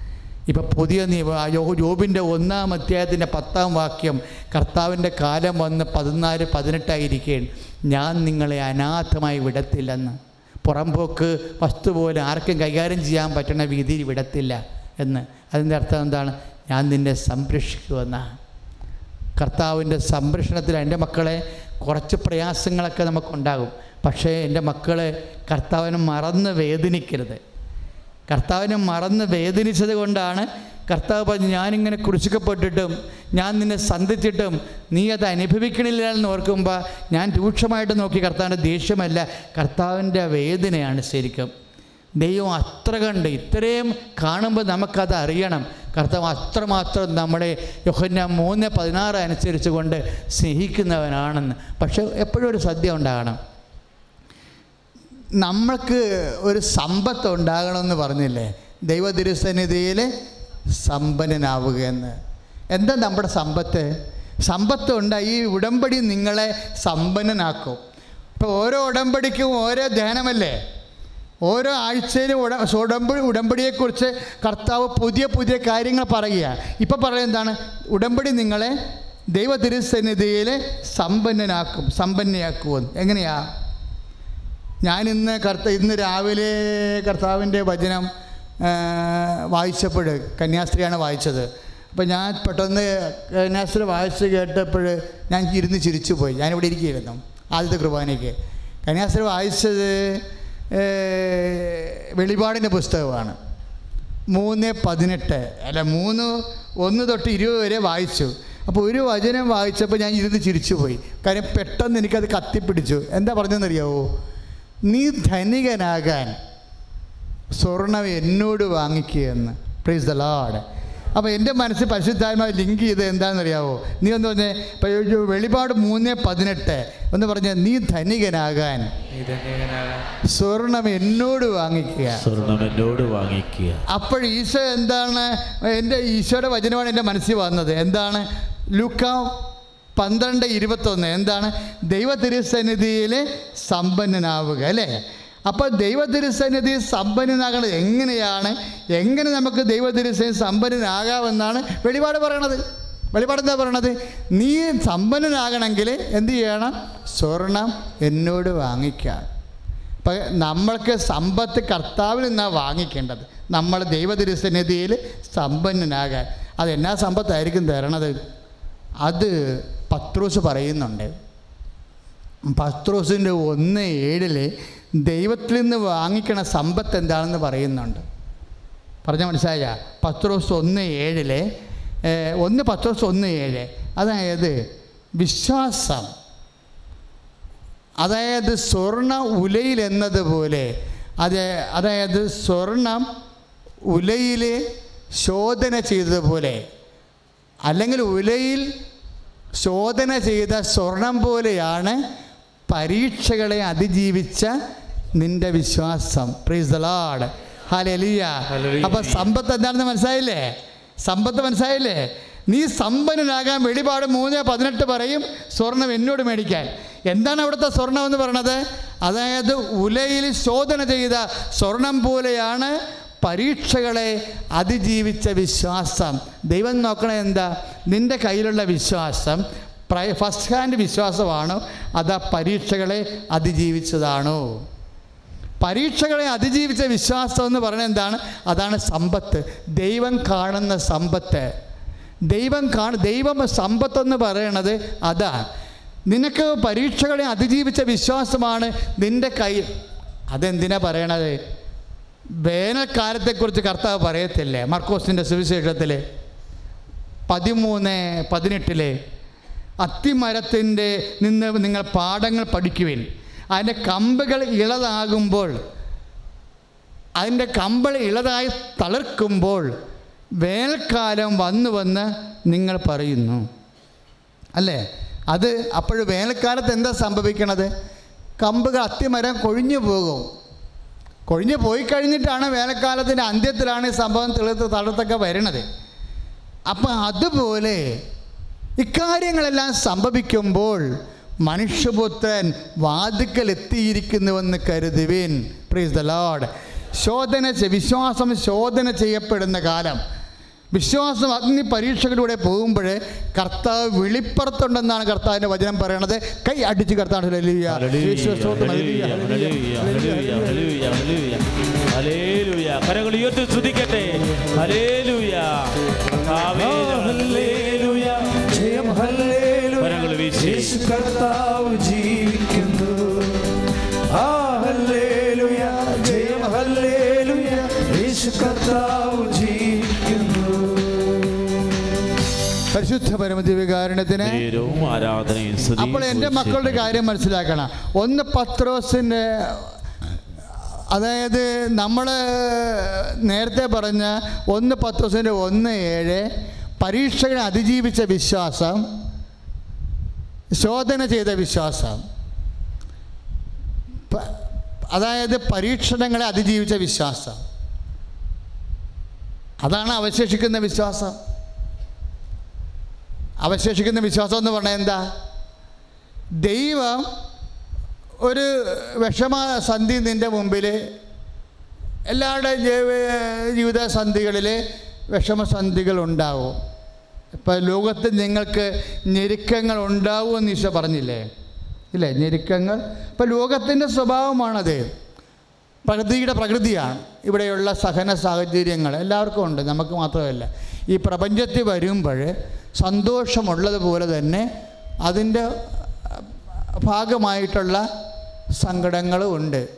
ഇപ്പം പുതിയ നിയമ യോ ജോബിന്റെ ഒന്നാം അധ്യായത്തിന്റെ പത്താം വാക്യം കർത്താവിന്റെ കാലം വന്ന് പതിനാല് പതിനെട്ടായിരിക്കുകയാണ് ഞാൻ നിങ്ങളെ അനാഥമായി വിടത്തില്ലെന്ന്. പുറമ്പോക്ക് വസ്തു പോലെ ആർക്കും കൈകാര്യം ചെയ്യാൻ പറ്റുന്ന രീതിയിൽ വിടത്തില്ല എന്ന്. അതിന്റെ അർത്ഥം എന്താണ്? ഞാൻ നിന്നെ സംരക്ഷിക്കുമെന്നാണ് കർത്താവിന്റെ സംരക്ഷണത്തിൽ എന്റെ മക്കളെ കുറച്ച് പ്രയാസങ്ങളൊക്കെ നമുക്കുണ്ടാകും. പക്ഷേ എന്റെ മക്കളെ കർത്താവിനെ മറന്ന് വേദനിക്കരുത്. കർത്താവിനെ മറന്ന് വേദനിച്ചത് കൊണ്ടാണ് കർത്താവ് പറഞ്ഞു ഞാനിങ്ങനെ കുറിച്ചിക്കപ്പെട്ടിട്ടും ഞാൻ നിന്നെ സന്ധിച്ചിട്ടും നീ അത് അനുഭവിക്കണില്ല എന്ന് ഓർക്കുമ്പോൾ ഞാൻ രൂക്ഷമായിട്ട് നോക്കി കർത്താവിന്റെ ദേഷ്യമല്ല കർത്താവിന്റെ വേദനയാണ് ശരിക്കും. ദൈവം അത്ര കണ്ട് ഇത്രയും കാണുമ്പോൾ നമുക്കത് അറിയണം. കർത്താവ് അത്രമാത്രം നമ്മുടെ യൊഹന്ന മൂന്ന് പതിനാറ് അനുസരിച്ച് കൊണ്ട് സ്നേഹിക്കുന്നവനാണെന്ന്. പക്ഷെ എപ്പോഴും ഒരു സദ്യ ഉണ്ടാകണം. നമ്മൾക്ക് ഒരു സമ്പത്ത് ഉണ്ടാകണമെന്ന് പറഞ്ഞില്ലേ? ദൈവ തിരുസന്നിധിയിൽ സമ്പന്നനാവുക എന്ന് എന്താ നമ്മുടെ സമ്പത്ത്? സമ്പത്ത് ഉണ്ട് ഈ ഉടമ്പടി നിങ്ങളെ സമ്പന്നനാക്കും. ഇപ്പോൾ ഓരോ ഉടമ്പടിക്കും ഓരോ ധ്യാനമല്ലേ? ഓരോ ആഴ്ചയിലും ഉട ഉടമ്പടി ഉടമ്പടിയെക്കുറിച്ച് കർത്താവ് പുതിയ പുതിയ കാര്യങ്ങൾ പറയുക. ഇപ്പം പറയുന്നത് എന്താണ്? ഉടമ്പടി നിങ്ങളെ ദൈവ തിരുസന്നിധിയിൽ സമ്പന്നനാക്കും സമ്പന്നയാക്കുമെന്ന്. എങ്ങനെയാ? ഞാൻ ഇന്ന് കർത്ത ഇന്ന് രാവിലെ കർത്താവിന്റെ വചനം വായിച്ചപ്പോൾ കന്യാസ്ത്രീയാണ് വായിച്ചത്. അപ്പോൾ ഞാൻ പെട്ടെന്ന് കന്യാസ്ത്രീ വായിച്ച് കേട്ടപ്പോൾ ഞാൻ ഇരുന്ന് ചിരിച്ചു പോയി ഞാനിവിടെ ഇരിക്കുകയായിരുന്നു ആദ്യത്തെ കുർബാനയ്ക്ക്. കന്യാസ്ത്രീ വായിച്ചത് വെളിപാടിന്റെ പുസ്തകമാണ്. മൂന്ന് പതിനെട്ട് അല്ല മൂന്ന് ഒന്ന് തൊട്ട് ഇരുപത് വരെ വായിച്ചു. അപ്പോൾ ഒരു വചനം വായിച്ചപ്പോൾ ഞാൻ ഇരുന്ന് ചിരിച്ചു പോയി കാര്യം പെട്ടെന്ന് എനിക്കത് കത്തിപ്പിടിച്ചു. എന്താ പറഞ്ഞതെന്നറിയാവോ? നീ ധനികനാകാൻ സ്വർണം എന്നോട് വാങ്ങിക്കുകയെന്ന്. പ്രീസ് ദ ലാഡ് അപ്പോൾ എന്റെ മനസ്സ് പരിശുദ്ധാത്മാവ് ലിങ്ക് ചെയ്ത് എന്താണെന്നറിയാവോ? നീ ഒന്ന് പറഞ്ഞേ വെളിപാട് മൂന്ന് പതിനെട്ട് ഒന്ന് പറഞ്ഞ നീ ധനികനാകാൻ സ്വർണം എന്നോട് വാങ്ങിക്കുക. സ്വർണം എന്നോട് വാങ്ങിക്കുക. അപ്പോൾ ഈശോ എന്താണ്? എന്റെ ഈശോയുടെ വചനമാണ് എന്റെ മനസ്സിൽ വന്നത്. എന്താണ്? ലുക്ക പന്ത്രണ്ട് ഇരുപത്തൊന്ന്. എന്താണ്? ദൈവ തിരുസന്നിധിയിൽ സമ്പന്നനാവുക അല്ലേ? അപ്പോൾ ദൈവ തിരുസന്നിധി സമ്പന്നനാകണത് എങ്ങനെയാണ്? എങ്ങനെ നമുക്ക് ദൈവ തിരുസന്നിധി സമ്പന്നനാകാമെന്നാണ് വെളിപാട് പറയണത്. വെളിപാട് എന്താ പറയണത്? നീ സമ്പന്നനാകണമെങ്കിൽ എന്ത് ചെയ്യണം? സ്വർണം എന്നോട് വാങ്ങിക്കാം അപ്പം നമ്മൾക്ക് സമ്പത്ത് കർത്താവിൽ നിന്നാണ് വാങ്ങിക്കേണ്ടത്. നമ്മൾ ദൈവ തിരുസന്നിധിയിൽ സമ്പന്നനാകാൻ. അത് എന്നാ സമ്പത്തായിരിക്കും തരണത്? അത് പത്രോസ് പറയുന്നുണ്ട്. പത്രോസിന്റെ ഒന്ന് ഏഴിൽ ദൈവത്തിൽ നിന്ന് വാങ്ങിക്കണ സമ്പത്ത് എന്താണെന്ന് പറയുന്നുണ്ട്. പറഞ്ഞ മനസ്സിലായ? പത്രോസ് ഒന്ന് ഏഴിലെ ഒന്ന് പത്രോസ് ഒന്ന് ഏഴ്. അതായത് വിശ്വാസം. അതായത് സ്വർണ ഉലയിൽ എന്നതുപോലെ അത് അതായത് സ്വർണം ഉലയിൽ ശോധന ചെയ്തതുപോലെ അല്ലെങ്കിൽ ഉലയിൽ ശോധന ചെയ്ത സ്വർണം പോലെയാണ് പരീക്ഷകളെ അതിജീവിച്ച നിന്റെ വിശ്വാസം. പ്രീസ് ദ ലോർഡ് അപ്പൊ സമ്പത്ത് എന്താണെന്ന് മനസ്സിലായില്ലേ? സമ്പത്ത് മനസ്സിലായില്ലേ? നീ സമ്പന്നനാകാൻ വെളിപാട് മൂന്ന് പതിനെട്ട് പറയും സ്വർണം എന്നോട് മേടിക്കാൻ. എന്താണ് അവിടുത്തെ സ്വർണം എന്ന് പറയണത് അതായത് ഉലയിൽ ശോധന ചെയ്ത സ്വർണം പോലെയാണ് പരീക്ഷകളെ അതിജീവിച്ച വിശ്വാസം. ദൈവം നോക്കണേ എന്താ? നിന്റെ കയ്യിലുള്ള വിശ്വാസം പ്രൈ ഫസ്റ്റ് ഹാൻഡ് വിശ്വാസമാണോ. അതാ പരീക്ഷകളെ അതിജീവിച്ചതാണോ. പരീക്ഷകളെ അതിജീവിച്ച വിശ്വാസം എന്ന് പറയുന്നത് എന്താണ്? അതാണ് സമ്പത്ത്. ദൈവം കാണുന്ന സമ്പത്ത്. ദൈവം കാണ ദൈവം സമ്പത്തെന്ന് പറയണത് അതാണ്. നിനക്ക് പരീക്ഷകളെ അതിജീവിച്ച വിശ്വാസമാണ് നിന്റെ കൈ അതെന്തിനാ പറയണത്? വേനൽക്കാലത്തെക്കുറിച്ച് കർത്താവ് പറയത്തില്ലേ? മർക്കോസിന്റെ സുവിശേഷത്തിൽ പതിമൂന്ന് പതിനെട്ടിലെ അത്തിമരത്തിന്റെ നിന്ന് നിങ്ങൾ പാഠങ്ങൾ പഠിക്കുവിൻ. അതിന്റെ കമ്പുകൾ ഇളതാകുമ്പോൾ അതിന്റെ കമ്പൾ ഇളതായി തളിർക്കുമ്പോൾ വേനൽക്കാലം വന്നു വന്ന് നിങ്ങൾ പറയുന്നു. അല്ലേ? അത് അപ്പോൾ വേനൽക്കാലത്ത് എന്താ സംഭവിക്കണത്? കമ്പുകൾ അത്തിമരം കൊഴിഞ്ഞു പോകും. കൊഴിഞ്ഞു പോയി കഴിഞ്ഞിട്ടാണ് വേനൽക്കാലത്തിന്റെ അന്ത്യത്തിലാണ് ഈ സംഭവം തെളിത്ത് തളർത്തൊക്കെ വരണത് അപ്പം അതുപോലെ ഇക്കാര്യങ്ങളെല്ലാം സംഭവിക്കുമ്പോൾ മനുഷ്യപുത്രൻ വാതുക്കൽ എത്തിയിരിക്കുന്നുവെന്ന് കരുതുവിൻ. പ്രീസ് ദ ലോഡ് ശോധന വിശ്വാസം ശോധന ചെയ്യപ്പെടുന്ന കാലം. വിശ്വാസം അഗ്നി പരീക്ഷകളിലൂടെ പോകുമ്പോൾ കർത്താവ് വിളിപ്പുറത്തുണ്ടെന്നാണ് കർത്താവിന്റെ വചനം പറയണത്. കൈ അടിച്ച് കർത്താവ് ഹല്ലേലൂയ. യേശുവേ ഹല്ലേലൂയ, ഹല്ലേലൂയ, ഹല്ലേലൂയ, ഹല്ലേലൂയ. ഹല്ലേലൂയ. കരങ്ങൾ ഉയർത്തി സ്തുതിക്കട്ടെ. ഹല്ലേലൂയ. കർത്താവേ, ഹല്ലേലൂയ. ജയം ഹല്ലേലൂയ. കരങ്ങൾ വീശി. യേശു കർത്താവ് ജീവിക്കുന്നു. ആ ഹല്ലേലൂയ. ജയം ഹല്ലേലൂയ. യേശു കർത്താവ് പരിശുദ്ധ പരമദിവികാരണത്തിന് അപ്പോൾ എന്റെ മക്കളുടെ കാര്യം മനസ്സിലാക്കണം. ഒന്ന് പത്രോസിന്റെ അതായത് നമ്മൾ നേരത്തെ പറഞ്ഞ ഒന്ന് പത്രോസിന്റെ ഒന്ന് ഏഴ് പരീക്ഷകനെ അതിജീവിച്ച വിശ്വാസം ശോധന ചെയ്ത വിശ്വാസം അതായത് പരീക്ഷണങ്ങളെ അതിജീവിച്ച വിശ്വാസം. അതാണ് അവശേഷിക്കുന്ന വിശ്വാസം. അവശേഷിക്കുന്ന വിശ്വാസം എന്ന് പറഞ്ഞാൽ എന്താ? ദൈവം ഒരു വിഷമ സന്ധി നിന്റെ മുമ്പിൽ എല്ലാവരുടെയും ജീവ- ജീവിത സന്ധികളിൽ വിഷമസന്ധികൾ ഉണ്ടാവും. ഇപ്പം ലോകത്ത് നിങ്ങൾക്ക് ഞെരുക്കങ്ങൾ ഉണ്ടാവുമെന്ന് ഈശോ പറഞ്ഞില്ലേ? ഇല്ലേ? ഞെരുക്കങ്ങൾ. ഇപ്പം ലോകത്തിന്റെ സ്വഭാവമാണത്. പ്രകൃതിയുടെ പ്രകൃതിയാണ്. ഇവിടെയുള്ള സഹന സാഹചര്യങ്ങൾ എല്ലാവർക്കും ഉണ്ട്. നമുക്ക് മാത്രമല്ല. ഈ പ്രപഞ്ചത്തിൽ വരുമ്പോൾ സന്തോഷമുള്ളതുപോലെ തന്നെ അതിന്റെ ഭാഗമായിട്ടുള്ള സങ്കടങ്ങളും ഉണ്ട്.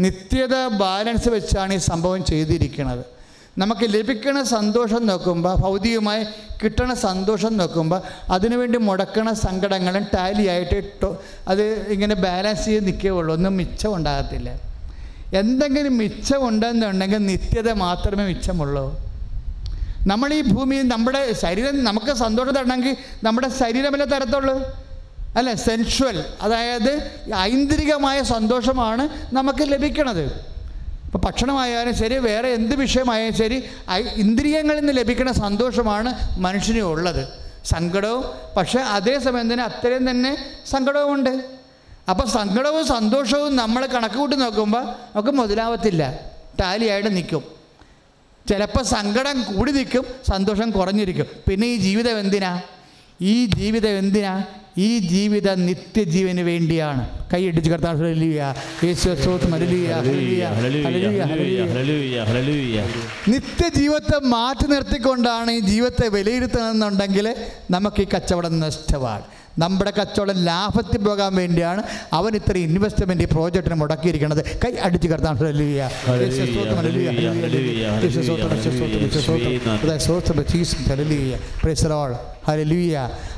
നിത്യത ബാലൻസ് വെച്ചാണ് ഈ സംഭവം ചെയ്തിരിക്കുന്നത്. നമുക്ക് ലഭിക്കണ സന്തോഷം നോക്കുമ്പോൾ ഭൗതികമായി കിട്ടണ സന്തോഷം നോക്കുമ്പോൾ അതിനുവേണ്ടി മുടക്കണ സങ്കടങ്ങളും ടാലിയായിട്ട് അത് ഇങ്ങനെ ബാലൻസ് ചെയ്ത് നിൽക്കുകയുള്ളൂ. ഒന്നും മിച്ചം ഉണ്ടാകത്തില്ല. എന്തെങ്കിലും മിച്ചമുണ്ടെന്നുണ്ടെങ്കിൽ നിത്യത മാത്രമേ മിച്ചമുള്ളൂ. നമ്മൾ ഈ ഭൂമിയിൽ നമ്മുടെ ശരീരം നമുക്ക് സന്തോഷം തരണമെങ്കിൽ നമ്മുടെ ശരീരമല്ലേ തരത്തുള്ളൂ? അല്ല സെൻഷ്വൽ അതായത് ഐന്ദ്രികമായ സന്തോഷമാണ് നമുക്ക് ലഭിക്കണത്. ഇപ്പോൾ ഭക്ഷണമായാലും ശരി വേറെ എന്ത് വിഷയമായാലും ശരി ഇന്ദ്രിയങ്ങളിൽ നിന്ന് ലഭിക്കുന്ന സന്തോഷമാണ് മനുഷ്യന് ഉള്ളത്. സങ്കടവും പക്ഷേ അതേസമയം തന്നെ അത്രയും തന്നെ സങ്കടവുമുണ്ട്. അപ്പോൾ സങ്കടവും സന്തോഷവും നമ്മൾ കണക്ക് കൂട്ടി നോക്കുമ്പോൾ നമുക്ക് മുതലാവത്തില്ല. ടാലിയായിട്ട് നിൽക്കും. ചിലപ്പോൾ സങ്കടം കൂടി നിൽക്കും സന്തോഷം കുറഞ്ഞിരിക്കും. പിന്നെ ഈ ജീവിതം എന്തിനാ? ഈ ജീവിതം എന്തിനാ? ഈ ജീവിതം നിത്യജീവന് വേണ്ടിയാണ്. കൈയടിച്ച് കർത്താവ്. നിത്യജീവിതത്തെ മാറ്റി നിർത്തിക്കൊണ്ടാണ് ഈ ജീവിതത്തെ വിലയിരുത്തണമെന്നുണ്ടെങ്കിൽ നമുക്ക് ഈ കച്ചവടം നഷ്ടമാണ്. നമ്മുടെ കച്ചവടം ലാഭത്തിൽ പോകാൻ വേണ്ടിയാണ് അവൻ ഇത്ര ഇൻവെസ്റ്റ്മെന്റ് ഈ പ്രോജക്റ്റിന് മുടക്കിയിരിക്കുന്നത്. കൈ അടിച്ച് കിടത്താണ്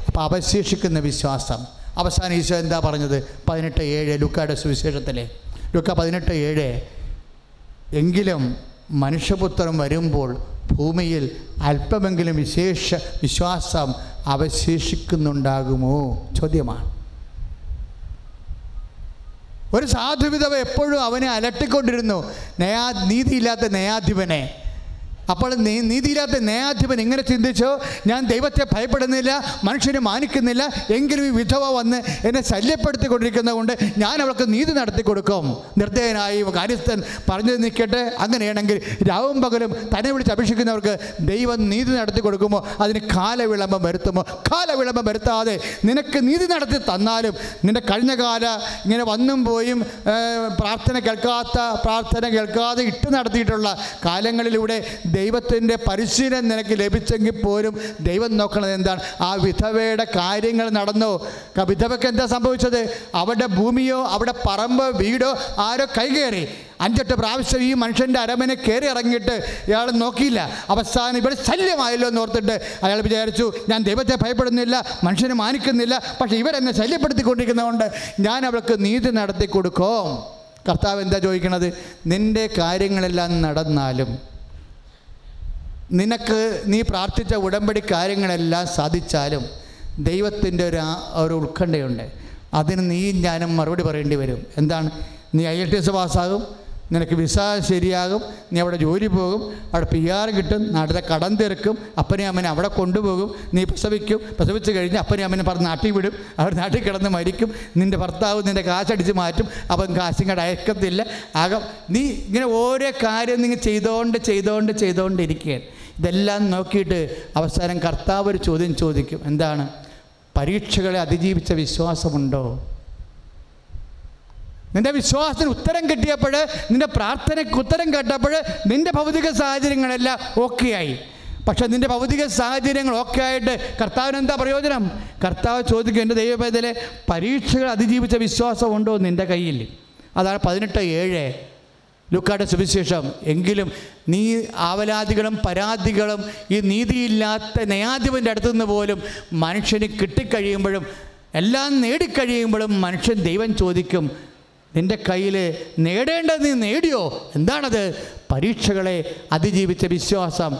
അപ്പോൾ അവശേഷിക്കുന്ന വിശ്വാസം. അവസാനം ഈശോ എന്താ പറഞ്ഞത്? പതിനെട്ട് ഏഴ് ലുക്കായുടെ സുവിശേഷത്തിലെ. ലുക്ക പതിനെട്ട് ഏഴ്. എങ്കിലും മനുഷ്യപുത്രൻ വരുമ്പോൾ ഭൂമിയിൽ അല്പമെങ്കിലും വിശേഷ വിശ്വാസം അവശേഷിക്കുന്നുണ്ടാകുമോ? ചോദ്യമാണ്. ഒരു സാധുവിധവ എപ്പോഴും അവനെ അലട്ടിക്കൊണ്ടിരുന്നു. നയാ നീതിയില്ലാത്ത നയാധിപനെ അപ്പോൾ നീ നീതിയില്ലാത്ത ന്യായാധിപൻ എങ്ങനെ ചിന്തിച്ചോ? ഞാൻ ദൈവത്തെ ഭയപ്പെടുന്നില്ല മനുഷ്യനെ മാനിക്കുന്നില്ല എങ്കിലും ഈ വിധവ വന്ന് എന്നെ ശല്യപ്പെടുത്തിക്കൊണ്ടിരിക്കുന്നത് കൊണ്ട് ഞാൻ അവൾക്ക് നീതി നടത്തി കൊടുക്കും. നിർദ്ദയനായി കാര്യസ്ഥൻ പറഞ്ഞു നിൽക്കട്ടെ. അങ്ങനെയാണെങ്കിൽ രാവും പകലും തന്നെ വിളിച്ച് അപേക്ഷിക്കുന്നവർക്ക് ദൈവം നീതി നടത്തി കൊടുക്കുമോ? അതിന് കാലവിളംബം വരുത്തുമോ? കാലവിളംബം വരുത്താതെ നിനക്ക് നീതി നടത്തി തന്നാലും നിന്റെ കഴിഞ്ഞ കാല ഇങ്ങനെ വന്നും പോയും പ്രാർത്ഥന കേൾക്കാത്ത പ്രാർത്ഥന കേൾക്കാതെ ഇട്ട് നടത്തിയിട്ടുള്ള കാലങ്ങളിലൂടെ ദൈവത്തിന്റെ പരിശീലനം നിനക്ക് ലഭിച്ചെങ്കിൽ പോലും ദൈവം നോക്കണത് എന്താണ്? ആ വിധവയുടെ കാര്യങ്ങൾ നടന്നോ. വിധവയ്ക്ക് എന്താ സംഭവിച്ചത്? അവിടെ ഭൂമിയോ അവിടെ പറമ്പ് വീടോ ആരോ കൈകയറി അഞ്ചെട്ട് പ്രാവശ്യം ഈ മനുഷ്യന്റെ അരമനെ കയറി ഇറങ്ങിയിട്ട് ഇയാൾ നോക്കിയില്ല. അവസാനം ഇവിടെ ശല്യമായല്ലോ എന്ന് ഓർത്തിട്ട് അയാൾ വിചാരിച്ചു ഞാൻ ദൈവത്തെ ഭയപ്പെടുന്നില്ല മനുഷ്യനെ മാനിക്കുന്നില്ല പക്ഷേ ഇവരെന്നെ ശല്യപ്പെടുത്തിക്കൊണ്ടിരിക്കുന്നതുകൊണ്ട് ഞാൻ അവൾക്ക് നീതി നടത്തി കൊടുക്കും കർത്താവ് എന്താ ചോദിക്കണത്? നിന്റെ കാര്യങ്ങളെല്ലാം നടന്നാലും നിനക്ക് നീ പ്രാർത്ഥിച്ച ഉടമ്പടി കാര്യങ്ങളെല്ലാം സാധിച്ചാലും ദൈവത്തിന്റെ ഒരു ഒരു ഉത്കണ്ഠയുണ്ട്. അതിന് നീ ഞാനും മറുപടി പറയേണ്ടി വരും. എന്താണ്? നീ ഐ എൽ ടി എസ് പാസ്സാകും നിനക്ക് വിസ ശരിയാകും നീ അവിടെ ജോലി പോകും അവിടെ പി ആർ കിട്ടും നാട്ടിലെ കടം തീർക്കും അപ്പനെ അമ്മനെ അവിടെ കൊണ്ടുപോകും നീ പ്രസവിക്കും പ്രസവിച്ച് കഴിഞ്ഞ് അപ്പനെ അമ്മനെ പറഞ്ഞ് നാട്ടിൽ വിടും അവർ നാട്ടിൽ കിടന്ന് മരിക്കും നിന്റെ ഭർത്താവ് നിന്റെ കാശടിച്ച് മാറ്റും അവൻ കാശും കട അയക്കത്തില്ല. ആകം നീ ഇങ്ങനെ ഓരോ കാര്യം നിങ്ങൾ ചെയ്തുകൊണ്ട് ചെയ്തുകൊണ്ട് ചെയ്തുകൊണ്ടിരിക്കുകയാണ് ഇതെല്ലാം നോക്കിയിട്ട് അവസാനം കർത്താവ് ഒരു ചോദ്യം ചോദിക്കും. എന്താണ്? പരീക്ഷകളെ അതിജീവിച്ച വിശ്വാസമുണ്ടോ? നിന്റെ വിശ്വാസത്തിന് ഉത്തരം കിട്ടിയപ്പോൾ നിന്റെ പ്രാർത്ഥനയ്ക്ക് ഉത്തരം കേട്ടപ്പോൾ നിന്റെ ഭൗതിക സാഹചര്യങ്ങളെല്ലാം ആയി. പക്ഷെ നിന്റെ ഭൗതിക സാഹചര്യങ്ങൾ ഓക്കെ ആയിട്ട് കർത്താവിന് എന്താ പ്രയോജനം? കർത്താവ് ചോദിക്കും എന്റെ ദൈവപേദലെ പരീക്ഷകൾ അതിജീവിച്ച വിശ്വാസം ഉണ്ടോ നിന്റെ കയ്യിൽ? അതാണ് പതിനെട്ട് ഏഴ്. ലുക്കായുടെ സുവിശേഷം. എങ്കിലും നീ ആവലാദികളും പരാതികളും ഈ നീതിയില്ലാത്ത ന്യായാധിപന്റെ അടുത്തു നിന്ന് പോലും മനുഷ്യന് കിട്ടിക്കഴിയുമ്പോഴും എല്ലാം നേടിക്കഴിയുമ്പോഴും മനുഷ്യൻ ദൈവം ചോദിക്കും നിന്റെ കയ്യിൽ നേടേണ്ടത് നീ നേടിയോ? എന്താണത്? പരീക്ഷകളെ അതിജീവിച്ച വിശ്വാസം.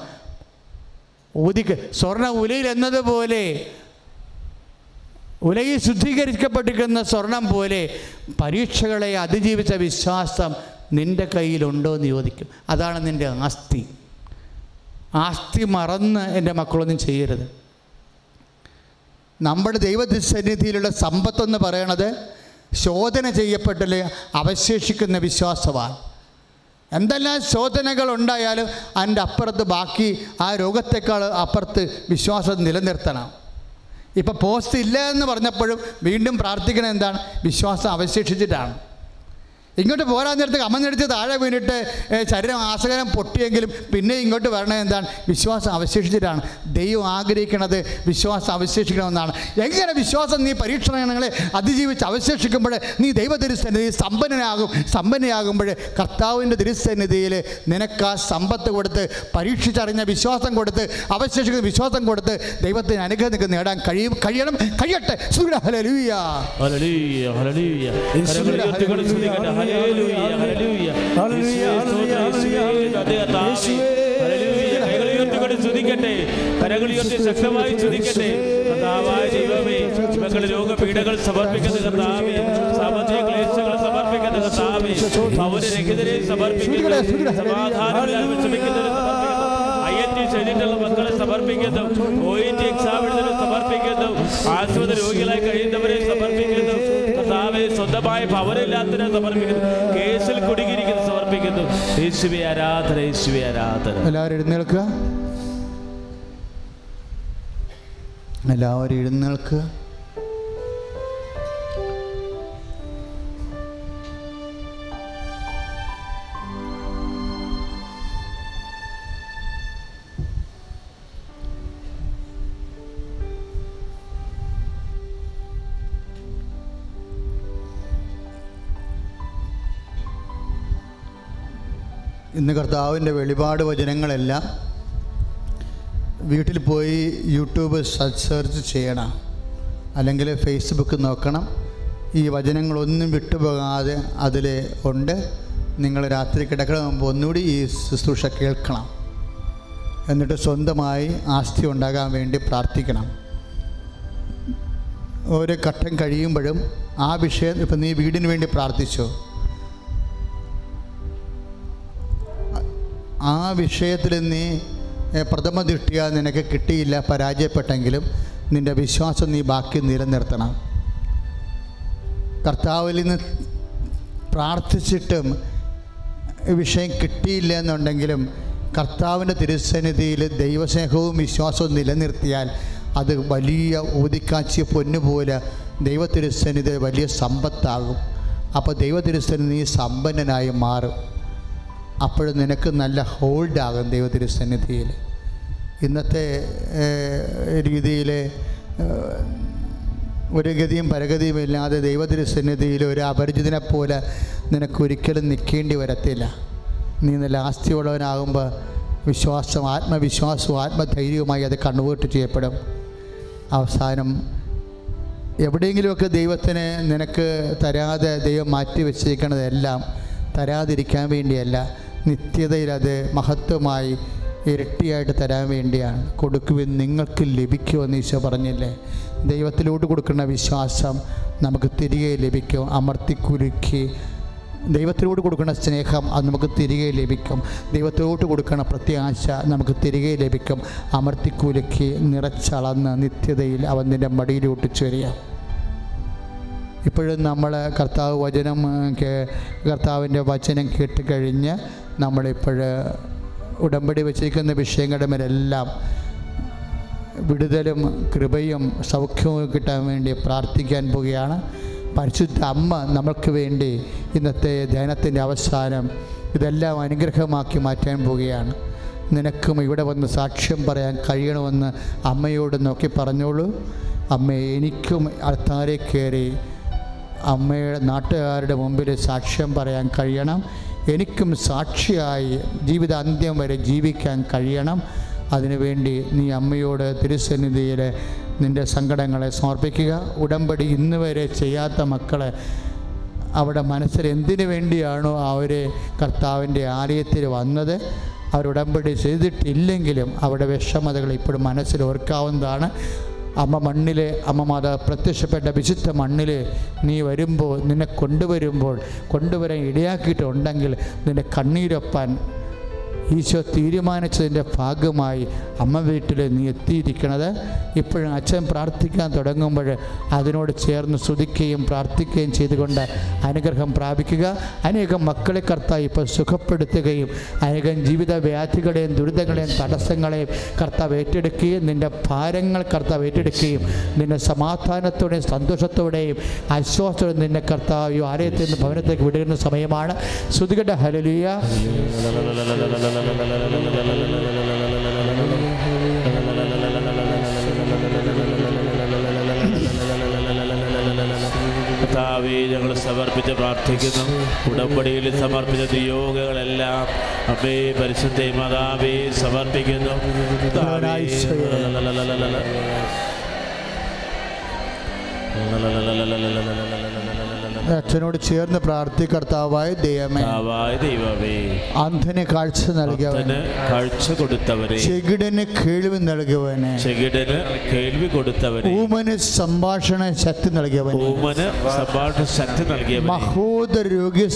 ഊതിക്ക് സ്വർണ ഉലയിൽ എന്നതുപോലെ ഉലയിൽ ശുദ്ധീകരിക്കപ്പെട്ടിരിക്കുന്ന സ്വർണം പോലെ പരീക്ഷകളെ അതിജീവിച്ച വിശ്വാസം നിന്റെ കയ്യിലുണ്ടോ എന്ന് ചോദിക്കും. അതാണ് നിന്റെ ആസ്തി. ആസ്തി മറന്ന് എന്റെ മക്കളൊന്നും ചെയ്യരുത്. നമ്മുടെ ദൈവസന്നിധിയിലുള്ള സമ്പത്തെന്ന് പറയണത് ശോധന ചെയ്യപ്പെട്ടിൽ അവശേഷിക്കുന്ന വിശ്വാസമാണ് എന്തെല്ലാം ശോധനകൾ ഉണ്ടായാലും അതിന്റെ അപ്പുറത്ത് ബാക്കി ആ രോഗത്തെക്കാൾ അപ്പുറത്ത് വിശ്വാസം നിലനിർത്തണം. ഇപ്പം പോസ്റ്റ് ഇല്ല എന്ന് പറഞ്ഞപ്പോഴും വീണ്ടും പ്രാർത്ഥിക്കണം എന്താണ്? വിശ്വാസം അവശേഷിച്ചിട്ടാണ്. ഇങ്ങോട്ട് പോരാൻ നേരത്ത് അമ്മന്നെടുത്ത് താഴെ വീണിട്ട് ശരീരം ആസകരം പൊട്ടിയെങ്കിലും പിന്നെ ഇങ്ങോട്ട് വരണത് എന്താണ്? വിശ്വാസം അവശേഷിച്ചിട്ടാണ്. ദൈവം ആഗ്രഹിക്കുന്നത് വിശ്വാസം അവശേഷിക്കണമെന്നാണ്. എങ്ങനെ വിശ്വാസം നീ പരീക്ഷണങ്ങളെ അതിജീവിച്ച് അവശേഷിക്കുമ്പോൾ നീ ദൈവ തിരുസന്നിധി സമ്പന്നനാകും? സമ്പന്നയാകുമ്പോൾ കർത്താവിന്റെ തിരുസന്നിധിയിൽ നിനക്ക് ആ സമ്പത്ത് കൊടുത്ത് പരീക്ഷിച്ചറിഞ്ഞ വിശ്വാസം കൊടുത്ത് അവശേഷിക്കുന്ന വിശ്വാസം കൊടുത്ത് ദൈവത്തിന് അനുഗ്രഹം നിങ്ങൾക്ക് നേടാൻ കഴിയും കഴിയണം കഴിയട്ടെ. ഹലലൂയ ഹല്ലേലൂയ, ഹല്ലേലൂയ. സ്തുതിക്കട്ടെ. ഉയർത്തി ശക്തമായി സ്തുതിക്കട്ടെ. കർത്താവായ ദൈവമേ ഇവങ്ങളുടെ രോഗപീഠകൾ സമർപ്പിക്കുന്ന കർത്താവേ സാമ്പത്തിക ക്ലേശങ്ങൾ സമർപ്പിക്കുന്ന കർത്താവേ ഭവനരഹിതരെ സമർപ്പിക്കുന്നു ഐ എൻ ചെയ്തിട്ടുള്ള മക്കളെ സമർപ്പിക്കുന്നു. ഒ എൻ ടി എക്സാം എഴുതുന്നവരെ സമർപ്പിക്കുന്നു. ആശുപത്രി രോഗികളായി കഴിയുന്നവരെ സമർപ്പിക്കുന്നു. കർത്താവെ സ്വന്തമായ ഭവനില്ലാത്തതിനെ സമർപ്പിക്കുന്നു. കേസിൽ കുടുങ്ങിയിരിക്കുന്നു സമർപ്പിക്കുന്നു. യേശുവെ ആരാധന യേശുവെ ആരാധന. എല്ലാവരും എഴുന്നേൽക്കുക. എല്ലാവരും എഴുന്നേൽക്കുക. ഇന്ന് കർത്താവിന്റെ വെളിപാട് വചനങ്ങളെല്ലാം വീട്ടിൽ പോയി യൂട്യൂബ് സെർച്ച് ചെയ്യണം. അല്ലെങ്കിൽ ഫേസ്ബുക്ക് നോക്കണം. ഈ വചനങ്ങളൊന്നും വിട്ടുപോകാതെ അതിൽ ഉണ്ട്. നിങ്ങൾ രാത്രി കിടക്കണ മുമ്പ് ഒന്നുകൂടി ഈ ശുശ്രൂഷ കേൾക്കണം. എന്നിട്ട് സ്വന്തമായി ആസ്തി ഉണ്ടാകാൻ വേണ്ടി പ്രാർത്ഥിക്കണം. ഓരോ ഘട്ടം കഴിയുമ്പോഴും ആ വിഷയം ഇപ്പം നീ വീടിന് വേണ്ടി പ്രാർത്ഥിച്ചോ? ആ വിഷയത്തിൽ നീ പ്രഥമ ദൃഷ്ടിയ നിനക്ക് കിട്ടിയില്ല പരാജയപ്പെട്ടെങ്കിലും നിന്റെ വിശ്വാസം നീ ബാക്കി നിലനിർത്തണം. കർത്താവിൽ നിന്ന് പ്രാർത്ഥിച്ചിട്ടും വിഷയം കിട്ടിയില്ല എന്നുണ്ടെങ്കിലും കർത്താവിന്റെ തിരുസന്നിധിയിൽ ദൈവസ്നേഹവും വിശ്വാസവും നിലനിർത്തിയാൽ അത് വലിയ ഊതിക്കാച്ചിയ പൊന്നുപോലെ ദൈവ തിരുസന്നിധി വലിയ സമ്പത്താകും. അപ്പോൾ ദൈവ തിരുസന്നിധി സമ്പന്നനായി മാറും. അപ്പോൾ നിനക്ക് നല്ല ഹോൾഡാകും ദൈവത്തിന്റെ സന്നിധിയിൽ. ഇന്നത്തെ രീതിയിൽ ഒരു ഗതിയും പരഗതിയും ഇല്ലാതെ ദൈവത്തിന്റെ സന്നിധിയിൽ ഒരു അപരിചിതനെ പോലെ നിനക്ക് ഒരിക്കലും നിൽക്കേണ്ടി വരത്തില്ല. നീ നല്ല ആസ്തിയുള്ളവനാകുമ്പോൾ വിശ്വാസം ആത്മവിശ്വാസവും ആത്മധൈര്യവുമായി അത് കൺവേർട്ട് ചെയ്യപ്പെടും. അവസാനം എവിടെയെങ്കിലുമൊക്കെ ദൈവത്തിന് നിനക്ക് തരാതെ ദൈവം മാറ്റി വെച്ചേക്കുന്നതെല്ലാം തരാതിരിക്കാൻ വേണ്ടിയല്ല. നിത്യതയിൽ അത് മഹത്വമായി ഇരട്ടിയായിട്ട് തരാൻ വേണ്ടിയാണ്. കൊടുക്കുവിൻ നിങ്ങൾക്ക് ലഭിക്കുമെന്ന് ഈശോ പറഞ്ഞില്ലേ? ദൈവത്തിലോട്ട് കൊടുക്കുന്ന വിശ്വാസം നമുക്ക് തിരികെ ലഭിക്കും. അമർത്തിക്കുലുക്കി. ദൈവത്തിലോട്ട് കൊടുക്കുന്ന സ്നേഹം അത് നമുക്ക് തിരികെ ലഭിക്കും. ദൈവത്തിലോട്ട് കൊടുക്കുന്ന പ്രത്യാശ നമുക്ക് തിരികെ ലഭിക്കും. അമർത്തിക്കുലുക്കി നിറച്ചളന്ന് നിത്യതയിൽ അവൻ നിന്റെ മടിയിലോട്ട് ചൊരിയാം ഇപ്പോഴും നമ്മൾ കർത്താവ് വചനം കർത്താവിന്റെ വചനം കേട്ട് കഴിഞ്ഞ് നമ്മളിപ്പോൾ ഉടമ്പടി വച്ചിരിക്കുന്ന വിഷയങ്ങളുടെ മേലെല്ലാം വിടുതലും കൃപയും സൗഖ്യവും കിട്ടാൻ വേണ്ടി പ്രാർത്ഥിക്കാൻ പോവുകയാണ്. പരിശുദ്ധ അമ്മ നമുക്ക് വേണ്ടി ഇന്നത്തെ ധ്യാനത്തിന്റെ അവസാനം ഇതെല്ലാം അനുഗ്രഹമാക്കി മാറ്റാൻ പോവുകയാണ്. നിനക്കും ഇവിടെ വന്ന് സാക്ഷ്യം പറയാൻ കഴിയണമെന്ന് അമ്മയോട് നോക്കി പറഞ്ഞോളൂ. അമ്മ എനിക്കും അൾത്താരെ കയറി അമ്മയുടെ നാട്ടുകാരുടെ മുമ്പിൽ സാക്ഷ്യം പറയാൻ കഴിയണം. എനിക്കും സാക്ഷിയായി ജീവിതാന്ത്യം വരെ ജീവിക്കാൻ കഴിയണം. അതിനുവേണ്ടി നീ അമ്മയോട് തിരുസന്നിധിയിൽ നിന്റെ സങ്കടങ്ങളെ സമർപ്പിക്കുക. ഉടമ്പടി ഇന്ന് വരെ ചെയ്യാത്ത മക്കളെ അവിടെ മനസ്സിൽ എന്തിനു വേണ്ടിയാണോ അവർ കർത്താവിന്റെ ആലയത്തിൽ വന്നത്? അവരുടമ്പടി ചെയ്തിട്ടില്ലെങ്കിലും അവിടെ വിഷമതകൾ ഇപ്പോഴും മനസ്സിൽ ഓർക്കാവുന്നതാണ്. അമ്മ മണ്ണിലെ അമ്മ മാത പ്രത്യക്ഷപ്പെട്ട വിശുദ്ധ മണ്ണിൽ നീ വരുമ്പോൾ നിന്നെ കൊണ്ടുവരുമ്പോൾ കൊണ്ടുവരാൻ ഇടയാക്കിയിട്ടുണ്ടെങ്കിൽ നിന്റെ കണ്ണീരൊപ്പാൻ ഈശോ തീരുമാനിച്ചതിന്റെ ഭാഗമായി അമ്മ വീട്ടിൽ നീ എത്തിയിരിക്കണത്. ഇപ്പോഴും അച്ഛൻ പ്രാർത്ഥിക്കാൻ തുടങ്ങുമ്പോൾ അതിനോട് ചേർന്ന് സ്തുതിക്കുകയും പ്രാർത്ഥിക്കുകയും ചെയ്തുകൊണ്ട് അനുഗ്രഹം പ്രാപിക്കുക. അനേകം മക്കളെ കർത്താവ് ഇപ്പോൾ സുഖപ്പെടുത്തുകയും അനേകം ജീവിത വ്യാധികളെയും ദുരിതങ്ങളെയും തടസ്സങ്ങളെയും കർത്താവ് ഏറ്റെടുക്കുകയും നിന്റെ ഭാരങ്ങൾ കർത്താവ് ഏറ്റെടുക്കുകയും നിന്നെ സമാധാനത്തോടെയും സന്തോഷത്തോടെയും ആശ്വാസത്തോടെയും നിന്നെ കർത്താവ് ആലയത്തിൽ നിന്ന് ഭവനത്തേക്ക് വിടുന്ന സമയമാണ്. ശ്രുതികട ഹലലിയ കർത്താവേ ഞങ്ങൾ സമർപ്പിച്ച് പ്രാർത്ഥിക്കുന്നു ഉടമ്പടിയിൽ സമർപ്പിച്ച നിയോഗങ്ങളെല്ലാം അമ്മേ പരിശുദ്ധ മാതാവേ സമർപ്പിക്കുന്നു അച്ഛനോട് ചേർന്ന് പ്രാർത്ഥിക്കർത്താവായ ദൈവമേ ദൈവമേ അന്ധന് കാഴ്ച നൽകിയവനെ കാഴ്ച കൊടുത്തവരെ ചെകിടന് കേൾവി നൽകിയവനെ ചെകിടന് കേൾവി ഊമന് സംഭാഷണ ശക്തി നൽകിയവനെ ഊമന് സംഭാഷണ ശക്തി നൽകിയവൻ മഹോദര രോഗിയെ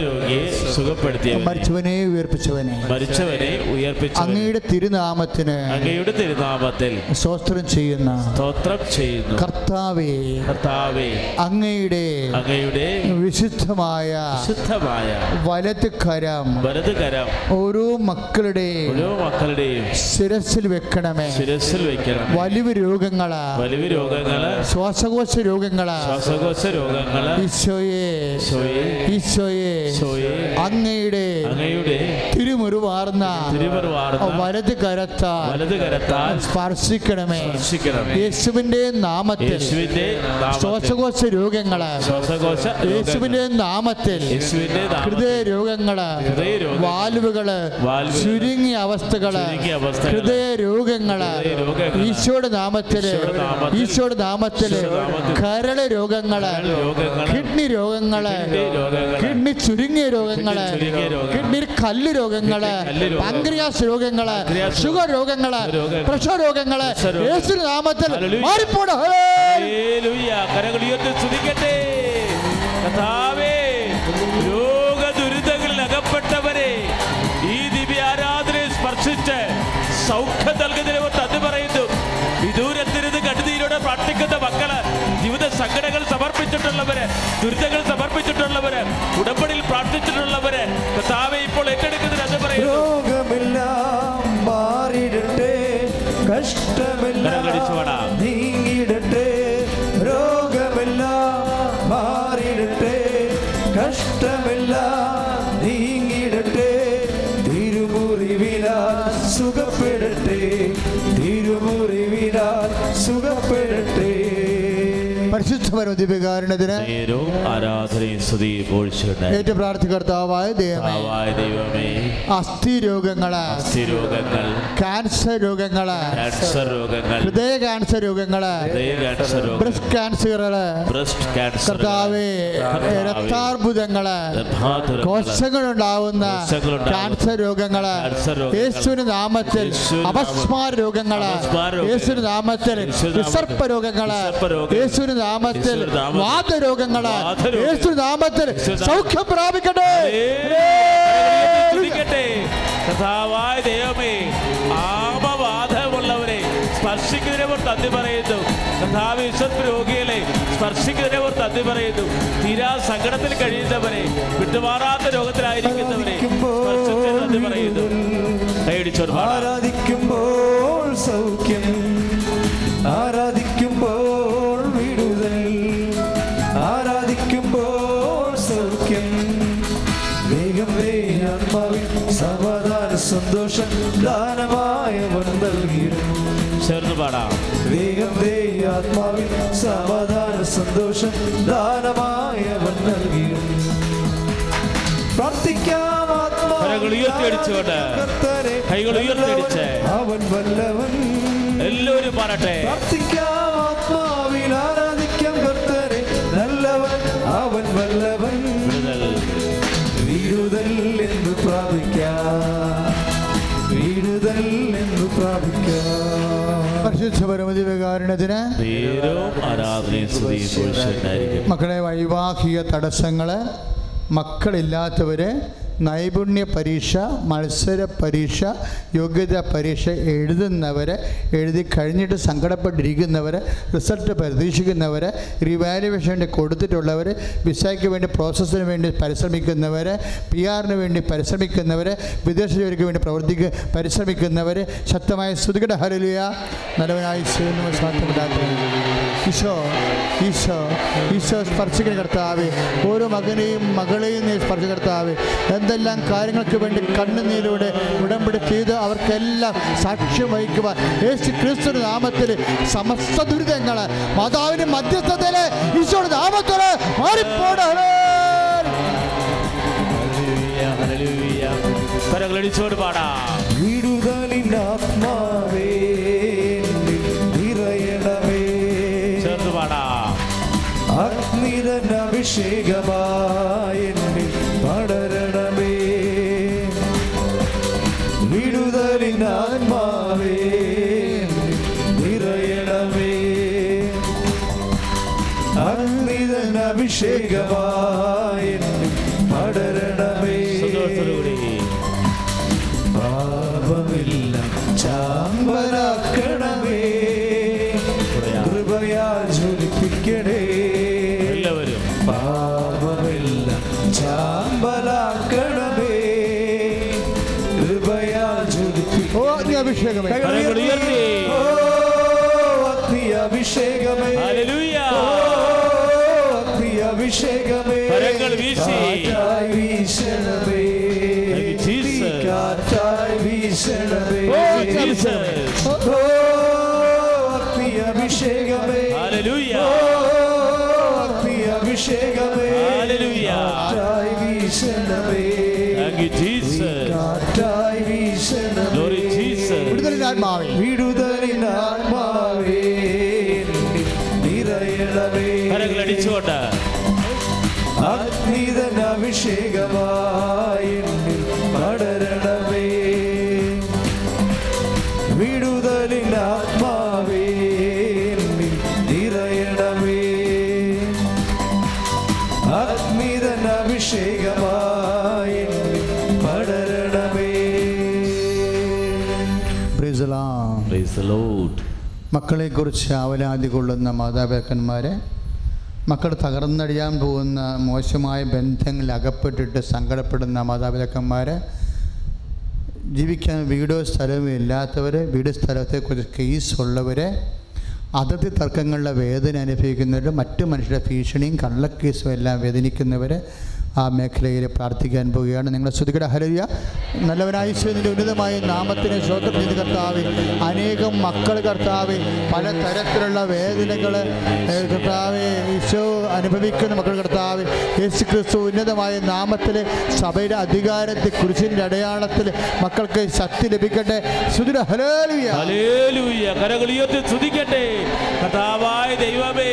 രോഗിയെ മരിച്ചവനെ ഉയർപ്പിച്ചവനെ മരിച്ചവനെ ഉയർപ്പിച്ച അങ്ങയുടെ തിരുനാമത്തിന് അങ്ങയുടെ തിരുനാമത്തിൽ സ്തോത്രം ചെയ്യുന്ന സ്തോത്രം ചെയ്യുന്നു കർത്താവേ കർത്താവേ അങ്ങയുടെ അങ്ങയുടെ വിശുദ്ധമായ വിശുദ്ധമായ വലത് കരം വലത് കരം ഓരോ മക്കളുടെയും ഓരോ മക്കളുടെയും ശിരസിൽ വെക്കണമേ. ശിരസിൽ വെക്കണം വലിവ് രോഗങ്ങൾ വലിയ രോഗങ്ങൾ ശ്വാസകോശ രോഗങ്ങൾ ശ്വാസകോശ രോഗങ്ങൾ ഈശോയെ ഈശോയെ അങ്ങയുടെ അങ്ങയുടെ തിരുമുറിവാർന്ന തിരുവറുവാർന്ന വലത് കരത്താൽ വലത് കരത്താൽ സ്പർശിക്കണമേ. സ്പർശിക്കണമേ. യേശുവിന്റെ നാമത്തിൽ നാമത്തിൽ. ശ്വാസകോശ രോഗങ്ങൾ. ശ്വാസകോശ യേശുവിന്റെ നാമത്തിൽ. ഹൃദയ രോഗങ്ങൾ. വാൽവുകൾ. ചുരുങ്ങിയ അവസ്ഥകൾ. ഹൃദയ രോഗങ്ങൾ. ഈശോയുടെ നാമത്തിൽ. ഈശോയുടെ നാമത്തിൽ. കരൾ രോഗങ്ങൾ. കിഡ്നി രോഗങ്ങൾ. കിഡ്നി ചുരുങ്ങിയ രോഗങ്ങൾ. കിഡ്നി കല്ല് രോഗങ്ങൾ. പങ്ക്രിയാസ് രോഗങ്ങൾ. ഷുഗർ രോഗങ്ങൾ. പ്രഷർ രോഗങ്ങൾ. യേശു നാമത്തിൽ. മാറിപ്പോട. ഉയർത്തി സ്തുതിക്കട്ടെ. രോഗ ദുരിതങ്ങളിൽ അകപ്പെട്ടവരെ ഈ ദിവ്യ ആരാധനയെ സ്പർശിച്ച് സൗഖ്യം നൽകുന്നതിനെ തന്നു പറയുന്നു. വിദൂരത്തിരുന്ന് കടുതിയിലൂടെ പ്രാർത്ഥിക്കുന്ന മക്കൾ ജീവിത സങ്കടങ്ങൾ സമർപ്പിച്ചിട്ടുള്ളവര് ദുരിതങ്ങൾ സമർപ്പിച്ചിട്ടുള്ളവര് ഉടമ്പടിയിൽ പ്രാർത്ഥിച്ചിട്ടുള്ളവര് കഥാവെ ഇപ്പോൾ ഏറ്റെടുക്കുന്നതിന് അത് പറയുന്നു. രോഗമെല്ലാം മാറിയിടട്ടെ. കഷ്ടമെല്ലാം You. പരിശുദ്ധ പരമദിവ്യകാരണത്തിന് നേരവും ആരാധനയും സ്തുതിയും പോഴ്ചയുണ്ടായി ഏറ്റു പ്രാർത്ഥികർത്താവായ ദൈവമേ ദൈവമേ അസ്ഥി രോഗങ്ങൾ അസ്ഥി രോഗങ്ങൾ ക്യാൻസർ രോഗങ്ങൾ ക്യാൻസർ രോഗങ്ങൾ ഹൃദയ ക്യാൻസർ രോഗങ്ങൾ ഹൃദയ ക്യാൻസർ ബ്രസ്റ്റ് ക്യാൻസറുകൾ ബ്രസ്റ്റ് ക്യാൻസർ കർത്താവേ രക്താർബുദങ്ങൾ കോശങ്ങളുണ്ടാവുന്ന ക്യാൻസർ രോഗങ്ങൾ നാമത്തിൽ അപസ്മാര രോഗങ്ങൾ യേശുവിന്റെ നാമത്തിൽ വിസർപ്പ രോഗങ്ങൾ യേശുവിന്റെ നാമത്തിൽ വാദരോഗങ്ങൾ യേശു നാമത്തിൽ സൗഖ്യം പ്രാപിക്കട്ടെ കഥാവായ ദൈവമേ ആമബാധമുള്ളവരെ സ്പർശിക്കുന്നതിനെ തന്നി പറയുന്നു. കഥാവ് വിശ്വസ് രോഗികളെ സ്പർശിക്കുന്നതിനെ തന്നി പറയുന്നു. തീരാ സങ്കടത്തിൽ കഴിയുന്നവരെ വിട്ടുമാറാത്ത രോഗത്തിലായിരിക്കുന്നവരെ തന്നി പറയുന്നു. ആരാധിക്കുമ്പോൾ സൗഖ്യം ആരാധിക്കുമ്പോൾ സന്തോഷം ദാനമായവൻ നൽകിയിടും ചേർന്ന് പാടാം. വേഗം ആത്മാവിൽ സമാധാന സന്തോഷം ദാനമായവൻ നൽകിയിടും പ്രാർത്ഥിക്കാം കരങ്ങൾ ഉയർത്തിയടിച്ചുകൊണ്ട്, കൈകൾ ഉയർത്തിയടിച്ച്. അവൻ വല്ലവൻ. എല്ലാവരും പാടട്ടെ. പ്രാർത്ഥിക്കാം ആത്മാവിൽ ആരാധിക്കാം കർത്തരെ നല്ലവൻ അവൻ വല്ലവൻ. വീടുതൽ. എന്ന് പ്രാപിക്കാം പരിശുദ്ധ പോഴ്ചയുണ്ടായിരിക്കും മക്കളെ വൈവാഹിക തടസ്സങ്ങൾ മക്കളില്ലാത്തവർ നൈപുണ്യ പരീക്ഷ മത്സര പരീക്ഷ യോഗ്യതാ പരീക്ഷ എഴുതുന്നവരെ എഴുതി കഴിഞ്ഞിട്ട് സങ്കടപ്പെട്ടിരിക്കുന്നവർ റിസൾട്ട് പ്രതീക്ഷിക്കുന്നവർ റിവാലുവേഷൻ വേണ്ടി കൊടുത്തിട്ടുള്ളവർ വിസയ്ക്ക് വേണ്ടി പ്രോസസ്സിന് വേണ്ടി പരിശ്രമിക്കുന്നവർ പി ആറിന് വേണ്ടി പരിശ്രമിക്കുന്നവർ വിദേശ ജോലിക്ക് വേണ്ടി പ്രവർത്തിക്ക പരിശ്രമിക്കുന്നവർ ശക്തമായ സ്തുതികട ഹരലിയ നല്ലവനായി ഈശോ ഈശോ ഈശോ സ്പർശിക്കുന്ന കർത്താവ്. ഓരോ മകനെയും മകളെയും നീ സ്പർശ കർത്താവെ. എന്തെല്ലാം കാര്യങ്ങൾക്ക് വേണ്ടി കണ്ണുനീരിലൂടെ ഉടമ്പടി ചെയ്ത് അവർക്കെല്ലാം സാക്ഷ്യം വഹിക്കുവാൻ യേശു ക്രിസ്തു നാമത്തിൽ സമസ്ത ദുരിതങ്ങൾ മാതാവിന് മധ്യസ്ഥതയിലെ ഈശോയുടെ നാമത്തിൽ മാറിപ്പോടാ കരങ്ങളടിച്ചോട് പാടാം. വിടുതലിൻ ആത്മാവേ നിറയണമേ. ചേർന്ന് പാടാം. അഗ്നിതൻ അഭിഷേകമായി അഭിഷേകമായി എന്നിൽ പടരണമേ. സന്തോഷത്തോടുകൂടി. പാപമില്ല ചാമ്പലാക്കണമേ കൃപയാൽ ജ്വലിപ്പിക്കണേ. എല്ലാവരും. പാപമില്ല ചാമ്പലാക്കണമേ കൃപയാൽ ജ്വലിപ്പിക്കണേ. ഓ അഭിഷേകമേ അഭിഷേകമേ Thank you, Jesus. മക്കളെക്കുറിച്ച് അവലാതി കൊള്ളുന്ന മാതാപിതാക്കന്മാരെ മക്കൾ തകർന്നടിയാൻ പോകുന്ന മോശമായ ബന്ധങ്ങളിൽ അകപ്പെട്ടിട്ട് സങ്കടപ്പെടുന്ന മാതാപിതാക്കന്മാരെ ജീവിക്കാൻ വീടോ സ്ഥലമോ ഇല്ലാത്തവർ വീട് സ്ഥലത്തെക്കുറിച്ച് കേസ് ഉള്ളവരെ അതിർത്തി തർക്കങ്ങളുടെ വേദന അനുഭവിക്കുന്നവർ മറ്റു മനുഷ്യരുടെ ഭീഷണിയും കള്ളക്കേസും എല്ലാം വേദനിക്കുന്നവർ ആ മേഖലയിൽ പ്രാർത്ഥിക്കാൻ പോവുകയാണ്. നിങ്ങളെ ശ്രുതികട ഹരിയ നല്ലവനായി നിന്റെ ഉന്നതമായ നാമത്തിനെ സ്വന്തം ചെയ്ത് കർത്താവ്. അനേകം മക്കൾ കർത്താവ് പല തരത്തിലുള്ള വേദനകൾ കർത്താവ് ഈശോ അനുഭവിക്കുന്ന മക്കൾ കർത്താവ്. യേശു ക്രിസ്തു ഉന്നതമായ നാമത്തിൽ സഭയുടെ അധികാരത്തെ കുരിശിന്റെ അടയാളത്തിൽ മക്കൾക്ക് ശക്തി ലഭിക്കട്ടെ. ശ്രുതിട ഹലേലുയ ഉയർത്തി സ്തുതിക്കട്ടെ. കർത്താവായ ദൈവമേ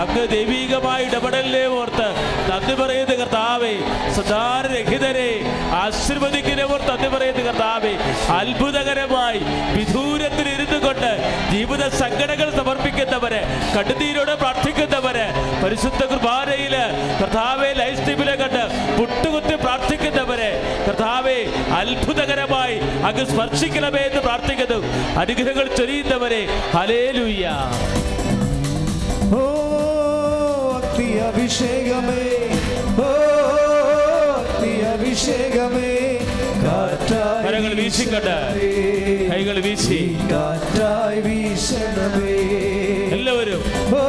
അങ്ങ് ദൈവികമായ ഇടപെടലിനെ ഓർത്ത് നന്ദി പറയുന്ന കർത്താവേ സദാരഹിതരെ ആശീർവദിക്കുന്നവർ തന്നെ പറയുന്നു കർത്താവേ അത്ഭുതകരമായി വിദൂരത്തിൽ ഇരുന്നു കൊണ്ട് ജീവിത സങ്കടങ്ങൾ സമർപ്പിക്കുന്നവരെ കടുതീരോടെ പ്രാർത്ഥിക്കുന്നവരെ പരിശുദ്ധ കൃപാരയിൽ കർത്താവെ ലൈഫ് സ്റ്റീമിലെ കണ്ട് പുട്ടുകുത്തി പ്രാർത്ഥിക്കുന്നവരെ കർത്താവെ അത്ഭുതകരമായി അങ്ങ് സ്പർശിക്കണമേ എന്ന് പ്രാർത്ഥിക്കുന്നു. അനുഗ്രഹങ്ങൾ ചൊരിയുന്നവരെ ഹലേലൂയ്യ ഓ അഭിഷേകമേ അഭിഷേകമേ കരങ്ങൾ വീശിക്കൊണ്ട് കൈകൾ വീശി. കാറ്റായി വീശണമേ. എല്ലാവരും. ഓ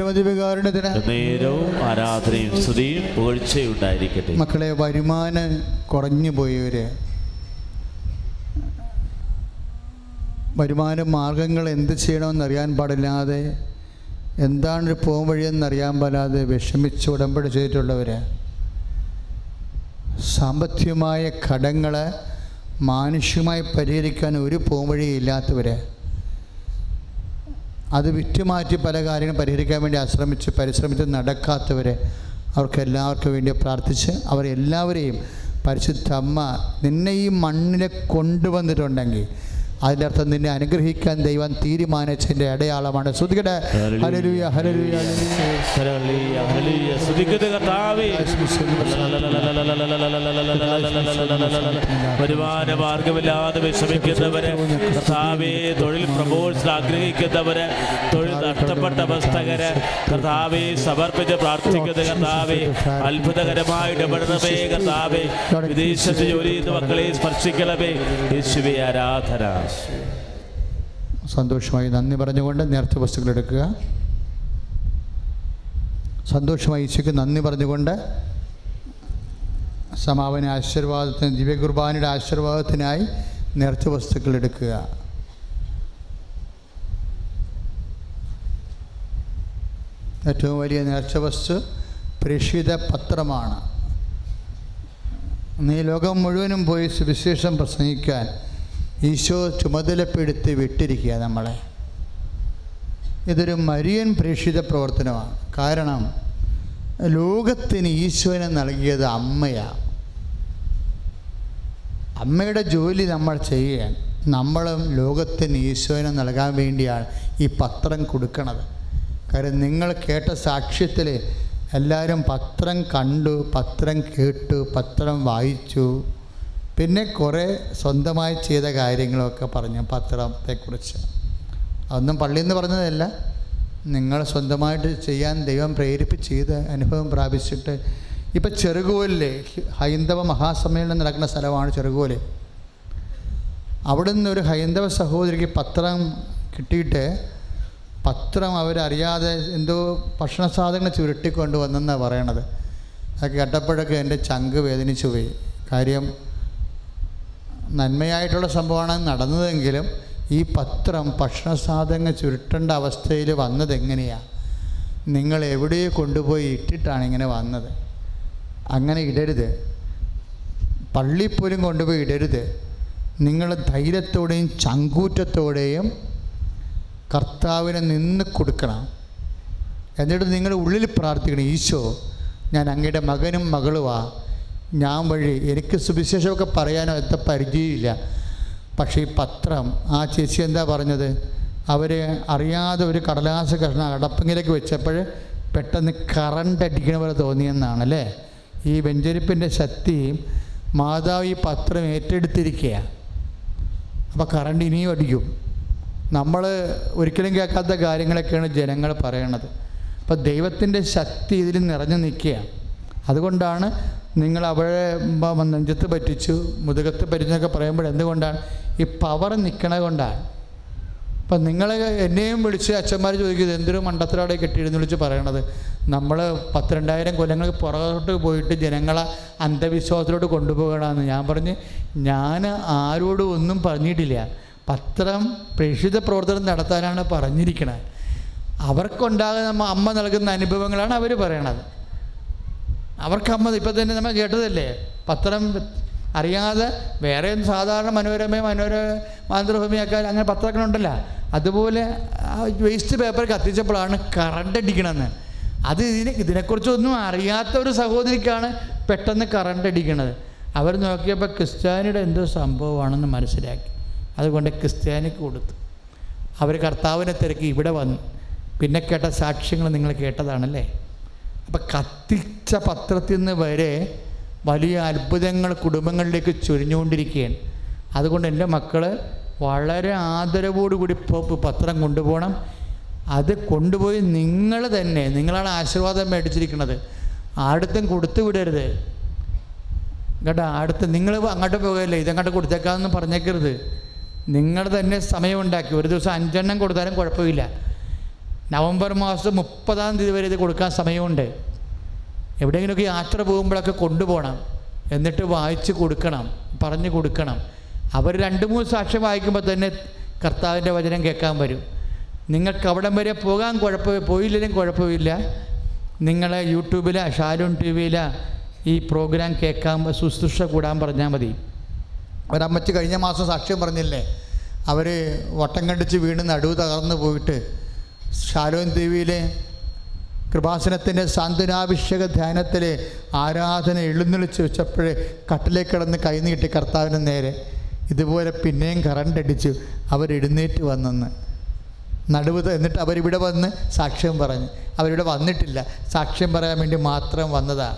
പരിശുദ്ധ പരമദിവകാരുണ്യത്തിന് നേരവും ആരാധനയും സ്തുതിയും പുകഴ്ചയും ഉണ്ടായിരിക്കട്ടെ മക്കളെ വരുമാനം കുറഞ്ഞു പോയവര്. വരുമാന മാർഗങ്ങൾ എന്ത് ചെയ്യണമെന്ന് അറിയാൻ പാടില്ലാതെ എന്താണ് പോകും വഴിയെന്ന് അറിയാൻ പാടില്ലാതെ വിഷമിച്ച് ഉടമ്പടി ചെയ്തിട്ടുള്ളവർ സാമ്പത്തികമായ കടങ്ങൾ മാനുഷികമായി പരിഹരിക്കാൻ ഒരു പോംവഴിയില്ലാത്തവർ അത് വിറ്റുമാറ്റി പല കാര്യങ്ങളും പരിഹരിക്കാൻ വേണ്ടി ആശ്രമിച്ച് പരിശ്രമിച്ച് നടക്കാത്തവരെ അവർക്ക് എല്ലാവർക്കും വേണ്ടി പ്രാർത്ഥിച്ച് അവരെല്ലാവരെയും പരിശുദ്ധ അമ്മ നിന്നെ ഈ മണ്ണിൽ കൊണ്ടുവന്നിട്ടുണ്ടെങ്കിൽ അതിന്റെ അർത്ഥം നിന്നെ അനുഗ്രഹിക്കാൻ ദൈവം തീരുമാനിച്ചതിന്റെ അടയാളമാണ്. ശ്രുതികടെ. ഹലലുയ ഹലലുയ. വരുമാന മാർഗമില്ലാതെ വിഷമിക്കുന്നവര് കർത്താവേ തൊഴിൽ പ്രമോഷൻ ആഗ്രഹിക്കുന്നവര് തൊഴിൽ നഷ്ടപ്പെട്ട അവസ്ഥകര് കർത്താവെ സമർപ്പിച്ച് പ്രാർത്ഥിക്കുന്ന കർത്താവെ അത്ഭുതകരമായി ഇടപെടണമേ കർത്താവെ. വിദേശത്ത് ജോലി ചെയ്യുന്ന മക്കളെ സ്പർശിക്കണമേ. യേശുവേ ആരാധന. സന്തോഷമായി നന്ദി പറഞ്ഞുകൊണ്ട് നേർച്ച വസ്തുക്കൾ എടുക്കുക. സന്തോഷമായി ഈശോയ്ക്ക് നന്ദി പറഞ്ഞുകൊണ്ട് സമാപന ആശീർവാദത്തിന് ദിവ്യകുർബാനയുടെ ആശീർവാദത്തിനായി നേർച്ച വസ്തുക്കൾ എടുക്കുക. ഏറ്റവും വലിയ നേർച്ച വസ്തു പ്രേക്ഷിത പത്രമാണ്. നീ ലോകം മുഴുവനും പോയി സുവിശേഷം പ്രസംഗിക്കാൻ ഈശോ ചുമതലപ്പെടുത്തി വിട്ടിരിക്കുക നമ്മളെ. ഇതൊരു മരിയൻ പ്രേക്ഷിത പ്രവർത്തനമാണ്. കാരണം ലോകത്തിന് ഈശോനെ നൽകിയത് അമ്മയാണ് അമ്മയുടെ ജോലി നമ്മൾ ചെയ്യുകയാണ്. നമ്മളും ലോകത്തിന് ഈശോനെ നൽകാൻ വേണ്ടിയാണ് ഈ പത്രം കൊടുക്കണത്. കാര്യം നിങ്ങൾ കേട്ട സാക്ഷ്യത്തിൽ എല്ലാവരും പത്രം കണ്ടു പത്രം കേട്ടു പത്രം വായിച്ചു. പിന്നെ കുറേ സ്വന്തമായി ചെയ്ത കാര്യങ്ങളൊക്കെ പറഞ്ഞു പത്രത്തെക്കുറിച്ച്. അതൊന്നും പള്ളിയിൽ നിന്ന് പറഞ്ഞതല്ല. നിങ്ങൾ സ്വന്തമായിട്ട് ചെയ്യാൻ ദൈവം പ്രേരിപ്പിച്ച് ചെയ്ത് അനുഭവം പ്രാപിച്ചിട്ട് ഇപ്പം ചെറുകോലിലെ ഹൈന്ദവ മഹാസമ്മേളനം നടക്കുന്ന സ്ഥലമാണ് ചെറുകോൽ അവിടെ ഒരു ഹൈന്ദവ സഹോദരിക്ക് പത്രം കിട്ടിയിട്ട് പത്രം അവരറിയാതെ എന്തോ ഭക്ഷണ സാധനങ്ങൾ ചുരുട്ടിക്കൊണ്ട് വന്നെന്നാണ് പറയണത്. അത് കേട്ടപ്പോഴൊക്കെ എന്റെ ചങ്ക് വേദനിച്ചു പോയി കാര്യം നന്മയായിട്ടുള്ള സംഭവമാണ് നടന്നതെങ്കിലും ഈ പത്രം ഭക്ഷണ സാധനങ്ങൾ ചുരുട്ടേണ്ട അവസ്ഥയിൽ വന്നത് എങ്ങനെയാണ് നിങ്ങൾ എവിടെ കൊണ്ടുപോയി ഇട്ടിട്ടാണ് ഇങ്ങനെ വന്നത്? അങ്ങനെ ഇടരുത്. പള്ളിയിൽ പോലും കൊണ്ടുപോയി ഇടരുത്. നിങ്ങൾ ധൈര്യത്തോടെയും ചങ്കൂറ്റത്തോടെയും കർത്താവിനെ നിന്ന് കൊടുക്കണം. എന്നിട്ട് നിങ്ങളുടെ ഉള്ളിൽ പ്രാർത്ഥിക്കണം ഈശോ ഞാൻ അങ്ങയുടെ മകനും മകളുമാ ഞാൻ വഴി എനിക്ക് സുവിശേഷമൊക്കെ പറയാനോ എത്ര പരിചയമില്ല. പക്ഷേ ഈ പത്രം ആ ചേച്ചി എന്താ പറഞ്ഞത്? അവർ അറിയാതെ ഒരു കടലാസ കഷ്ണം അടപ്പിങ്ങിലേക്ക് വെച്ചപ്പോൾ പെട്ടെന്ന് കറണ്ട് അടിക്കണ പോലെ തോന്നിയെന്നാണ് അല്ലേ ഈ വെഞ്ചരിപ്പിന്റെ ശക്തി മാതാവ് ഈ പത്രം ഏറ്റെടുത്തിരിക്കുകയാണ് അപ്പോൾ കറണ്ട് ഇനിയും അടിക്കും. നമ്മൾ ഒരിക്കലും കേൾക്കാത്ത കാര്യങ്ങളൊക്കെയാണ് ജനങ്ങൾ പറയണത്. അപ്പോൾ ദൈവത്തിന്റെ ശക്തി ഇതിൽ നിറഞ്ഞു നിൽക്കുക അതുകൊണ്ടാണ് നിങ്ങൾ അവരെ നെഞ്ചത്ത് പറ്റിച്ചു മുതുകത്ത് പറ്റിച്ചെന്നൊക്കെ പറയുമ്പോൾ എന്തുകൊണ്ടാണ്? ഈ പവർ നിൽക്കണ കൊണ്ടാണ്. അപ്പം നിങ്ങൾ എന്നെയും വിളിച്ച് അച്ഛന്മാർ ചോദിക്കുന്നത് എന്തൊരു മണ്ടത്തിലവിടെ കെട്ടിയിരുന്ന് വിളിച്ച് പറയണത്? നമ്മൾ പത്തിരണ്ടായിരം കൊല്ലങ്ങൾ പുറകോട്ട് പോയിട്ട് ജനങ്ങളെ അന്ധവിശ്വാസത്തിലോട്ട് കൊണ്ടുപോകണമെന്ന് ഞാൻ പറഞ്ഞ് ഞാൻ ആരോടും ഒന്നും പറഞ്ഞിട്ടില്ല. പത്രം പ്രേക്ഷിത പ്രവർത്തനം നടത്താനാണ് പറഞ്ഞിരിക്കുന്നത് അവർക്കുണ്ടാകുന്ന അമ്മ നൽകുന്ന അനുഭവങ്ങളാണ് അവർ പറയണത്. അവർക്ക് അമ്മ ഇപ്പം തന്നെ നമ്മൾ കേട്ടതല്ലേ? പത്രം അറിയാതെ വേറെ സാധാരണ മനോരമ മനോര മാതൃഭൂമിയൊക്കെ അങ്ങനെ പത്രങ്ങളുണ്ടല്ലോ അതുപോലെ ആ വേസ്റ്റ് പേപ്പർ കത്തിച്ചപ്പോഴാണ് കറണ്ട് അടിക്കണമെന്ന് അത് ഇതിനെ ഇതിനെക്കുറിച്ചൊന്നും അറിയാത്ത ഒരു സഹോദരിക്കാണ് പെട്ടെന്ന് കറണ്ട് അടിക്കണത്. അവർ നോക്കിയപ്പോൾ ക്രിസ്ത്യാനിയുടെ എന്തോ സംഭവമാണെന്ന് മനസ്സിലാക്കി. അതുകൊണ്ട് ക്രിസ്ത്യാനിക്ക് കൊടുത്തു. അവർ കർത്താവിനെ തിരക്കി ഇവിടെ വന്നു. പിന്നെ കേട്ട സാക്ഷ്യങ്ങൾ നിങ്ങൾ കേട്ടതാണല്ലേ? അപ്പം കത്തിച്ച പത്രത്തിൽ നിന്ന് വരെ വലിയ അത്ഭുതങ്ങൾ കുടുംബങ്ങളിലേക്ക് ചൊരിഞ്ഞുകൊണ്ടിരിക്കുകയാണ്. അതുകൊണ്ട് എന്റെ മക്കൾ വളരെ ആദരവോടുകൂടി ഇപ്പോൾ പത്രം കൊണ്ടുപോകണം. അത് കൊണ്ടുപോയി നിങ്ങൾ തന്നെ നിങ്ങളാണ് ആശീർവാദം മേടിച്ചിരിക്കുന്നത്. ആടുത്തും കൊടുത്തു വിടരുത്. കേട്ടോ അടുത്ത് നിങ്ങൾ അങ്ങോട്ട് പോകല്ലേ ഇതങ്ങോട്ട് കൊടുത്തേക്കാമെന്ന് പറഞ്ഞേക്കരുത്. നിങ്ങൾ തന്നെ സമയമുണ്ടാക്കി ഒരു ദിവസം അഞ്ചെണ്ണം കൊടുത്താലും കുഴപ്പമില്ല. നവംബർ മാസം മുപ്പതാം തീയതി വരെ ഇത് കൊടുക്കാൻ സമയമുണ്ട്. എവിടെയെങ്കിലുമൊക്കെ യാത്ര പോകുമ്പോഴൊക്കെ കൊണ്ടുപോകണം. എന്നിട്ട് വായിച്ച് കൊടുക്കണം പറഞ്ഞു കൊടുക്കണം. അവർ രണ്ട് മൂന്ന് സാക്ഷ്യം വായിക്കുമ്പോൾ തന്നെ കർത്താവിന്റെ വചനം കേൾക്കാൻ വരും. നിങ്ങൾക്ക് അവിടം വരെ പോകാൻ കുഴപ്പമില്ല പോയില്ലെങ്കിലും കുഴപ്പമില്ല. നിങ്ങളെ യൂട്യൂബില ഷാലൂൺ ടി വിയിലോ ഈ പ്രോഗ്രാം കേൾക്കാൻ ശുശ്രൂഷ കൂടാൻ പറഞ്ഞാൽ മതി. ഒരമ്മച്ച് കഴിഞ്ഞ മാസം സാക്ഷ്യം പറഞ്ഞില്ലേ? അവർ വട്ടം കണ്ടിച്ച് വീണ് നടുവ് തകർന്നു പോയിട്ട് ഷാലോൻ ദേവിയിലെ കൃപാസനത്തിന്റെ സാന്ത്വനാഭിഷേക ധ്യാനത്തിൽ ആരാധന എഴുന്നള്ളിച്ച് വെച്ചപ്പോഴേ കട്ടിലേക്ക് കിടന്ന് കൈനീട്ടി കർത്താവിന് നേരെ. ഇതുപോലെ പിന്നെയും കറണ്ട് അടിച്ച് അവരെഴുന്നേറ്റ് വന്നെന്ന്. നടുവ് എന്നിട്ട് അവരിവിടെ വന്ന് സാക്ഷ്യം പറഞ്ഞു. അവരിവിടെ വന്നിട്ടില്ല. സാക്ഷ്യം പറയാൻ വേണ്ടി മാത്രം വന്നതാണ്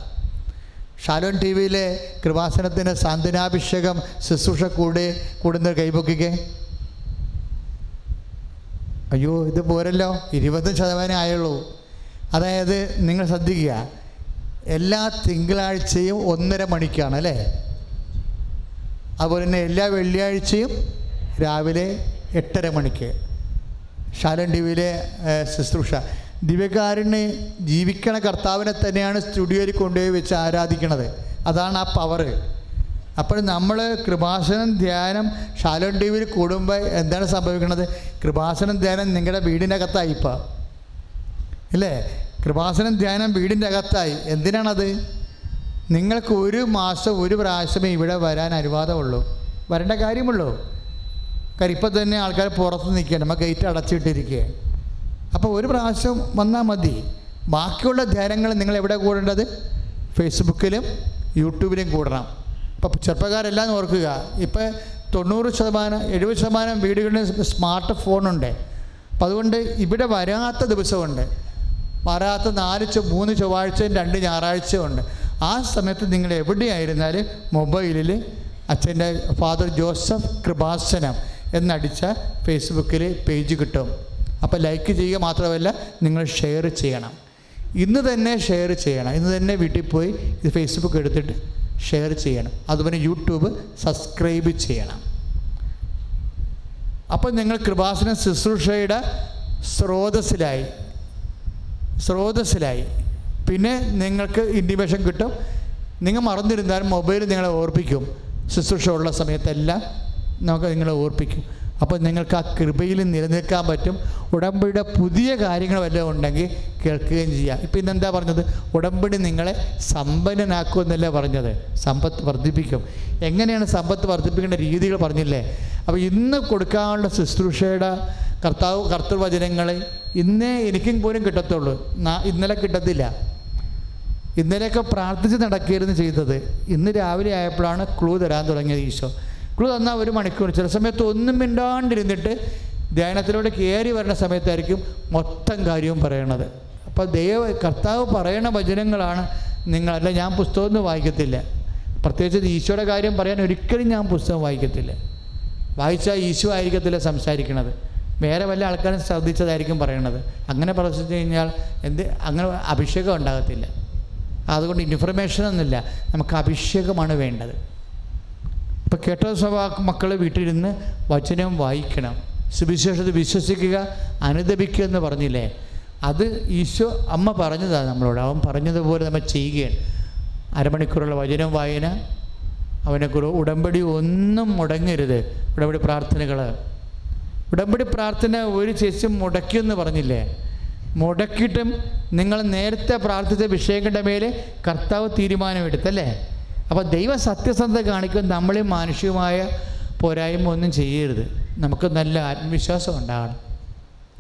ഷാലോൺ ടി വിയിലെ കൃപാസനത്തിന്റെ സാന്ത്വനാഭിഷേകം ശുശ്രൂഷ കൂടെ കൂടുന്ന കൈപൊക്കിക്കേ അയ്യോ ഇത് പോരല്ലോ. ഇരുപത് ശതമാനം ആയുള്ളൂ. അതായത് നിങ്ങൾ ശ്രദ്ധിക്കുക. എല്ലാ തിങ്കളാഴ്ചയും ഒന്നര മണിക്കാണ് അല്ലേ? അതുപോലെ തന്നെ എല്ലാ വെള്ളിയാഴ്ചയും രാവിലെ എട്ടര മണിക്ക്. ശാലൻ ടി വിയിലെ ശുശ്രൂഷ. ദിവ്യകാരന് ജീവിക്കണ കർത്താവിനെ തന്നെയാണ് സ്റ്റുഡിയോയിൽ കൊണ്ടുപോയി വെച്ച് ആരാധിക്കണത്. അതാണ് ആ പവറ് അപ്പോൾ നമ്മൾ കൃപാസനം ധ്യാനം ഷാലോൺ ടി വിയിൽ കൂടുമ്പോൾ എന്താണ് സംഭവിക്കുന്നത്? കൃപാസനം ധ്യാനം നിങ്ങളുടെ വീടിന്റെ അകത്തായി ഇപ്പോൾ ഇല്ലേ? കൃപാസനം ധ്യാനം വീടിന്റെ അകത്തായി. എന്തിനാണത്? നിങ്ങൾക്ക് ഒരു മാസം ഒരു പ്രാവശ്യമേ ഇവിടെ വരാൻ അനുവാദമുള്ളൂ. വരേണ്ട കാര്യമുള്ളൂ. കാര്യം ഇപ്പം തന്നെ ആൾക്കാർ പുറത്ത് നിൽക്കുകയാണ്. നമ്മൾ ഗേറ്റ് അടച്ചിട്ടിരിക്കുക അപ്പോൾ ഒരു പ്രാവശ്യം വന്നാൽ മതി. ബാക്കിയുള്ള ധ്യാനങ്ങൾ നിങ്ങൾ എവിടെ കൂടേണ്ടത്? ഫേസ്ബുക്കിലും യൂട്യൂബിലും കൂടണം. ഇപ്പോൾ ചെറുപ്പക്കാരെല്ലാം ഓർക്കുക. ഇപ്പോൾ തൊണ്ണൂറ് ശതമാനം എഴുപത് ശതമാനം വീടുകളിൽ സ്മാർട്ട് ഫോണുണ്ട്. അപ്പം അതുകൊണ്ട് ഇവിടെ വരാത്ത ദിവസമുണ്ട്. വരാത്ത നാല് മൂന്ന് ചൊവ്വാഴ്ചയും രണ്ട് ഞായറാഴ്ചയും ഉണ്ട്. ആ സമയത്ത് നിങ്ങൾ എവിടെയായിരുന്നാലും മൊബൈലിൽ അച്ഛന്റെ ഫാദർ ജോസഫ് കൃപാസനം എന്നടിച്ച ഫേസ്ബുക്കിൽ പേജ് കിട്ടും. അപ്പോൾ ലൈക്ക് ചെയ്യുക മാത്രമല്ല നിങ്ങൾ ഷെയർ ചെയ്യണം. ഇന്ന് തന്നെ ഷെയർ ചെയ്യണം. ഇന്ന് തന്നെ വീട്ടിൽ പോയി ഇത് ഫേസ്ബുക്ക് എടുത്തിട്ട് ഷെയർ ചെയ്യണം. അതുപോലെ യൂട്യൂബ് സബ്സ്ക്രൈബ് ചെയ്യണം. അപ്പോൾ നിങ്ങൾ കൃപാസന ശുശ്രൂഷയുടെ സ്രോതസ്സിലായി. സ്രോതസ്സിലായി. പിന്നെ നിങ്ങൾക്ക് ഇൻഡിമേഷൻ കിട്ടും. നിങ്ങൾ മറന്നിരുന്നാലും മൊബൈൽ നിങ്ങളെ ഓർപ്പിക്കും. ശുശ്രൂഷ ഉള്ള സമയത്തെല്ലാം നമുക്ക് നിങ്ങളെ ഓർപ്പിക്കും. അപ്പോൾ നിങ്ങൾക്ക് ആ കൃപയിൽ നിലനിൽക്കാൻ പറ്റും. ഉടമ്പടിയുടെ പുതിയ കാര്യങ്ങൾ വല്ലതും ഉണ്ടെങ്കിൽ കേൾക്കുകയും ചെയ്യാം. ഇപ്പം ഇന്നെന്താ പറഞ്ഞത്? ഉടമ്പടി നിങ്ങളെ സമ്പന്നനാക്കുമെന്നല്ല പറഞ്ഞത്? സമ്പത്ത് വർദ്ധിപ്പിക്കും. എങ്ങനെയാണ് സമ്പത്ത് വർദ്ധിപ്പിക്കേണ്ട രീതികൾ പറഞ്ഞില്ലേ? അപ്പോൾ ഇന്ന് കൊടുക്കാനുള്ള ശുശ്രൂഷയുടെ കർത്താവ് കർത്തൃവചനങ്ങൾ ഇന്നേ എനിക്കും പോലും കിട്ടത്തുള്ളൂ. ഇന്നലെ കിട്ടത്തില്ല. ഇന്നലെയൊക്കെ പ്രാർത്ഥിച്ച് നടക്കുകയായിരുന്നു ചെയ്തത്. ഇന്ന് രാവിലെ ആയപ്പോഴാണ് ക്ലൂ തരാൻ തുടങ്ങിയത് ഈശോ. ക്ലൂ തന്നാൽ ഒരു മണിക്കൂർ. ചില സമയത്ത് ഒന്നും മിണ്ടാണ്ടിരുന്നിട്ട് ധ്യാനത്തിലൂടെ കയറി വരുന്ന സമയത്തായിരിക്കും മൊത്തം കാര്യവും പറയണത്. അപ്പോൾ ദൈവ കർത്താവ് പറയണ വചനങ്ങളാണ് നിങ്ങളല്ല ഞാൻ പുസ്തകമൊന്നും വായിക്കത്തില്ല. പ്രത്യേകിച്ച് ഈശോയുടെ കാര്യം പറയാൻ ഒരിക്കലും ഞാൻ പുസ്തകം വായിക്കത്തില്ല. വായിച്ചാൽ ഈശോ ആയിരിക്കത്തില്ല സംസാരിക്കണത്. വേറെ വല്ല ആൾക്കാരും ശ്രദ്ധിച്ചതായിരിക്കും പറയണത്. അങ്ങനെ പ്രവർത്തിച്ചു കഴിഞ്ഞാൽ എന്ത് അങ്ങനെ അഭിഷേകം ഉണ്ടാകത്തില്ല. അതുകൊണ്ട് ഇൻഫർമേഷൻ ഒന്നുമില്ല. നമുക്ക് അഭിഷേകമാണ് വേണ്ടത്. ഇപ്പോൾ കേട്ടോ സഭ മക്കൾ വീട്ടിലിരുന്ന് വചനം വായിക്കണം. സുവിശേഷത വിശ്വസിക്കുക അനുദപിക്കുക എന്ന് പറഞ്ഞില്ലേ? അത് ഈശോ അമ്മ പറഞ്ഞതാണ് നമ്മളോട്. അവൻ പറഞ്ഞതുപോലെ നമ്മൾ ചെയ്യുകയാണ്. അരമണിക്കൂറുള്ള വചനം വായന അവനെ കുറി ഉടമ്പടി ഒന്നും മുടങ്ങരുത്. ഉടമ്പടി പ്രാർത്ഥനകൾ ഉടമ്പടി പ്രാർത്ഥന ഒരു ചേച്ചി മുടക്കിയെന്ന് പറഞ്ഞില്ലേ? മുടക്കിയിട്ടും നിങ്ങൾ നേരത്തെ പ്രാർത്ഥിച്ച വിഷയങ്ങളുടെ മേലെ കർത്താവ് തീരുമാനമെടുത്തല്ലേ? അപ്പോൾ ദൈവ സത്യസന്ധത കാണിക്കും നമ്മളെ മാനുഷികമായ പോരായ്മ ഒന്നും ചെയ്യരുത്. നമുക്ക് നല്ല ആത്മവിശ്വാസം ഉണ്ടാകണം.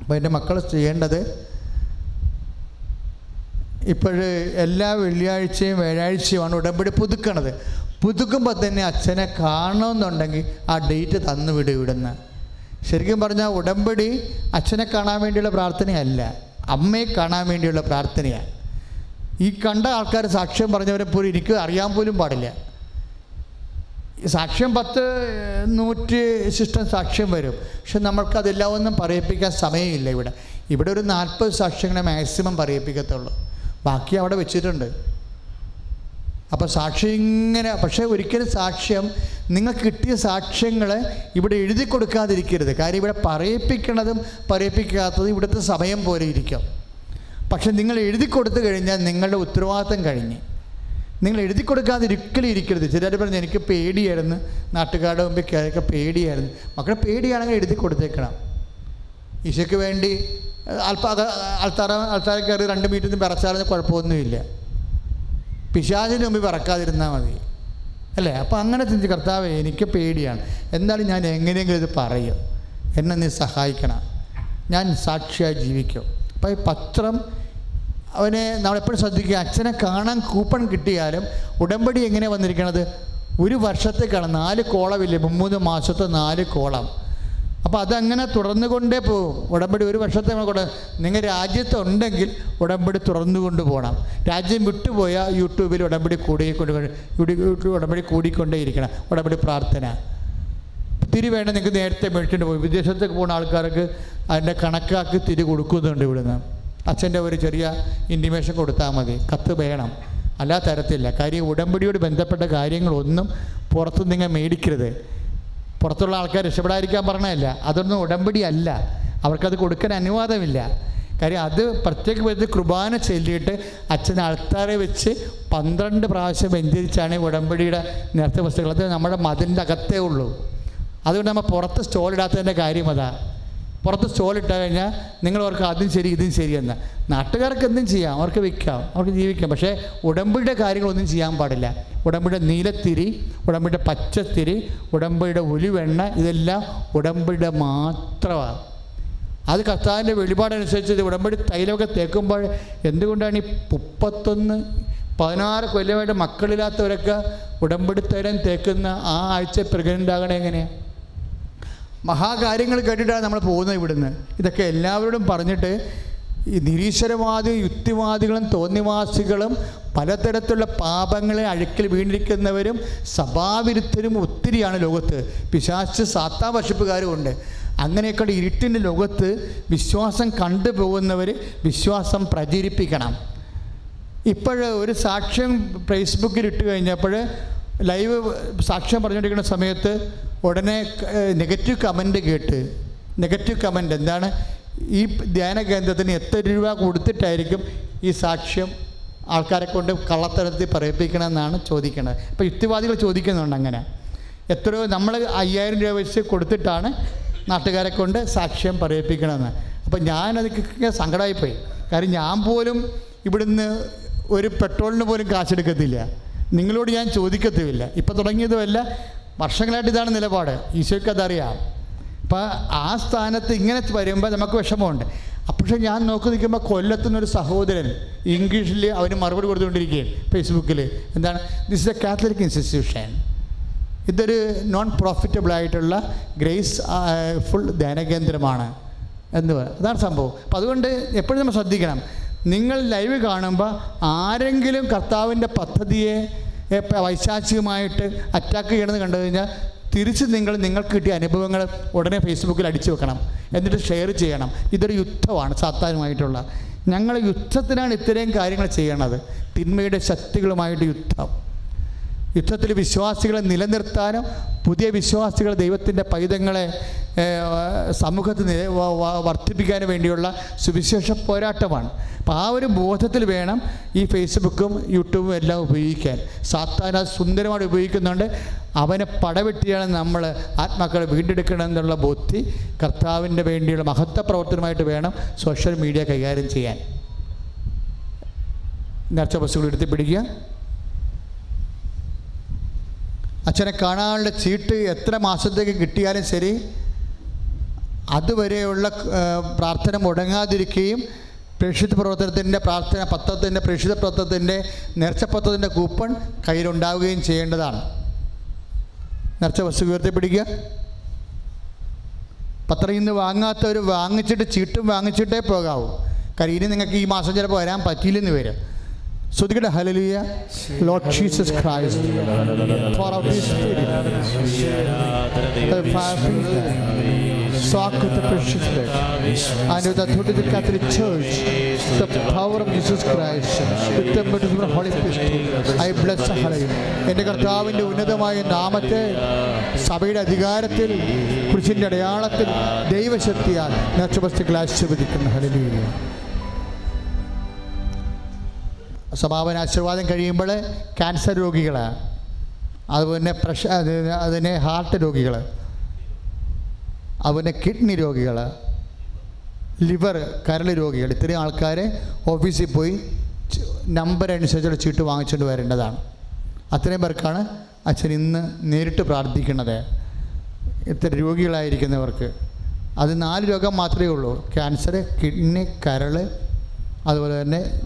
അപ്പോൾ എന്റെ മക്കൾ ചെയ്യേണ്ടത് ഇപ്പോഴ് എല്ലാ വെള്ളിയാഴ്ചയും വ്യാഴാഴ്ചയുമാണ് ഉടമ്പടി പുതുക്കണത്. പുതുക്കുമ്പോൾ തന്നെ അച്ഛനെ കാണണമെന്നുണ്ടെങ്കിൽ ആ ഡേറ്റ് തന്നു വിടും ഇവിടുന്ന്. ശരിക്കും പറഞ്ഞാൽ ഉടമ്പടി അച്ഛനെ കാണാൻ വേണ്ടിയുള്ള പ്രാർത്ഥനയല്ല അമ്മയെ കാണാൻ വേണ്ടിയുള്ള പ്രാർത്ഥനയാണ്. ഈ കണ്ട ആൾക്കാർ സാക്ഷ്യം പറഞ്ഞവരെ പോലും എനിക്ക് അറിയാൻ പോലും പാടില്ല. സാക്ഷ്യം പത്ത് നൂറ്റ് സിസ്റ്റം സാക്ഷ്യം വരും. പക്ഷെ നമ്മൾക്ക് നമ്മൾക്കതെല്ലാം ഒന്നും പറയിപ്പിക്കാൻ സമയമില്ല ഇവിടെ. ഇവിടെ ഒരു നാൽപ്പത് സാക്ഷ്യങ്ങളെ മാക്സിമം പറയിപ്പിക്കത്തുള്ളൂ. ബാക്കി അവിടെ വെച്ചിട്ടുണ്ട്. അപ്പോൾ സാക്ഷി ഇങ്ങനെ പക്ഷേ ഒരിക്കലും സാക്ഷ്യം നിങ്ങൾക്ക് കിട്ടിയ സാക്ഷ്യങ്ങൾ ഇവിടെ എഴുതി കൊടുക്കാതിരിക്കരുത്. കാര്യം ഇവിടെ പറയിപ്പിക്കണതും പറയിപ്പിക്കാത്തതും ഇവിടുത്തെ സമയം പോലെ ഇരിക്കും. പക്ഷെ നിങ്ങൾ എഴുതി കൊടുത്തു കഴിഞ്ഞാൽ നിങ്ങളുടെ ഉത്തരവാദിത്തം കഴിഞ്ഞ്. നിങ്ങൾ എഴുതി കൊടുക്കാതെ ഒരിക്കലും ഇരിക്കരുത്. ചിലർ പറഞ്ഞു എനിക്ക് പേടിയായിരുന്നു. നാട്ടുകാരുടെ മുമ്പിൽ കയറിയൊക്കെ പേടിയായിരുന്നു. മക്കളെ പേടിയാണെങ്കിൽ എഴുതി കൊടുത്തേക്കണം. ഈശയ്ക്ക് വേണ്ടി അല്പ ആൾത്താറ ആൾത്താര കയറി രണ്ട് മീറ്ററിൽ നിന്ന് വിറച്ചാലും കുഴപ്പമൊന്നുമില്ല. പിശാചിന് മുമ്പിൽ വിറക്കാതിരുന്നാൽ മതി. അല്ലേ? അപ്പോൾ അങ്ങനെ ചിന്തി കർത്താവ് എനിക്ക് പേടിയാണ്. എന്നാലും ഞാൻ എങ്ങനെയെങ്കിലും ഇത് പറയും. എന്നെ നീ സഹായിക്കണം. ഞാൻ സാക്ഷിയായി ജീവിക്കും. അപ്പോൾ ഈ പത്രം അവനെ നമ്മളെപ്പോഴും ശ്രദ്ധിക്കുക അച്ഛനെ കാണാൻ കൂപ്പൺ കിട്ടിയാലും ഉടമ്പടി എങ്ങനെ വന്നിരിക്കണത്? ഒരു വർഷത്തേക്കാണ് നാല് കോളമില്ലേ മൂന്ന് മാസത്തെ നാല് കോളം. അപ്പോൾ അതങ്ങനെ തുടർന്നുകൊണ്ടേ പോകും ഉടമ്പടി ഒരു വർഷത്തെ കൊണ്ട് നിങ്ങൾ രാജ്യത്തുണ്ടെങ്കിൽ ഉടമ്പടി തുറന്നുകൊണ്ട് പോകണം രാജ്യം വിട്ടുപോയാൽ യൂട്യൂബിൽ ഉടമ്പടി കൂടിക്കൊണ്ട് യൂട്യൂബ് ഉടമ്പടി കൂടിക്കൊണ്ടേയിരിക്കണം ഉടമ്പടി പ്രാർത്ഥന. തിരി വേണ്ട നിങ്ങൾക്ക് നേരത്തെ മേടിച്ചിട്ട് പോയി. വിദേശത്തേക്ക് പോകുന്ന ആൾക്കാർക്ക് അതിന്റെ കണക്കാക്കി തിരി കൊടുക്കുന്നുണ്ട് ഇവിടുന്ന്. അച്ഛന്റെ ഒരു ചെറിയ ഇന്റിമേഷൻ കൊടുത്താൽ മതി. കത്ത് വേണം. അല്ലാ തരത്തില്ല. കാര്യം ഉടമ്പടിയോട് ബന്ധപ്പെട്ട കാര്യങ്ങളൊന്നും പുറത്തു നിങ്ങൾ മേടിക്കരുത്. പുറത്തുള്ള ആൾക്കാർ രക്ഷപ്പെടാതിരിക്കാൻ പറഞ്ഞതല്ല. അതൊന്നും ഉടമ്പടി അല്ല. അവർക്കത് കൊടുക്കാൻ അനുവാദമില്ല. കാര്യം അത് പ്രത്യേക വിധത്തിൽ കുർബാന ചൊല്ലിയിട്ട് അച്ഛൻ അൾത്താറെ വെച്ച് പന്ത്രണ്ട് പ്രാവശ്യം വെഞ്ചരിച്ചാണ് ഉടമ്പടിയുടെ നേരത്തെ വസ്തുക്കൾ. നമ്മുടെ മതിലിന്റെ അകത്തേ ഉള്ളൂ. അതുകൊണ്ട് നമ്മൾ പുറത്ത് സ്റ്റോൾ ഇടാത്തതിന്റെ കാര്യം അതാ. പുറത്ത് സ്റ്റോൾ ഇട്ട് കഴിഞ്ഞാൽ നിങ്ങൾ അവർക്ക് അതും ശരി ഇതും ശരിയെന്ന് നാട്ടുകാർക്ക് എന്തും ചെയ്യാം അവർക്ക് വിൽക്കാം അവർക്ക് ജീവിക്കാം. പക്ഷേ ഉടമ്പടിയുടെ കാര്യങ്ങളൊന്നും ചെയ്യാൻ പാടില്ല. ഉടമ്പടിയുടെ നീലത്തിരി ഉടമ്പടിയുടെ പച്ചത്തിരി ഉടമ്പടിയുടെ ഒലിവെണ്ണ ഇതെല്ലാം ഉടമ്പടിയുടെ മാത്രമാണ്. അത് കർത്താവിന്റെ വെളിപാടനുസരിച്ച് ഇത് ഉടമ്പടി തൈലമൊക്കെ തേക്കുമ്പോൾ എന്തുകൊണ്ടാണ് ഈ മുപ്പത്തൊന്ന് പതിനാറ് കൊല്ലമായിട്ട് മക്കളില്ലാത്തവരൊക്കെ ഉടമ്പടി തൈലം തേക്കുന്ന ആ ആഴ്ച പ്രഗ്നന്റ് ആകണേ എങ്ങനെയാണ് മഹാകാര്യങ്ങൾ കേട്ടിട്ടാണ് നമ്മൾ പോകുന്നത് ഇവിടുന്ന്. ഇതൊക്കെ എല്ലാവരോടും പറഞ്ഞിട്ട് ഈ നിരീശ്വരവാദി യുക്തിവാദികളും തോന്നിവാസികളും പലതരത്തിലുള്ള പാപങ്ങളെ അഴുക്കിൽ വീണിരിക്കുന്നവരും സഭാവിരുദ്ധരും ഒത്തിരിയാണ് ലോകത്ത്. പിശാച്ച് സാത്താ വർഷിപ്പുകാരും ഉണ്ട് അങ്ങനെയൊക്കെയുള്ള ഇരുട്ടിന്റെ ലോകത്ത് വിശ്വാസം കണ്ടുപോകുന്നവർ വിശ്വാസം പ്രചരിപ്പിക്കണം. ഇപ്പോൾ ഒരു സാക്ഷ്യം ഫേസ്ബുക്കിൽ ഇട്ട് കഴിഞ്ഞപ്പോൾ ലൈവ് സാക്ഷ്യം പറഞ്ഞുകൊണ്ടിരിക്കുന്ന സമയത്ത് ഉടനെ നെഗറ്റീവ് കമന്റ് കേട്ട് നെഗറ്റീവ് കമന്റ് എന്താണ്? ഈ ധ്യാന കേന്ദ്രത്തിന് എത്ര രൂപ കൊടുത്തിട്ടായിരിക്കും ഈ സാക്ഷ്യം ആൾക്കാരെ കൊണ്ട് കള്ളത്തരത്തിൽ പറയിപ്പിക്കണമെന്നാണ് ചോദിക്കുന്നത്. അപ്പോൾ യുക്തിവാദികൾ ചോദിക്കുന്നുണ്ട് അങ്ങനെ. എത്രയോ നമ്മൾ അയ്യായിരം രൂപ വെച്ച് കൊടുത്തിട്ടാണ് നാട്ടുകാരെ കൊണ്ട് സാക്ഷ്യം പറയിപ്പിക്കണമെന്ന്. അപ്പോൾ ഞാനതൊക്കെ സങ്കടമായിപ്പോയി. കാര്യം ഞാൻ പോലും ഇവിടുന്ന് ഒരു പെട്രോളിന് പോലും കാശെടുക്കത്തില്ല നിങ്ങളോട് ഞാൻ ചോദിക്കത്തുമില്ല. ഇപ്പം തുടങ്ങിയതുമല്ല. വർഷങ്ങളായിട്ട് ഇതാണ് നിലപാട്. ഈശോയ്ക്ക് അതറിയാം. അപ്പം ആ സ്ഥാനത്ത് ഇങ്ങനെ വരുമ്പോൾ നമുക്ക് വിഷമമുണ്ട്. പക്ഷെ ഞാൻ നോക്കി നിൽക്കുമ്പോൾ കൊല്ലത്തുനിന്നൊരു സഹോദരൻ ഇംഗ്ലീഷിൽ അവന് മറുപടി കൊടുത്തുകൊണ്ടിരിക്കുകയാണ് ഫേസ്ബുക്കിൽ എന്താണ്? This is a Catholic institution ഇതൊരു നോൺ പ്രോഫിറ്റബിൾ ആയിട്ടുള്ള ഗ്രേസ് ഫുൾ ധ്യാനകേന്ദ്രമാണ് എന്ന് പറ അതാണ് സംഭവം. അപ്പം അതുകൊണ്ട് എപ്പോഴും നമ്മൾ ശ്രദ്ധിക്കണം. നിങ്ങൾ ലൈവ് കാണുമ്പോൾ ആരെങ്കിലും കർത്താവിന്റെ പദ്ധതിയെ വൈശാചികമായിട്ട് അറ്റാക്ക് ചെയ്യണമെന്ന് കണ്ടു കഴിഞ്ഞാൽ തിരിച്ച് നിങ്ങൾ നിങ്ങൾക്ക് കിട്ടിയ അനുഭവങ്ങൾ ഉടനെ ഫേസ്ബുക്കിൽ അടിച്ചു വെക്കണം. എന്നിട്ട് ഷെയർ ചെയ്യണം. ഇതൊരു യുദ്ധമാണ് സാത്താനുമായിട്ടുള്ള. ഞങ്ങൾ യുദ്ധത്തിനാണ് ഇത്രയും കാര്യങ്ങൾ ചെയ്യണത്. തിന്മയുടെ ശക്തികളുമായിട്ട് യുദ്ധം. യുദ്ധത്തിൽ വിശ്വാസികളെ നിലനിർത്താനും പുതിയ വിശ്വാസികൾ ദൈവത്തിന്റെ പൈതങ്ങളെ സമൂഹത്തിൽ വർദ്ധിപ്പിക്കാനും വേണ്ടിയുള്ള സുവിശേഷ പോരാട്ടമാണ്. അപ്പോൾ ആ ഒരു ബോധത്തിൽ വേണം ഈ ഫേസ്ബുക്കും യൂട്യൂബും എല്ലാം ഉപയോഗിക്കാൻ. സാത്താൻ അത് സുന്ദരമായി ഉപയോഗിക്കുന്നുണ്ട്. അവനെ പടവെട്ടിയാണ് നമ്മൾ ആത്മാക്കളെ വീണ്ടെടുക്കണം എന്നുള്ള ബുദ്ധി കർത്താവിന്റെ വേണ്ടിയുള്ള മഹത്വ പ്രവർത്തനമായിട്ട് വേണം സോഷ്യൽ മീഡിയ കൈകാര്യം ചെയ്യാൻ. നേർച്ച ബസ്സുകൾ എടുത്ത് പിടിക്കുക. അച്ഛനെ കാണാനുള്ള ചീട്ട് എത്ര മാസത്തേക്ക് കിട്ടിയാലും ശരി അതുവരെയുള്ള പ്രാർത്ഥന മുടങ്ങാതിരിക്കുകയും പ്രേക്ഷിത പ്രവർത്തനത്തിന്റെ പ്രാർത്ഥന പത്രത്തിന്റെ പ്രേക്ഷിത പ്രവർത്തനത്തിന്റെ നേർച്ചപത്രത്തിന്റെ കൂപ്പൺ കയ്യിലുണ്ടാവുകയും ചെയ്യേണ്ടതാണ്. നേർച്ച വസ്തു ഉയർത്തിപ്പിടിക്കുക പത്രം ഇന്ന് വാങ്ങാത്തവർ വാങ്ങിച്ചിട്ട് ചീട്ടും വാങ്ങിച്ചിട്ടേ പോകാവൂ. കാര്യം ഇനി നിങ്ങൾക്ക് ഈ മാസം ചിലപ്പോൾ വരാൻ പറ്റിയില്ലെന്ന് വരും. ശ്രുതികട ഹലലിയ Lord Jesus Christ from heaven, soak with the precious blood, and with the authority of the Catholic Church, the power of Jesus Christ, with the baptism of Holy Spirit, I bless Hallelujah. എന്റെ കർത്താവിന്റെ ഉന്നതമായ നാമത്തെ സഭയുടെ അധികാരത്തിൽ കുരിശിന്റെ അടയാളത്തിൽ ദൈവശക്തിയാൽ നേർച്ചവസ്തുക്കൾ ആശീർവദിക്കുന്ന ഹലലിയ സമാപന ആശീർവാദം കഴിയുമ്പോൾ ക്യാൻസർ രോഗികൾ അതുപോലെ പ്രഷ അത് അതിനെ ഹാർട്ട് രോഗികൾ അതുപോലെ കിഡ്നി രോഗികൾ ലിവർ കരൾ രോഗികൾ ഇത്രയും ആൾക്കാർ ഓഫീസിൽ പോയി നമ്പർ അനുസരിച്ചുള്ള ചീട്ട് വാങ്ങിച്ചുകൊണ്ട് വരേണ്ടതാണ്. അത്രയും പേർക്കാണ് അച്ഛൻ ഇന്ന് നേരിട്ട് പ്രാർത്ഥിക്കുന്നത്. ഇത്ര രോഗികളായിരിക്കുന്നവർക്ക്. അത് നാല് രോഗം മാത്രമേ ഉള്ളൂ. ക്യാൻസർ കിഡ്നി കരൾ അതുപോലെ തന്നെ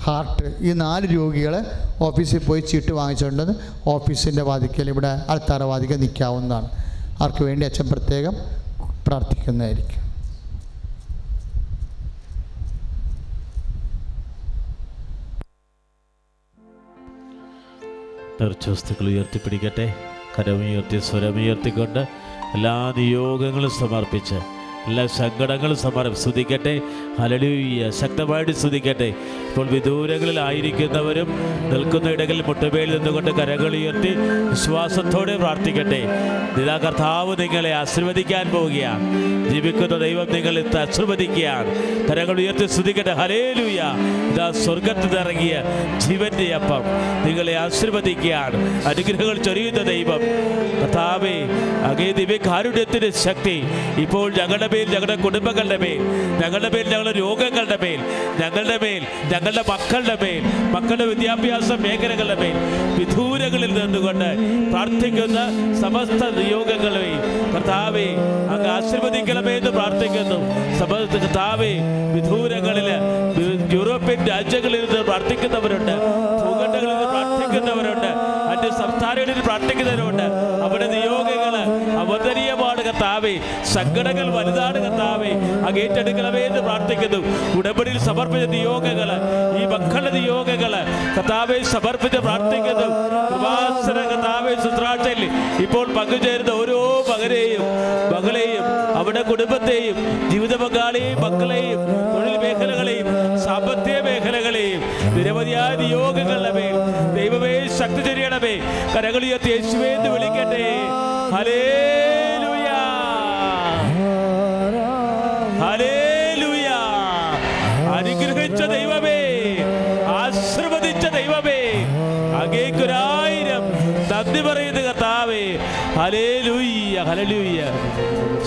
ഹാർട്ട് ഈ നാല് രോഗികളെ ഓഫീസിൽ പോയി ചീട്ട് വാങ്ങിച്ചുകൊണ്ട് ഓഫീസിന്റെ വാതിക്കൽ ഇവിടെ ആൾത്താറ വാതിക്കൽ നിൽക്കാവുന്നതാണ്. അവർക്ക് വേണ്ടി അച്ഛൻ പ്രത്യേകം പ്രാർത്ഥിക്കുന്നതായിരിക്കും. നേർച്ചവസ്തുക്കൾ ഉയർത്തിപ്പിടിക്കട്ടെ. കരമുയർത്തി സ്വരമുയർത്തിക്കൊണ്ട് എല്ലാ നിയോഗങ്ങളും സമർപ്പിച്ച് എല്ലാ സങ്കടങ്ങളും സമാനം സ്തുതിക്കട്ടെ. ഹലലൂയ ശക്തമായിട്ട് സ്തുതിക്കട്ടെ. ഇപ്പോൾ വിദൂരങ്ങളിലായിരിക്കുന്നവരും നിൽക്കുന്ന ഇടങ്ങളിൽ മുട്ടുമേൽ നിന്നുകൊണ്ട് കരങ്ങളുയർത്തി വിശ്വാസത്തോടെ പ്രാർത്ഥിക്കട്ടെ. നിതാ കർത്താവ് നിങ്ങളെ ആശീർവദിക്കാൻ പോവുകയാണ്. ജീവിക്കുന്ന ദൈവം നിങ്ങളെ ആശീർവദിക്കുകയാണ്. കരങ്ങൾ ഉയർത്തി സ്തുതിക്കട്ടെ. ഹലേലൂയ ഇതാ സ്വർഗത്തിൽ ഇറങ്ങിയ ജീവന്റെ അപ്പം നിങ്ങളെ ആശീർവദിക്കുകയാണ്. അനുഗ്രഹങ്ങൾ ചൊരിയുന്ന ദൈവം. കർത്താവേ അങ്ങേ ദിവ്യകാരുണ്യത്തിന്റെ ശക്തി ഇപ്പോൾ ഞങ്ങളുടെ മേൽ ഞങ്ങളുടെ കുടുംബങ്ങളുടെ മേൽ ഞങ്ങളുടെ പേരിൽ ഞങ്ങളുടെ രോഗങ്ങളുടെ മേൽ ഞങ്ങളുടെ മേൽ ഞങ്ങളുടെ മക്കളുടെ മേൽ മക്കളുടെ വിദ്യാഭ്യാസ മേഖലകളുടെ മേൽ വിദൂരങ്ങളിൽ നിന്നുകൊണ്ട് പ്രാർത്ഥിക്കുന്ന സമസ്ത നിയോഗങ്ങളെയും കർത്താവെ അങ്ങ് ആശീർവദിക്കണമേ എന്ന് പ്രാർത്ഥിക്കുന്നു. സമസ്ത കർത്താവെ വിദൂരങ്ങളിൽ യൂറോപ്യൻ രാജ്യങ്ങളിൽ നിന്ന് പ്രാർത്ഥിക്കുന്നവരുണ്ട് ഭൂഖണ്ഡങ്ങളിൽ നിന്ന് പ്രാർത്ഥിക്കുന്നവരുണ്ട് അന്യ സംസ്ഥാനങ്ങളിൽ പ്രാർത്ഥിക്കുന്നവരുണ്ട്. അവിടെ കർത്താവെ സങ്കടങ്ങൾ വലുതാണ് കർത്താവെ. അങ്ങ് എന്ന് പ്രാർത്ഥിക്കുന്നു. ഉടമ്പടിയിൽ സമർപ്പിച്ച നിയോഗങ്ങൾ ഈ മക്കളുടെ നിയോഗങ്ങൾ കർത്താവെ സമർപ്പിച്ച് പ്രാർത്ഥിക്കുന്നു. ഇപ്പോൾ പങ്കുചേരുന്ന ഓരോ മകനെയും മകളെയും അവരുടെ കുടുംബത്തെയും ജീവിത പങ്കാളിയെയും മക്കളെയും തൊഴിൽ മേഖലകളെയും സാമ്പത്തിക മേഖലകളെയും നിരവധിയായ നിയോഗങ്ങളുടെ മേൽ ദൈവമേ ശക്തി ചെറിയണമേ കരകളുയർത്തി യേശുവേ എന്ന് വിളിക്കട്ടെ. ഹല്ലേലൂയ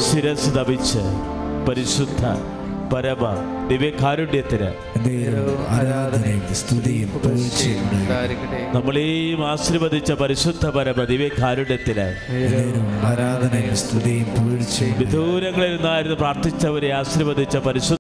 ശിരസ് തപിച്ച് പരിശുദ്ധ പരമ ദിവ്യകാരുണ്യത്തിന്. നമ്മളെയും ആശീർവദിച്ച പരിശുദ്ധ പരമ ദിവ്യകാരുണ്യത്തിന് വിദൂരങ്ങളിൽ നിന്നായിരുന്നു പ്രാർത്ഥിച്ചവരെ ആശീർവദിച്ച പരിശുദ്ധ